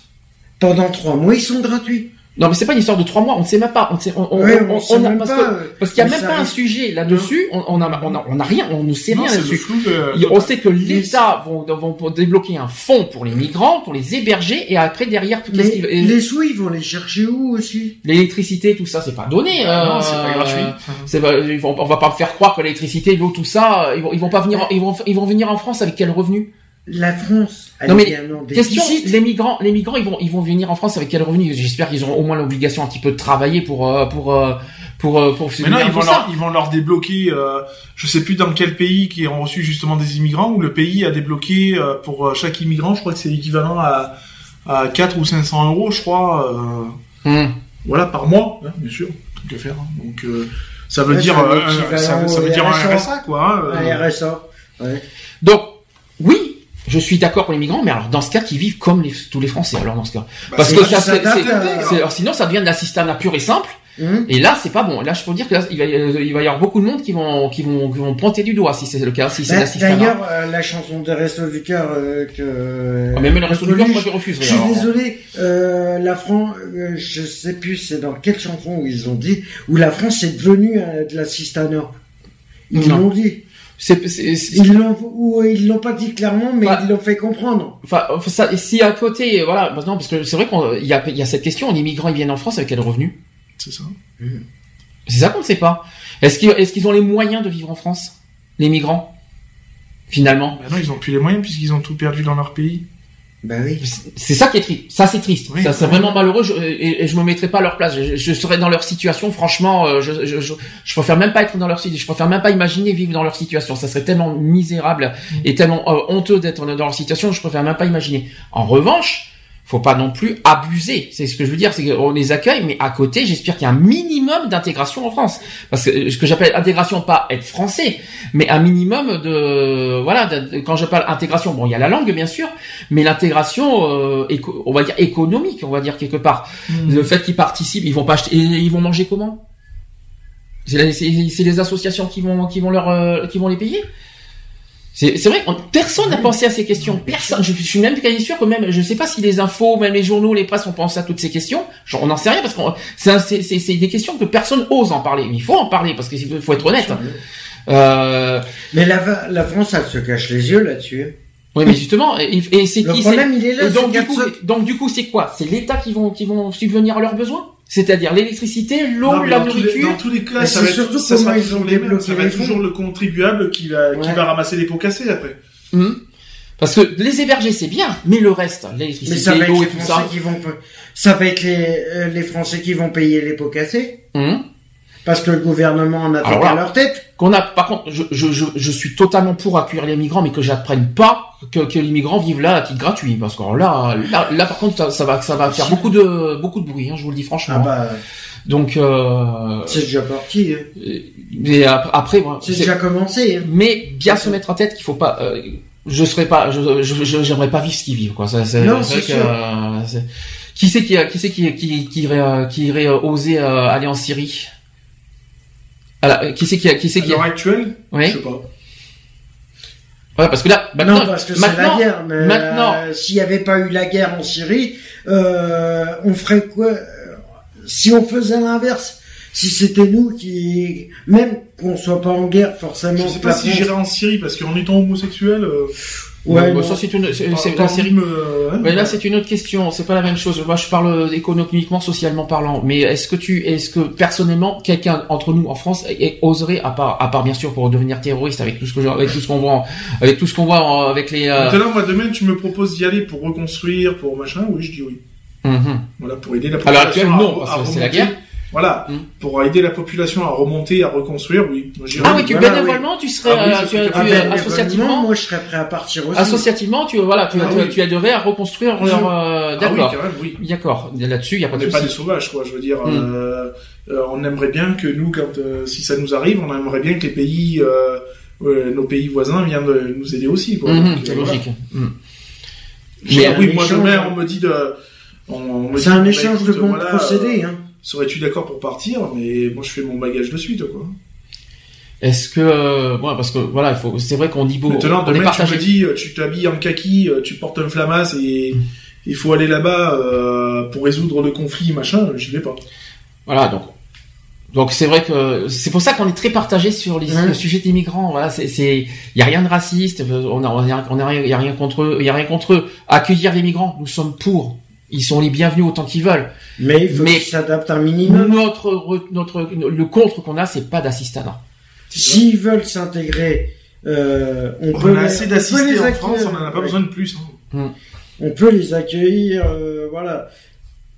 Pendant trois mois, ils sont gratuits. Non, mais c'est pas une histoire de trois mois. On ne sait même pas. On ne sait, on, on- Ouais, on- on sait a- même parce pas, que- parce qu'il y a même pas un sujet là-dessus. On, on a, on a, on a rien. On ne sait Non, rien là-dessus. de- On sait que l'État vont, vont débloquer un fonds pour les migrants, pour les héberger, et après derrière, qu'est-ce Mais et les sous, ils vont les chercher où aussi? L'électricité, tout ça, c'est pas donné. Ah non, euh, c'est pas gratuit. C'est pas- ils vont- on va pas me faire croire que l'électricité, l'eau, tout ça, ils vont, ils vont pas venir, en- ils vont, ils vont venir en France avec quel revenu? La France, elle Non, mais est bien en Question les migrants, les migrants, ils vont, ils vont venir en France avec quel revenu? J'espère qu'ils auront au moins l'obligation un petit peu de travailler pour, euh, pour, euh, pour, euh, pour, Mais non, ils vont, leur, ils vont leur débloquer, euh, je sais plus dans quel pays qui ont reçu justement des immigrants, où le pays a débloqué euh, pour chaque immigrant, je crois que c'est équivalent à, à 4 ou 500 euros, je crois, euh, Hum. voilà, par mois, hein, bien sûr, tout à faire. hein. Donc, euh, ça veut Ouais, dire, euh, ça, ça veut dire un RSA. RSA, quoi. hein, euh. Un RSA. Ouais. Je suis d'accord pour les migrants, mais alors dans ce cas, qu'ils vivent comme les- tous les Français. Alors dans ce cas, Bah, parce que ça, c'est, hein. alors sinon, ça devient de l'assistanat pur et simple. Hum. Et là, c'est pas bon. Là, je peux dire que là, il va, il va y avoir beaucoup de monde qui vont, qui vont, qui vont pointer du doigt si c'est le cas, si c'est Bah. D'ailleurs, euh, la chanson des Restos du Cœur euh, que. Ah, mais même le reste du corps, moi, je Je refuserai. suis alors. désolé, euh, la France, euh, je sais plus c'est dans quelle chanson où ils ont dit, où la France est devenue euh, de l'assistanat. Ils l'ont dit. C'est, c'est, c'est- Ils l'ont, ou euh, ils l'ont pas dit clairement, mais Ouais. ils l'ont fait comprendre. Enfin, ça, si à côté, voilà, maintenant, parce que c'est vrai qu'il y a, il y a cette question, les migrants, ils viennent en France avec quel revenu? C'est ça. C'est ça qu'on ne sait pas. Est-ce qu'ils, est-ce qu'ils ont les moyens de vivre en France, les migrants, finalement Maintenant, ils ont plus les moyens puisqu'ils ont tout perdu dans leur pays. Bah oui. C'est ça qui est triste. Ça, c'est triste. Oui. ça, c'est vraiment malheureux. Je, et, et je me mettrai pas à leur place. Je, je serais dans leur situation. Franchement, euh, je, je, je, je préfère même pas être dans leur situation. Je préfère même pas imaginer vivre dans leur situation. Ça serait tellement misérable et tellement euh, honteux d'être dans leur situation. Je préfère même pas imaginer. En revanche, faut pas non plus abuser. C'est ce que je veux dire, c'est qu'on les accueille, mais à côté, j'espère qu'il y a un minimum d'intégration en France. Parce que ce que j'appelle intégration, pas être français, mais un minimum de voilà. de- quand je parle intégration, bon, il y a la langue bien sûr, mais l'intégration, euh, éco- on va dire économique, on va dire quelque part. Le fait qu'ils participent, ils vont pas acheter, et ils vont manger comment? C'est les associations qui vont qui vont leur euh, qui vont les payer? C'est c'est vrai, on- personne n'a pensé à ces questions. Personne. Je, je suis même quasi sûr que même, je sais pas si les infos, même les journaux, les presses ont pensé à toutes ces questions. Genre, on n'en sait rien parce qu'on, c'est un- c'est c'est- c'est des questions que personne ose en parler. Mais il faut en parler parce qu'il faut être honnête. Euh, Mais la, la France, elle se cache les yeux là-dessus. oui, mais justement, et, et c'est Le qui c'est problème, il est là. Et donc du coup, donc du coup, c'est quoi? C'est l'État qui vont qui vont subvenir à leurs besoins, c'est-à-dire l'électricité, l'eau, la nourriture. dans tous les cas, ça c'est va être, surtout ça comment sera ils toujours ont les mêmes. débloqué Ça va les être toujours fonds. le contribuable qui va, qui Ouais. va ramasser les pots cassés après. Hum. Parce que les héberger c'est bien, mais le reste, l'électricité, l'eau et les tout Français ça. qui vont, ça va être les, euh, les Français qui vont payer les pots cassés. Hum. Parce que le gouvernement en a Alors à leur tête. Qu'on a, par contre, je, je, je, je suis totalement pour accueillir les migrants, mais que j'apprenne pas que, que les migrants vivent là à titre gratuit, parce que alors là, là, là, par contre, ça, ça va, ça va faire beaucoup de, beaucoup de bruit, hein, je vous le dis franchement. Ah bah, Donc, euh, c'est déjà parti. hein. mais après, moi, C'est déjà commencé. hein. mais bien se mettre en tête qu'il faut pas, euh, je serais pas, je, j'aimerais pas vivre ce qu'ils vivent, quoi. Ça, c'est, Non, sûr. euh, qui c'est qui, qui c'est qui, qui, qui irait, euh, qui irait euh, oser euh, aller en Syrie? Alors, qui c'est qui, qui c'est qui, l'heure actuelle, oui. je sais pas. Ouais, parce que là, maintenant, non, parce que c'est la maintenant, guerre. Mais maintenant- euh, s'il n'y avait pas eu la guerre en Syrie, euh, on ferait quoi euh, Si on faisait l'inverse, si c'était nous qui, même qu'on soit pas en guerre forcément. Je sais pas si France- j'irai en Syrie parce qu'en étant homosexuel, euh, Ouais, Bon, ça c'est une, c'est- c'est euh, hein. Mais là, c'est une autre question. C'est pas la même chose. Moi, je parle économiquement, socialement parlant. Mais est-ce que tu, est-ce que personnellement, quelqu'un entre nous en France oserait, à part, à part bien sûr pour devenir terroriste avec tout ce que, je- avec tout ce qu'on voit, avec tout ce qu'on voit avec les. euh, Maintenant, moi, demain, tu me proposes d'y aller pour reconstruire, pour machin, oui, je dis oui. mhm. Voilà, pour aider la À population. l'heure actuelle, à- non, à parce que c'est la guerre. Voilà, Mm. pour aider la population à remonter, à reconstruire, oui. Ah oui, tu Voilà, bénévolement, tu serais, Ah oui, euh, je tu, serais tu- Ah, ben, euh, associativement, moi je serais prêt à partir aussi. associativement, tu voilà, tu, Ah tu, oui. tu aiderais à reconstruire Je- leur. euh, Ah oui, D'accord. oui. D'accord. Là-dessus, il y a pas On de n'est pas des souci. sauvages, quoi. Je veux dire, Mm. euh, euh, on aimerait bien que nous, quand euh, si ça nous arrive, on aimerait bien que les pays, euh, euh, nos pays voisins viennent de nous aider aussi, quoi. Mhm, Donc, c'est voilà. logique. Un oui, moi demain, on me dit de, on, on C'est un échange de bons procédés. Hein. Serais-tu d'accord pour partir Mais moi, je fais mon bagage de suite, quoi. Est-ce que, euh, ouais, parce que voilà, faut, c'est vrai qu'on dit beau, Maintenant, demain, tu me dis, euh, tu t'habilles en kaki, euh, tu portes un flamas et il faut aller là-bas euh, pour résoudre le conflit, machin, j'y vais pas. Voilà, donc. Donc c'est vrai que c'est pour ça qu'on est très partagé sur les, Ouais. le sujet des migrants. Voilà, c'est c'est il y a rien de raciste. On a on a, on a rien, il y a rien contre eux. Il y a rien contre eux. Accueillir les migrants, nous sommes pour. Ils sont les bienvenus autant qu'ils veulent. Mais il faut Mais- s'adaptent un minimum. Notre re- notre le contre qu'on a, c'est pas d'assistanat. S'ils veulent s'intégrer, euh, on, On peut a assez d'assistés en. France, on en a pas Ouais. besoin de plus. hein. On peut les accueillir, euh, voilà.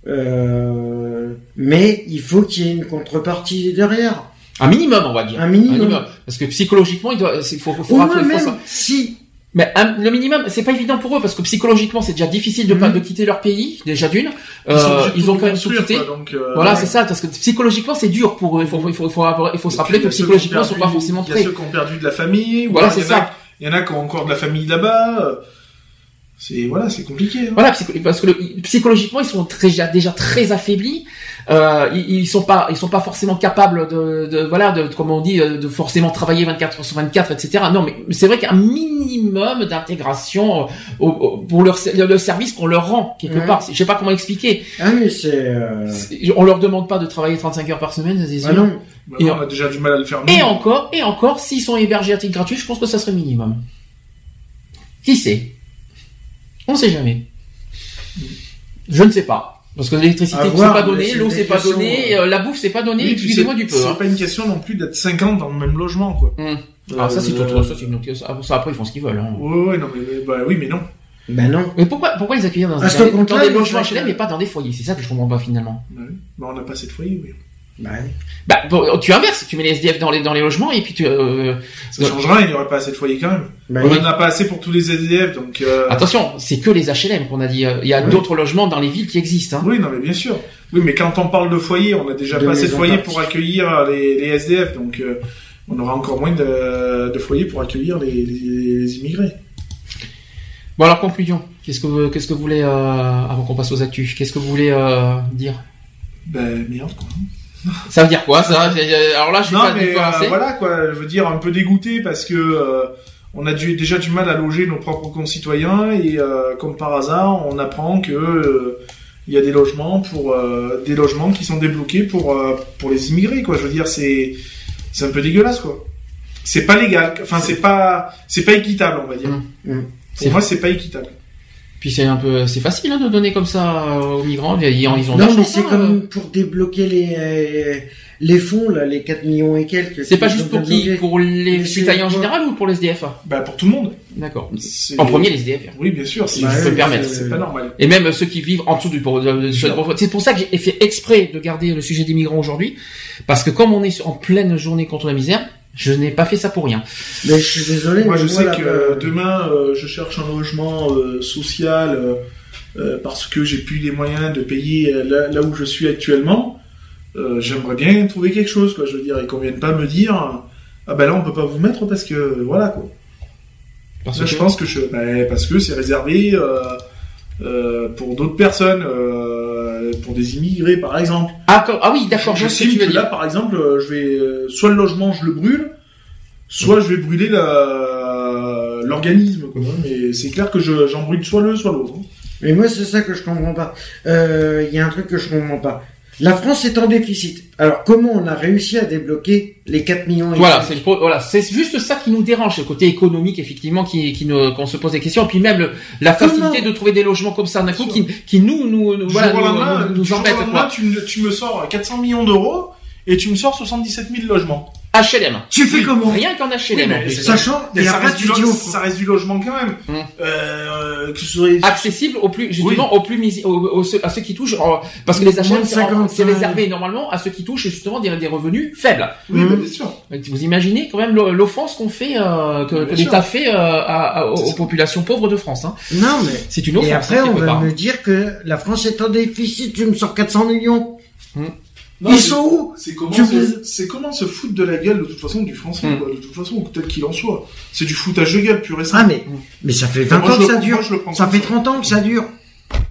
Euh, mais il faut qu'il y ait une contrepartie derrière. Un minimum, on va dire. Un minimum. Parce que psychologiquement, il doit, faut, faut, faut rappeler- faut même ça. si Mais le minimum, c'est pas évident pour eux parce que psychologiquement, c'est déjà difficile de Mhm. de quitter leur pays déjà d'une. Euh, ils tout ont quand même tout quitté. euh, Voilà, ouais. c'est ça, parce que psychologiquement, c'est dur pour eux. Il faut, il faut, il faut, avoir- il faut se rappeler que psychologiquement, ils sont pas forcément Il y a prêts. ceux qui ont perdu de la famille. Voilà, c'est ça. Il y en a qui ont encore de la famille là-bas. C'est voilà, c'est compliqué. hein. Voilà, parce que le- psychologiquement, ils sont très, déjà très affaiblis. Euh, ils, ils sont pas, ils sont pas forcément capables de, de voilà, de, comme on dit, de forcément travailler 24 heures sur 24, etc. Non, mais c'est vrai qu'il y a un minimum d'intégration euh, au- au- pour leur, le service qu'on leur rend quelque Ouais. part. Je sais pas comment expliquer. ah mais c'est euh... On leur demande pas de travailler 35 heures par semaine, c'est ah non Bah Et non, en- on a déjà du mal à le faire. Et encore, et encore, s'ils sont hébergés à titre gratuit, je pense que ça serait minimum. Qui sait? On sait jamais. Je ne sais pas. Parce que l'électricité, c'est pas donné, l'eau, c'est pas donné, euh, euh, la bouffe, c'est pas donné, Oui, excusez-moi du peu. C'est hein. pas une question non plus d'être 50 dans le même logement, quoi. Alors ça, c'est Euh, autre, ça, c'est une autre ça, ça, après, ils font ce qu'ils veulent. hein. Ouais, ouais, non, mais, bah oui, mais non. ben non Mais pourquoi, pourquoi les accueillir dans, Parce dans des- logements HLM et pas dans des foyers? C'est ça que je comprends pas finalement. Bah, oui. Bah, on n'a pas assez de foyers, oui. Bah, ouais. Bah, bon, tu inverses, tu mets les SDF dans les, dans les logements et puis tu... euh, Ça changera, il n'y aurait pas assez de foyers quand même. Bah on oui. en a pas assez pour tous les SDF, donc. Euh... Attention, c'est que les HLM qu'on a dit. euh, Il y a Oui. d'autres logements dans les villes qui existent. Hein. Oui, non, mais bien sûr. Oui, mais quand on parle de foyers, on a déjà De pas assez de foyers pour accueillir les, les SDF, donc euh, on aura encore moins de, de foyers pour accueillir les, les, les immigrés. Bon alors conclusion. Qu'est-ce que vous- qu'est-ce que vous voulez euh, avant qu'on passe aux actus Qu'est-ce que vous voulez euh, dire? Ben merde quoi. Ça veut dire quoi ça Alors là, je Non pas mais euh, voilà quoi, je veux dire un peu dégoûté parce que euh, on a déjà du mal à loger nos propres concitoyens et euh, comme par hasard, on apprend que il y a des logements pour des logements qui sont débloqués pour pour les immigrés quoi. Je veux dire c'est c'est un peu dégueulasse quoi. C'est pas légal, enfin c'est pas c'est pas équitable on va dire. Mm. Mm. C'est Pour moi c'est pas équitable. Puis c'est un peu, c'est facile hein, de donner comme ça euh, aux migrants. Ils, ils ont non mais c'est hein, euh. comme pour débloquer les euh, les fonds là les 4 millions et quelques C'est pas juste pour qui. Pour les citoyens en général ou pour les SDF Bah pour tout le monde. D'accord. En premier les SDF. Oui bien sûr, c'est Bah je peux oui, me permettre. c'est- pas normal. Et même ceux qui vivent en dessous du pour- de- de- Sûr. C'est pour ça que j'ai fait exprès de garder le sujet des migrants aujourd'hui, parce que comme on est en pleine journée contre la misère, je n'ai pas fait ça pour rien. mais je suis désolé Moi, je sais que euh, demain, euh, je cherche un logement euh, social euh, euh, parce que j'ai plus les moyens de payer euh, là, là où je suis actuellement. Euh, J'aimerais bien trouver quelque chose, quoi. Je veux dire, et qu'on vienne pas me dire ah ben là on peut pas vous mettre parce que voilà quoi. Parce Là, que je pense que je ben, parce que c'est réservé euh, euh, pour d'autres personnes, euh, pour des immigrés par exemple. ah, ah oui, d'accord, je ce que J'estime tu veux que là, par exemple, euh, je vais euh, soit le logement, je le brûle, soit je vais brûler l'organisme. Mais c'est clair que je- j'en brûle soit l'un, soit l'autre. hein. mais moi c'est ça que je comprends pas Euh, il y a un truc que je comprends pas La France est en déficit. Alors comment on a réussi à débloquer les 4 millions et Voilà, c'est le pro- voilà, c'est juste ça qui nous dérange, le côté économique effectivement, qui, qui nous, qu'on se pose des questions, et puis même le- la Comment facilité de trouver des logements comme ça d'un coup, qui, qui nous, nous, nous, voilà, nous, lendemain, nous- embête lendemain, quoi. tu, me- tu me sors 400 millions d'euros et tu me sors 77 000 logements. HLM, Tu fais comment rien qu'en HLM. Oui, mais Sachant, Mais ça, après reste tu du dis lo- au ça reste du logement quand même. Hum. Euh, que ce soit... accessible au plus justement au plus mis, au- au- à ceux qui touchent euh, parce que les Moins HLM de c'est 55. c'est réservé normalement à ceux qui touchent justement des, des revenus faibles. Oui, bah, bien sûr. Vous imaginez quand même l'o- l'offense qu'on fait euh, que, Bien que sûr. l'État fait euh, à- à- aux, populations pauvres de France. Hein. Non mais C'est une offense. et après hein, on quelque va part. me dire que la France est en déficit. Tu me sors 400 millions. Non, Ils c'est- sont où C'est comment, se, comment foutre de la gueule de toute façon du français, Hum. quoi, de toute façon, tel qu'il en soit. C'est du foutage de gueule pur et simple. Ah mais mais ça fait 20 Moi, ans que ça dure. je le prends Ça fait ça. 30 ans que ça dure.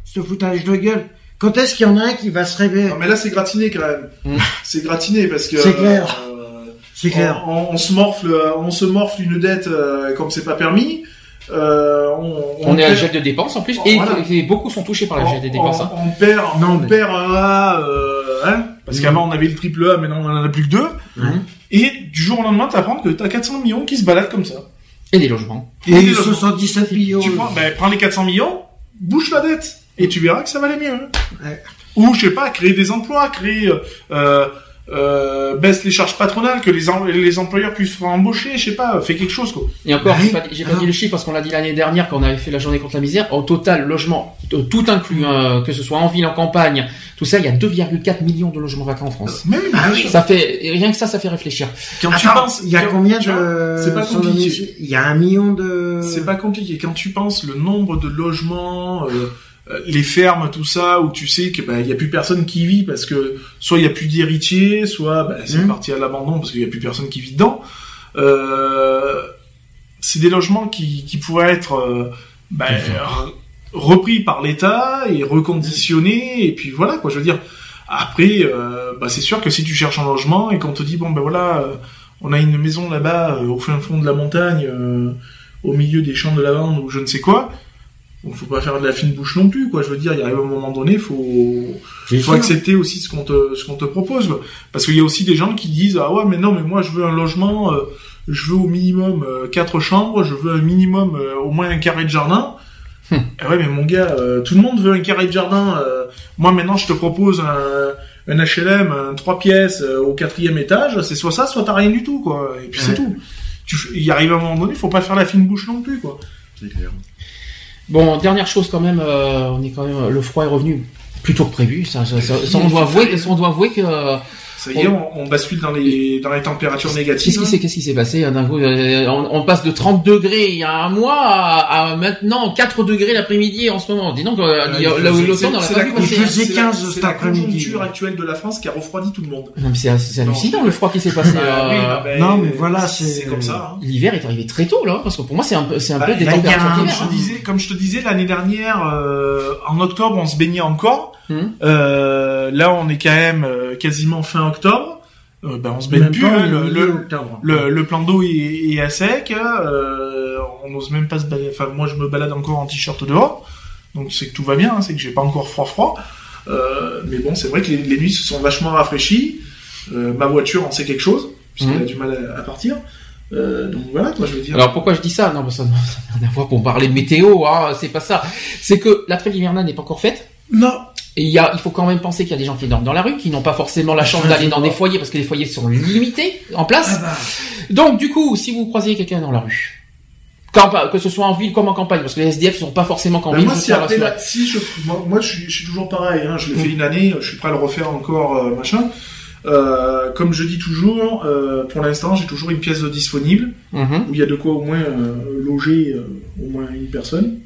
Ce foutage de gueule. Quand est-ce qu'il y en a un qui va se réveiller Non, mais là, c'est gratiné quand même. Hum. C'est gratiné parce que. C'est clair. euh, C'est clair. On, on- on se morfle, on se morfle une dette euh, comme c'est pas permis. Euh, on, On est à perd- gel de dépenses en plus et, Voilà. et beaucoup sont touchés par le gel de dépenses. hein. On, perd, Non, on mais- perd un A, euh, hein, parce qu'avant on avait le triple A, maintenant on en a plus que deux. Mhm. Et du jour au lendemain, t'apprends que t'as 400 millions qui se baladent comme ça. Et des logements. Et les les logements. 77 millions. Tu prends, ben, prends les 400 millions, bouche la dette, et tu verras que ça va aller mieux. Ouais. Ou, je sais pas, créer des emplois, créer, euh, euh, euh, baisse les charges patronales, que les, em- les employeurs puissent embaucher, je sais pas, fais quelque chose, quoi. Et encore, j'ai pas, dit- j'ai pas dit le chiffre parce qu'on l'a dit l'année dernière quand on avait fait la journée contre la misère. Au total, logement, euh, tout inclus, hein, que ce soit en ville, en campagne, tout ça, il y a 2,4 millions de logements vacants en France. Mais oui, mais Ah oui. Ça fait rien que ça, ça fait réfléchir. quand tu penses, il y a quand- combien de c'est pas compliqué. Il y a un million de. C'est pas compliqué. Quand tu penses le nombre de logements, euh, euh, les fermes, tout ça, où tu sais que bah, il y a plus personne qui vit parce que soit il y a plus d'héritiers, soit bah, c'est Mhm. parti à l'abandon parce qu'il y a plus personne qui vit dedans. Euh, c'est des logements qui, qui pourraient être euh, bah, re- repris par l'État et reconditionnés et puis voilà quoi. Je veux dire. Après, euh, bah, c'est sûr que si tu cherches un logement et qu'on te dit bon ben voilà, euh, on a une maison là-bas euh, au fin fond de la montagne. euh, au milieu des champs de lavande ou je ne sais quoi. Donc faut pas faire de la fine bouche non plus, quoi. Je veux dire, il arrive un moment donné, faut C'est faut sûr. accepter aussi ce qu'on te ce qu'on te propose, quoi. parce qu'il y a aussi des gens qui disent ah ouais mais non mais moi je veux un logement, euh, je veux au minimum euh, quatre chambres, je veux un minimum euh, au moins un carré de jardin. Hum. Eh ouais mais mon gars, euh, tout le monde veut un carré de jardin. euh, moi maintenant je te propose un un HLM, un trois pièces euh, au quatrième étage, c'est soit ça, soit t'as rien du tout, quoi. Et puis c'est tout. Tu, il arrive un moment donné, faut pas faire la fine bouche non plus, quoi. Bon, dernière chose quand même, euh, on est quand même, le froid est revenu plus tôt que prévu. Ça, ça, ça- ça, on doit avouer, ça, on doit avouer que euh, Ça y est, on, on bascule dans les dans les températures négatives. Qu'est-ce qui s'est, qu'est-ce qui s'est passé hein, d'un coup euh, on, on passe de 30 degrés il y a un mois à, à maintenant 4 degrés l'après-midi en ce moment. Dis donc, euh, il y a- là où on l'a pas il faisait c'est 15 la- cet conjoncture actuelle de la France qui a refroidi tout le monde. Non, mais c'est, hallucinant le froid qui s'est passé. Bah, euh, oui, bah, non, mais voilà, c'est- c'est comme ça. hein. L'hiver est arrivé très tôt là, parce que pour moi c'est un peu, c'est un Bah, peu des températures d'hiver. je, hein. te disais, comme je te disais, l'année dernière, euh, en octobre, on se baignait encore. Hum. Euh, là, on est quand même quasiment fin octobre. Euh, ben, on se baigne Même plus. pas, hein, le, milieu le, octobre. le, le plan d'eau est, est à sec. Euh, on n'ose même pas se balader. Enfin, moi, je me balade encore en t-shirt dehors. Donc, c'est que tout va bien. hein, c'est que j'ai pas encore froid froid. Euh, mais bon, c'est vrai que les, les nuits se sont vachement rafraîchies. Euh, ma voiture en sait quelque chose puisqu'elle Mhm. a du mal à, à partir. Euh, donc voilà, quoi, je veux dire. Alors pourquoi je dis ça? Non, que ça n'a rien à voir pour parler de météo. Hein, c'est pas ça. C'est que la trêve hivernale n'est pas encore faite? non. Et il y a, il faut quand même penser qu'il y a des gens qui dorment dans la rue, qui n'ont pas forcément la chance d'aller dans des foyers parce que les foyers sont limités en place. Ah bah, Donc du coup, si vous croisez quelqu'un dans la rue, que ce soit en ville comme en campagne, parce que les SDF sont pas forcément qu'en Ben, ville. moi, si, après, je, moi, moi, je, suis, je suis toujours pareil. Hein, je l'ai fait une année, je suis prêt à le refaire encore, euh, machin. Euh, comme je dis toujours, euh, pour l'instant, j'ai toujours une pièce de disponible Mhm. où il y a de quoi au moins loger au moins une personne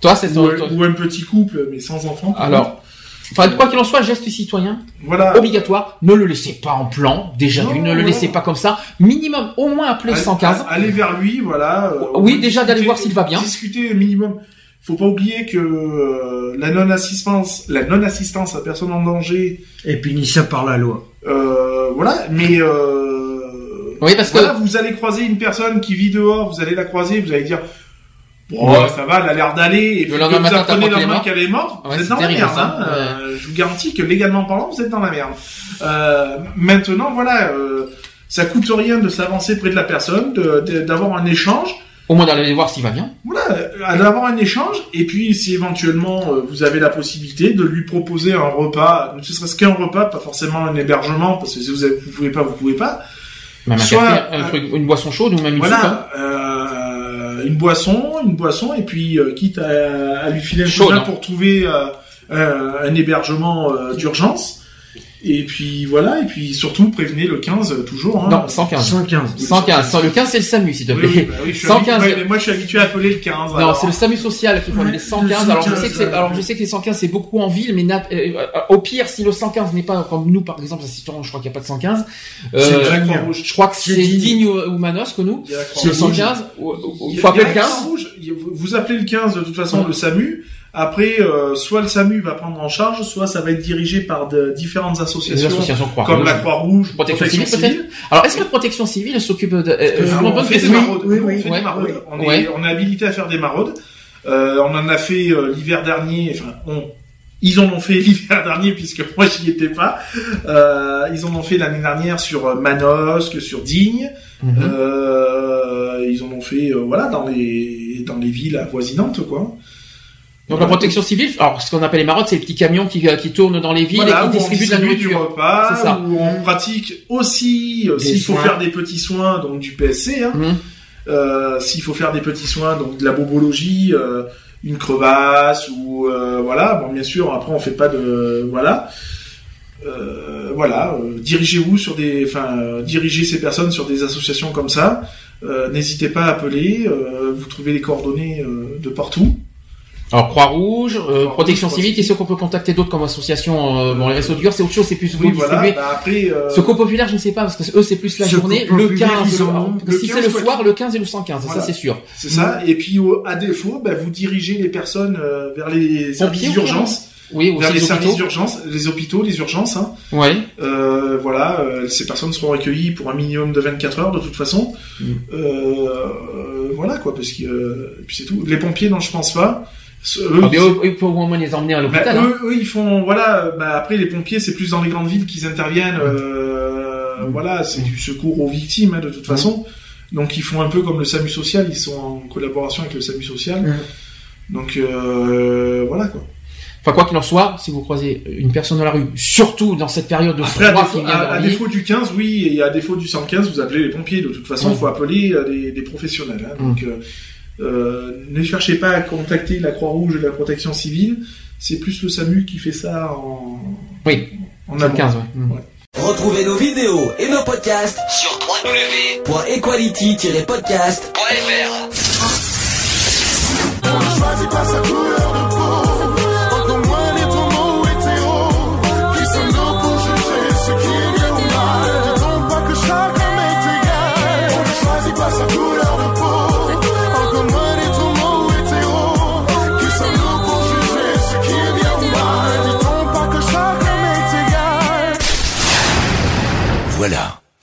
Toi, c'est ou, ou un petit couple, mais sans enfant. Alors, contre. Enfin, quoi qu'il en soit, geste citoyen voilà. obligatoire. Ne le laissez pas en plan. Déjà, Non, ne le non. laissez pas comme ça. Minimum, au moins appeler le Allez- 115. Aller vers lui, voilà. euh, Oui, déjà d'aller voir s'il va bien. Discuter minimum. Faut pas oublier que euh, la non-assistance, la non-assistance à personne en danger, Et punissable par la loi. Euh, voilà, mais euh, Oui, parce que- voilà, vous allez croiser une personne qui vit dehors, vous allez la croiser, vous allez dire Bon, Ouais. ça va, elle a l'air d'aller, et lendemain que vous apprenez le qu'elle est lendemain morte. qu'elle est morte, Ouais, vous êtes dans la merde. ça. Hein. Euh, je vous garantis que légalement parlant, vous êtes dans la merde. Euh, maintenant, voilà, euh, ça coûte rien de s'avancer près de la personne, d'avoir un échange. Au moins d'aller voir s'il va bien. Voilà, euh, d'avoir un échange, et puis si éventuellement euh, vous avez la possibilité de lui proposer un repas, ne serait-ce qu'un repas, pas forcément un hébergement, parce que si vous, vous pouvez pas, vous pouvez pas. Même un Soit- café, un truc, une boisson chaude ou même une soupe. hein. Euh, une boisson, une boisson, et puis euh, quitte à, à lui filer un main hein. pour trouver euh, un, un hébergement euh, d'urgence. Et puis voilà, et puis surtout prévenez le 15 euh, toujours. Hein. Non, 115. 115. 115. Sans- Le 15, c'est le SAMU, s'il te Oui, plaît. oui, bah oui, je suis 115. habitué- ouais, mais moi je suis habitué à appeler le 15. Non, alors. c'est le SAMU social qu'il faut les 115. le Alors je 115, sais que c'est, alors je sais que les 115 c'est beaucoup en ville, mais na- euh, euh, au pire si le 115 n'est pas comme nous par exemple, je crois qu'il n'y a pas de 115. C'est Euh, Croix-Rouge. je crois que c'est C'est digne. ou, ou Manos que nous. Il y a la Le Croix-Rouge. 115, ou- ou- Il faut appeler le la 15. Croix-Rouge. Il y a- Vous appelez le 15 de toute façon, le SAMU. Après, euh, soit le SAMU va prendre en charge, soit ça va être dirigé par de différentes associations, associations Croix comme la Croix-Rouge, Protection civile, peut-être Alors est-ce que la protection civile s'occupe de... euh, Euh, je on fait des maraudes. Oui, Nous, oui, on fait ouais. des maraudes. On, est, Ouais. on est habilité à faire des maraudes. Euh, on en a fait euh, l'hiver dernier. Enfin, on, ils en ont fait l'hiver dernier puisque moi j'y étais pas. Euh, ils en ont fait l'année dernière sur Manosque, sur Digne. Mhm. Euh, ils en ont fait, euh, voilà, dans les dans les villes avoisinantes, quoi. Donc la protection civile, alors ce qu'on appelle les marottes, c'est les petits camions qui, euh, qui tournent dans les villes Voilà, et qui distribuent de la distribue du nourriture. repas, C'est ça. où on pratique aussi, euh, s'il faut soins. faire des petits soins, donc du PSC, hein, Mhm. euh, s'il faut faire des petits soins, donc de la bobologie, euh, une crevasse ou euh, voilà. Bon, bien sûr, après on fait pas de voilà. Euh, voilà, euh, dirigez-vous sur des, enfin, euh, dirigez ces personnes sur des associations comme ça. Euh, N'hésitez pas à appeler. euh, vous trouvez les coordonnées euh, de partout. Alors Croix-Rouge, euh, Croix-Rouge, Protection civile, Croix-Rouge. qu'est-ce qu'on peut contacter d'autres comme association euh, Bon, les réseaux durs, c'est autre chose, c'est plus Oui, vous voilà. distribuer. Bah, après, euh, Secours populaire, je ne sais pas, parce que eux, c'est plus la journée, le populaire, 15, ils en ont. le- si 15, c'est le soir, le 15 et le 115, Voilà. ça c'est sûr. C'est ça. Et puis à défaut, bah, vous dirigez les personnes euh, vers les services d'urgence, Oui, vers les les services d'urgence, les hôpitaux, les urgences. Hein. Ouais. Euh, voilà, euh, ces personnes seront recueillies pour un minimum de 24 heures de toute façon. Mm. Euh, euh, voilà quoi, parce que euh, et puis c'est tout. Les pompiers, non, je pense pas. Eux, Ah, mais eux, eux, pour au moins les emmener à bah, l'hôpital. hein. eux, eux, ils font voilà. Bah, après, les pompiers, c'est plus dans les grandes villes qu'ils interviennent. Euh, Mm. Voilà, c'est du secours aux victimes hein, de toute façon. Donc ils font un peu comme le SAMU social. Ils sont en collaboration avec le SAMU social. Mm. Donc euh, voilà quoi. Enfin, quoi qu'il en soit, si vous croisez une personne dans la rue, surtout dans cette période de Après, à, froid défaut, qui vient à- à d'arriver, défaut du 15, oui, et à défaut du 115, vous appelez les pompiers. De toute façon, il faut appeler euh, des, des professionnels. hein. Mm. Donc, euh, euh, ne cherchez pas à contacter la Croix-Rouge et la Protection civile. C'est plus le SAMU qui fait ça en, Oui, en c'est le amont. 15, ouais. Mm. Ouais. Retrouvez nos vidéos et nos podcasts sur www.equality-podcast.fr.